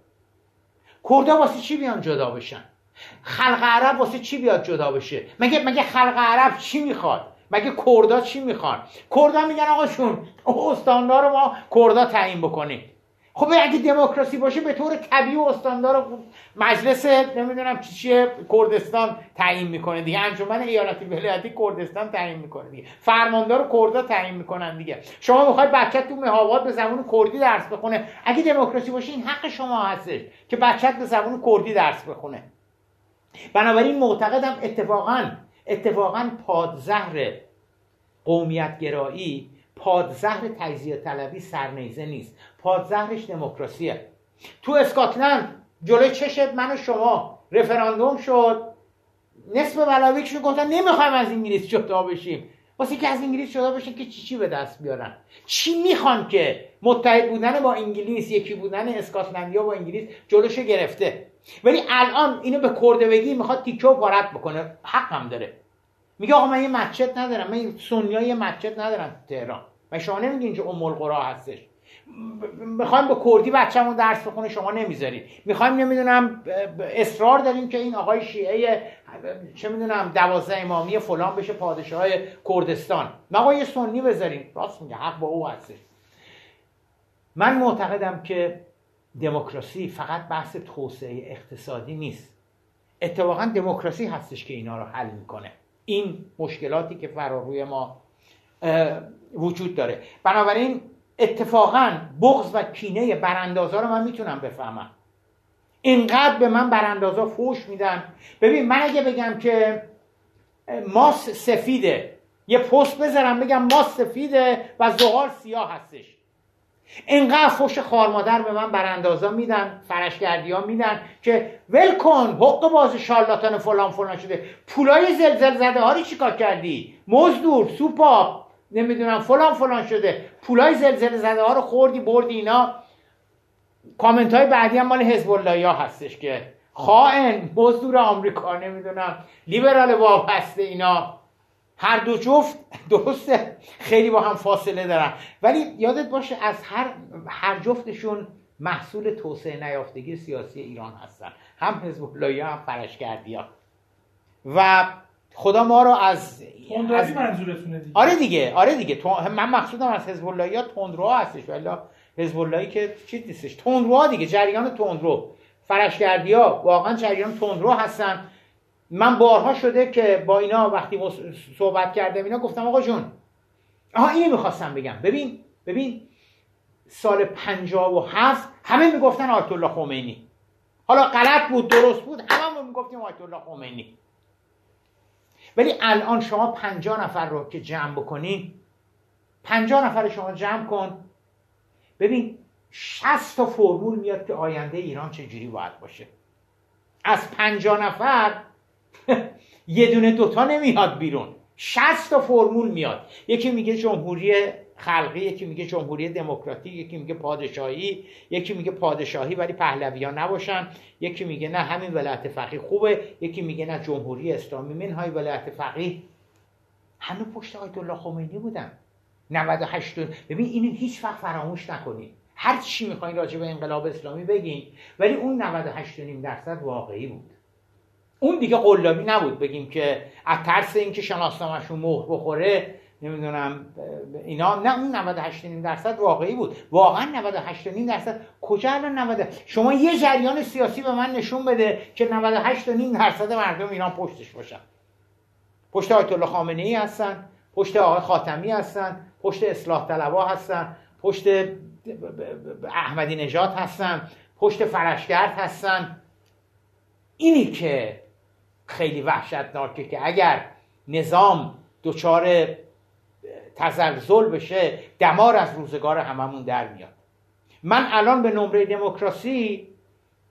کردا واسه چی بیان جدا بشن؟ خلق عرب واسه چی بیاد جدا بشه؟ مگه مگه خلق عرب چی می‌خواد؟ مگه کردا چی می‌خوان؟ کردا میگن آقا شون استاندار رو ما کردا تعیین بکنیم خب اگه دموکراسی باشه به طور طبیعی و استاندار مجلس نمی‌دونم چی چیه کردستان تعیین می‌کنه دیگه. انجمن ایالتی ولایتی کردستان تعیین می‌کنه دیگه. فرماندار کردا تعیین می‌کنن دیگه. شما می‌خواید بچت تو مهاباد به زبان کردی درس بخونه. اگه دموکراسی باشه این حق شما هستش که بچت به زبان کردی درس بخونه. بنابراین معتقدم اتفاقا اتفاقا پادزهر قومیت گرایی پادزهر تجزیه طلبی سرنیزه نیست. پادزهرش دموکراسیه. تو اسکاتلند جلوی چشت من و شما. رفراندوم شد. نصف بلاویکشون گفتن نمی‌خوایم از انگلیس جدا بشیم. واسه که از انگلیس جدا بشن که چی چی به دست بیارن؟ چی می‌خوان که متحد بودن با انگلیس یکی بودن اسکاتلندیا با انگلیس جلوش گرفته؟ ولی الان اینو به کرده بگی می‌خواد تیکه و پارت بکنه. حق هم داره. میگه آقا من یه مسجد ندارم من سنیا یه مسجد ندارم تهران. و شما نمیگین اینجا ام القرا هستش. می‌خوایم به کردی بچه‌مون درس بخونه شما نمی‌ذارید می‌خوایم نمی‌دونم اصرار داریم که این آقای شیعه چه می‌دونم دوازده امامی فلان بشه پادشاه کردستان. ما یه سنی بذاریم. راست میگه حق با او هستش. من معتقدم که دموکراسی فقط بحث توسعه اقتصادی نیست. اتفاقا دموکراسی هستش که اینا رو حل می‌کنه. این مشکلاتی که فراروی ما وجود داره. بنابراین اتفاقا بغض و کینه براندازا رو من می‌تونم بفهمم. اینقدر به من براندازا فوش میدن. ببین من اگه بگم که ماس سفیده یه پست بذارم بگم ماس سفیده و زغال سیاه هستش. اینقدر فوش خارمادر به من براندازا میدن فرشگردی ها میدن که ول کن حق باز شارلاتان فلان فلان شده. پولای زلزل زده ها رو چیکار کردی؟ مزدور سوپا نمی‌دونم فلان فلان شده. پولای زلزله زده ها رو خوردی بردی اینا. کامنت های بعدی هم مال حزب ها هستش که خائن مزدور آمریکا نمی‌دونم. لیبرال وابسته اینا. هر دو جفت درسته. خیلی با هم فاصله دارن. ولی یادت باشه از هر هر جفتشون محصول توسعه نیافتگی سیاسی ایران هستن. هم حزب الله هم فرشگردی ها و خدا ما رو از از منظورتونه دیگه. آره دیگه آره دیگه. من مقصودم از حزب الله یا تندرو هستش ولی حزب اللهی که چی نیستش. تندرو دیگه جریان تندرو. فرشگردی ها واقعا جریان تندرو هستن. من بارها شده که با اینا وقتی صحبت کردم اینا گفتم آقا جون آها اینو می‌خواستم بگم. ببین ببین سال 57 همه می‌گفتن آیت الله خمینی. حالا غلط بود درست بود همه می‌گفتیم آیت الله خمینی. ولی الان شما 50 نفر رو که جمع بکنین 50 نفر شما جمع کن. ببین 60 تا فرمول میاد که آینده ایران چجوری باید باشه. از 50 نفر یه دونه دوتا نمیاد بیرون. 60 تا فرمول میاد. یکی میگه جمهوری خلقی یکی میگه جمهوری دموکراتیک یکی میگه پادشاهی یکی میگه پادشاهی ولی پهلوی ها نباشن. یکی میگه نه همین ولایت فقیه خوبه یکی میگه نه جمهوری اسلامی منهای ولایت فقیه. همه پشت آیت الله خمینی بودن. 98 ببین اینو هیچ وقت فراموش نکنید هر چی می‌خواین راجع به انقلاب اسلامی بگین. ولی اون 98 درصد واقعی بود. اون دیگه قلابی نبود. بگیم که از ترس اینکه شناسنامهشون مهر بخوره نمی‌دونم اینا نه اون 98 درصد واقعی بود. واقعا 98 درصد. کجا الان 90 شما یه جریان سیاسی به من نشون بده که 98 درصد مردم ایران پشتش باشن. پشت آیت الله خامنه ای هستن پشت آقای خاتمی هستن پشت اصلاح طلبا هستن پشت احمدی نژاد هستن پشت فرشگرد هستن. اینی که خیلی وحشتناکه که اگر نظام دچار تزلزل بشه دمار از روزگار هممون در میاد. من الان به نمره دموکراسی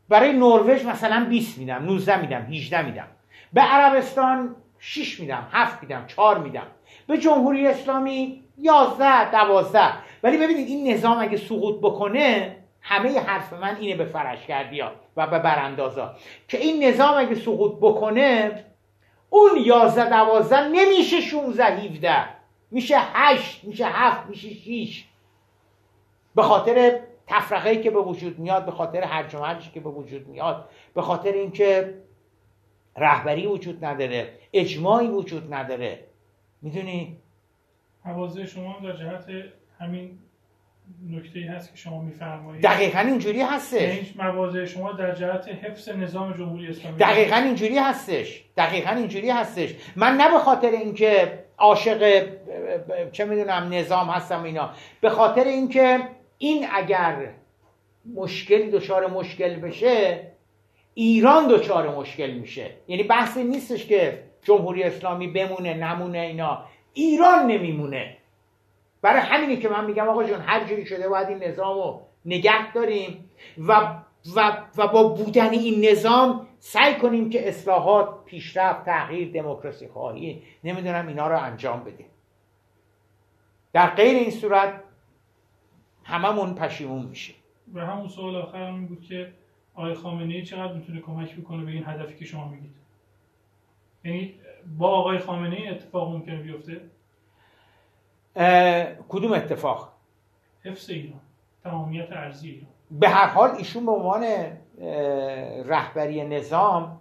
برای نروژ مثلا 20 میدم 19 میدم 18 میدم. به عربستان 6 میدم 7 میدم 4 میدم. به جمهوری اسلامی 11 12 ولی ببینید این نظام اگه سقوط بکنه همه حرف من اینه به فرشگردی ها و به براندازا که این نظام اگه سقوط بکنه اون 11 12 نمیشه 16 17 میشه 8 میشه 7 میشه 6 به خاطر تفرقه که به وجود میاد به خاطر هرج و که به وجود میاد به خاطر اینکه رهبری وجود نداره اجماعی وجود نداره. می‌دونی؟ حوازه شما در جهت همین نکته هست که شما میفرمایید. دقیقا اینجوری هستش. این مواضع شما در جهت حفظ نظام جمهوری اسلامی دقیقا اینجوری هستش. دقیقا اینجوری هستش. من نه به خاطر اینکه عاشق چه می‌دونم نظام هستم اینا. به خاطر اینکه این اگر مشکلی دچار مشکل بشه ایران دچار مشکل میشه. یعنی بحثی نیستش که جمهوری اسلامی بمونه نمونه اینا. ایران نمیمونه. برای همینی که من میگم آقا جون هر جوری شده باید این نظام رو نگه داریم و, و, و با بودن این نظام سعی کنیم که اصلاحات پیشرفت تغییر دموکراسی خواهی نمی‌دونم اینا رو انجام بدیم. در غیر این صورت هممون پشیمون میشه و همون سوال آخر این بود که آقای خامنه ای چقدر می‌تونه کمک بکنه به این هدفی که شما میگید؟ یعنی با آقای خامنه ای اتفاق ممکنه بیفته؟ کدوم اتفاق؟ حفظ ایران. تمامیت ارزی ایران. به هر حال ایشون به عنوان رهبری نظام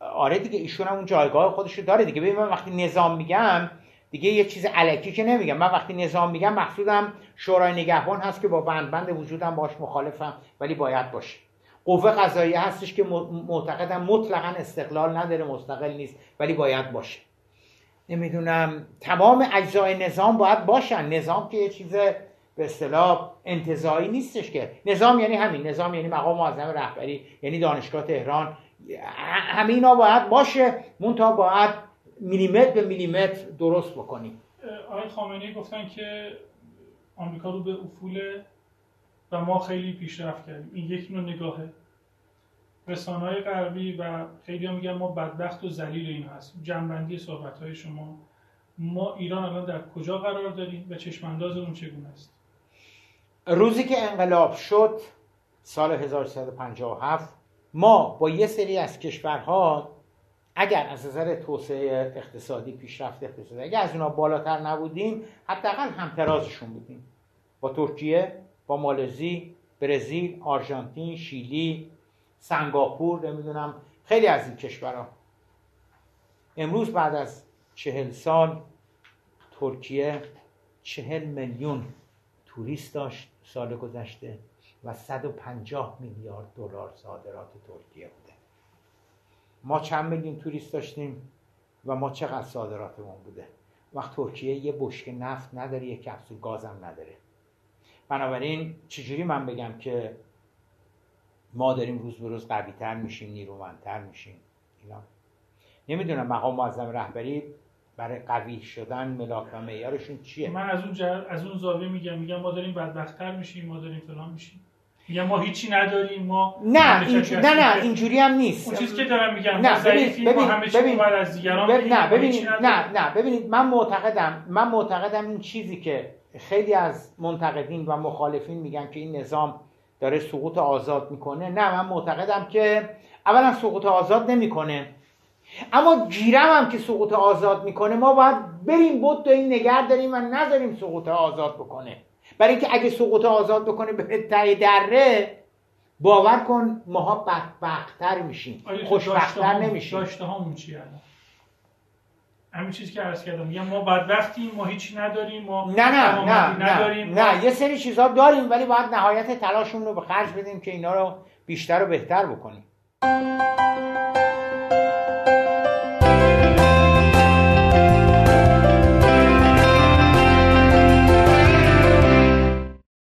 آره دیگه ایشون هم اون جایگاه خودش رو داره دیگه. ببین من وقتی نظام میگم دیگه یه چیز علکی که نمیگم. من وقتی نظام میگم مقصودم شورای نگهبان هست که با بند بند وجودم باش مخالفم ولی باید باشه. قوه قضاییه هستش که معتقدم مطلقا استقلال نداره مستقل نیست ولی باید باشه. نمی‌دونم تمام اجزای نظام باید باشن. نظام که یه چیز به اصطلاح انتظایی نیستش که. نظام یعنی همین. نظام یعنی مقام معظم رهبری یعنی دانشگاه تهران. همه اینا باید باشه. مونتا باید میلیمتر به میلیمتر درست بکنیم. آقای خامنه‌ای گفتن که آمریکا رو به افول و ما خیلی پیشرفت کردیم. این یک نوع نگاهه. رسانه های غربی و خیلی میگن ما بدبخت و ذلیل این هست جنبندی صحبت های شما. ما ایران الان در کجا قرار داریم و چشمانداز اون چگونه است؟ روزی که انقلاب شد سال 1357 ما با یه سری از کشورها اگر از نظر توسعه اقتصادی پیشرفت اقتصادی اگر از اونا بالاتر نبودیم حداقل همترازشون بودیم. با ترکیه با مالزی برزیل آرژانتین شیلی سنگاپور نمی‌دونم. خیلی از این کشورها امروز بعد از چهل سال ترکیه چهل میلیون توریست داشت سال گذشته و 150 میلیارد دلار صادرات ترکیه بوده. ما چند میلیون توریست داشتیم و ما چقدر صادراتمون بوده؟ وقت ترکیه یه بشکه نفت نداره یه کپسول گازم نداره. بنابراین چجوری من بگم که ما داریم روز به روز قوی تر میشیم نیرومندتر میشیم. اینا. نمی‌دونم مقام معظم رهبری برای قوی شدن ملاک و معیارشون چیه؟ من از اون از اون زاویه میگم میگم ما داریم بدبختتر میشیم ما داریم فلان میشیم. میگم ما هیچی نداریم ما نه نه نه اینجوری هم نیست. اون چیزی که دارم میگم نه ببین ببین همه ببین از دیگران نه ببینید نه نه ببینید من معتقدم من معتقدم این چیزی که خیلی از منتقدین و مخالفین میگن که این نظام داره سقوط آزاد می‌کنه. نه من معتقدم که اولا سقوط آزاد نمی‌کنه. اما گیرم هم که سقوط آزاد می‌کنه ما باید بریم بود این نگر داریم و نذاریم سقوط آزاد بکنه. برای اینکه اگه سقوط آزاد بکنه به ته دره باور کن ماها بدبختتر میشیم. خوشبختتر نمیشیم. داشته همون چی الان؟ همین چیزی که عرض کردم میگم ما بدبختیم ما هیچی نداریم ما نه نه نه نداریم نه, نه. یه سری چیزها داریم ولی باید نهایت تلاشمون رو به خرج بدیم که اینا رو بیشتر و بهتر بکنیم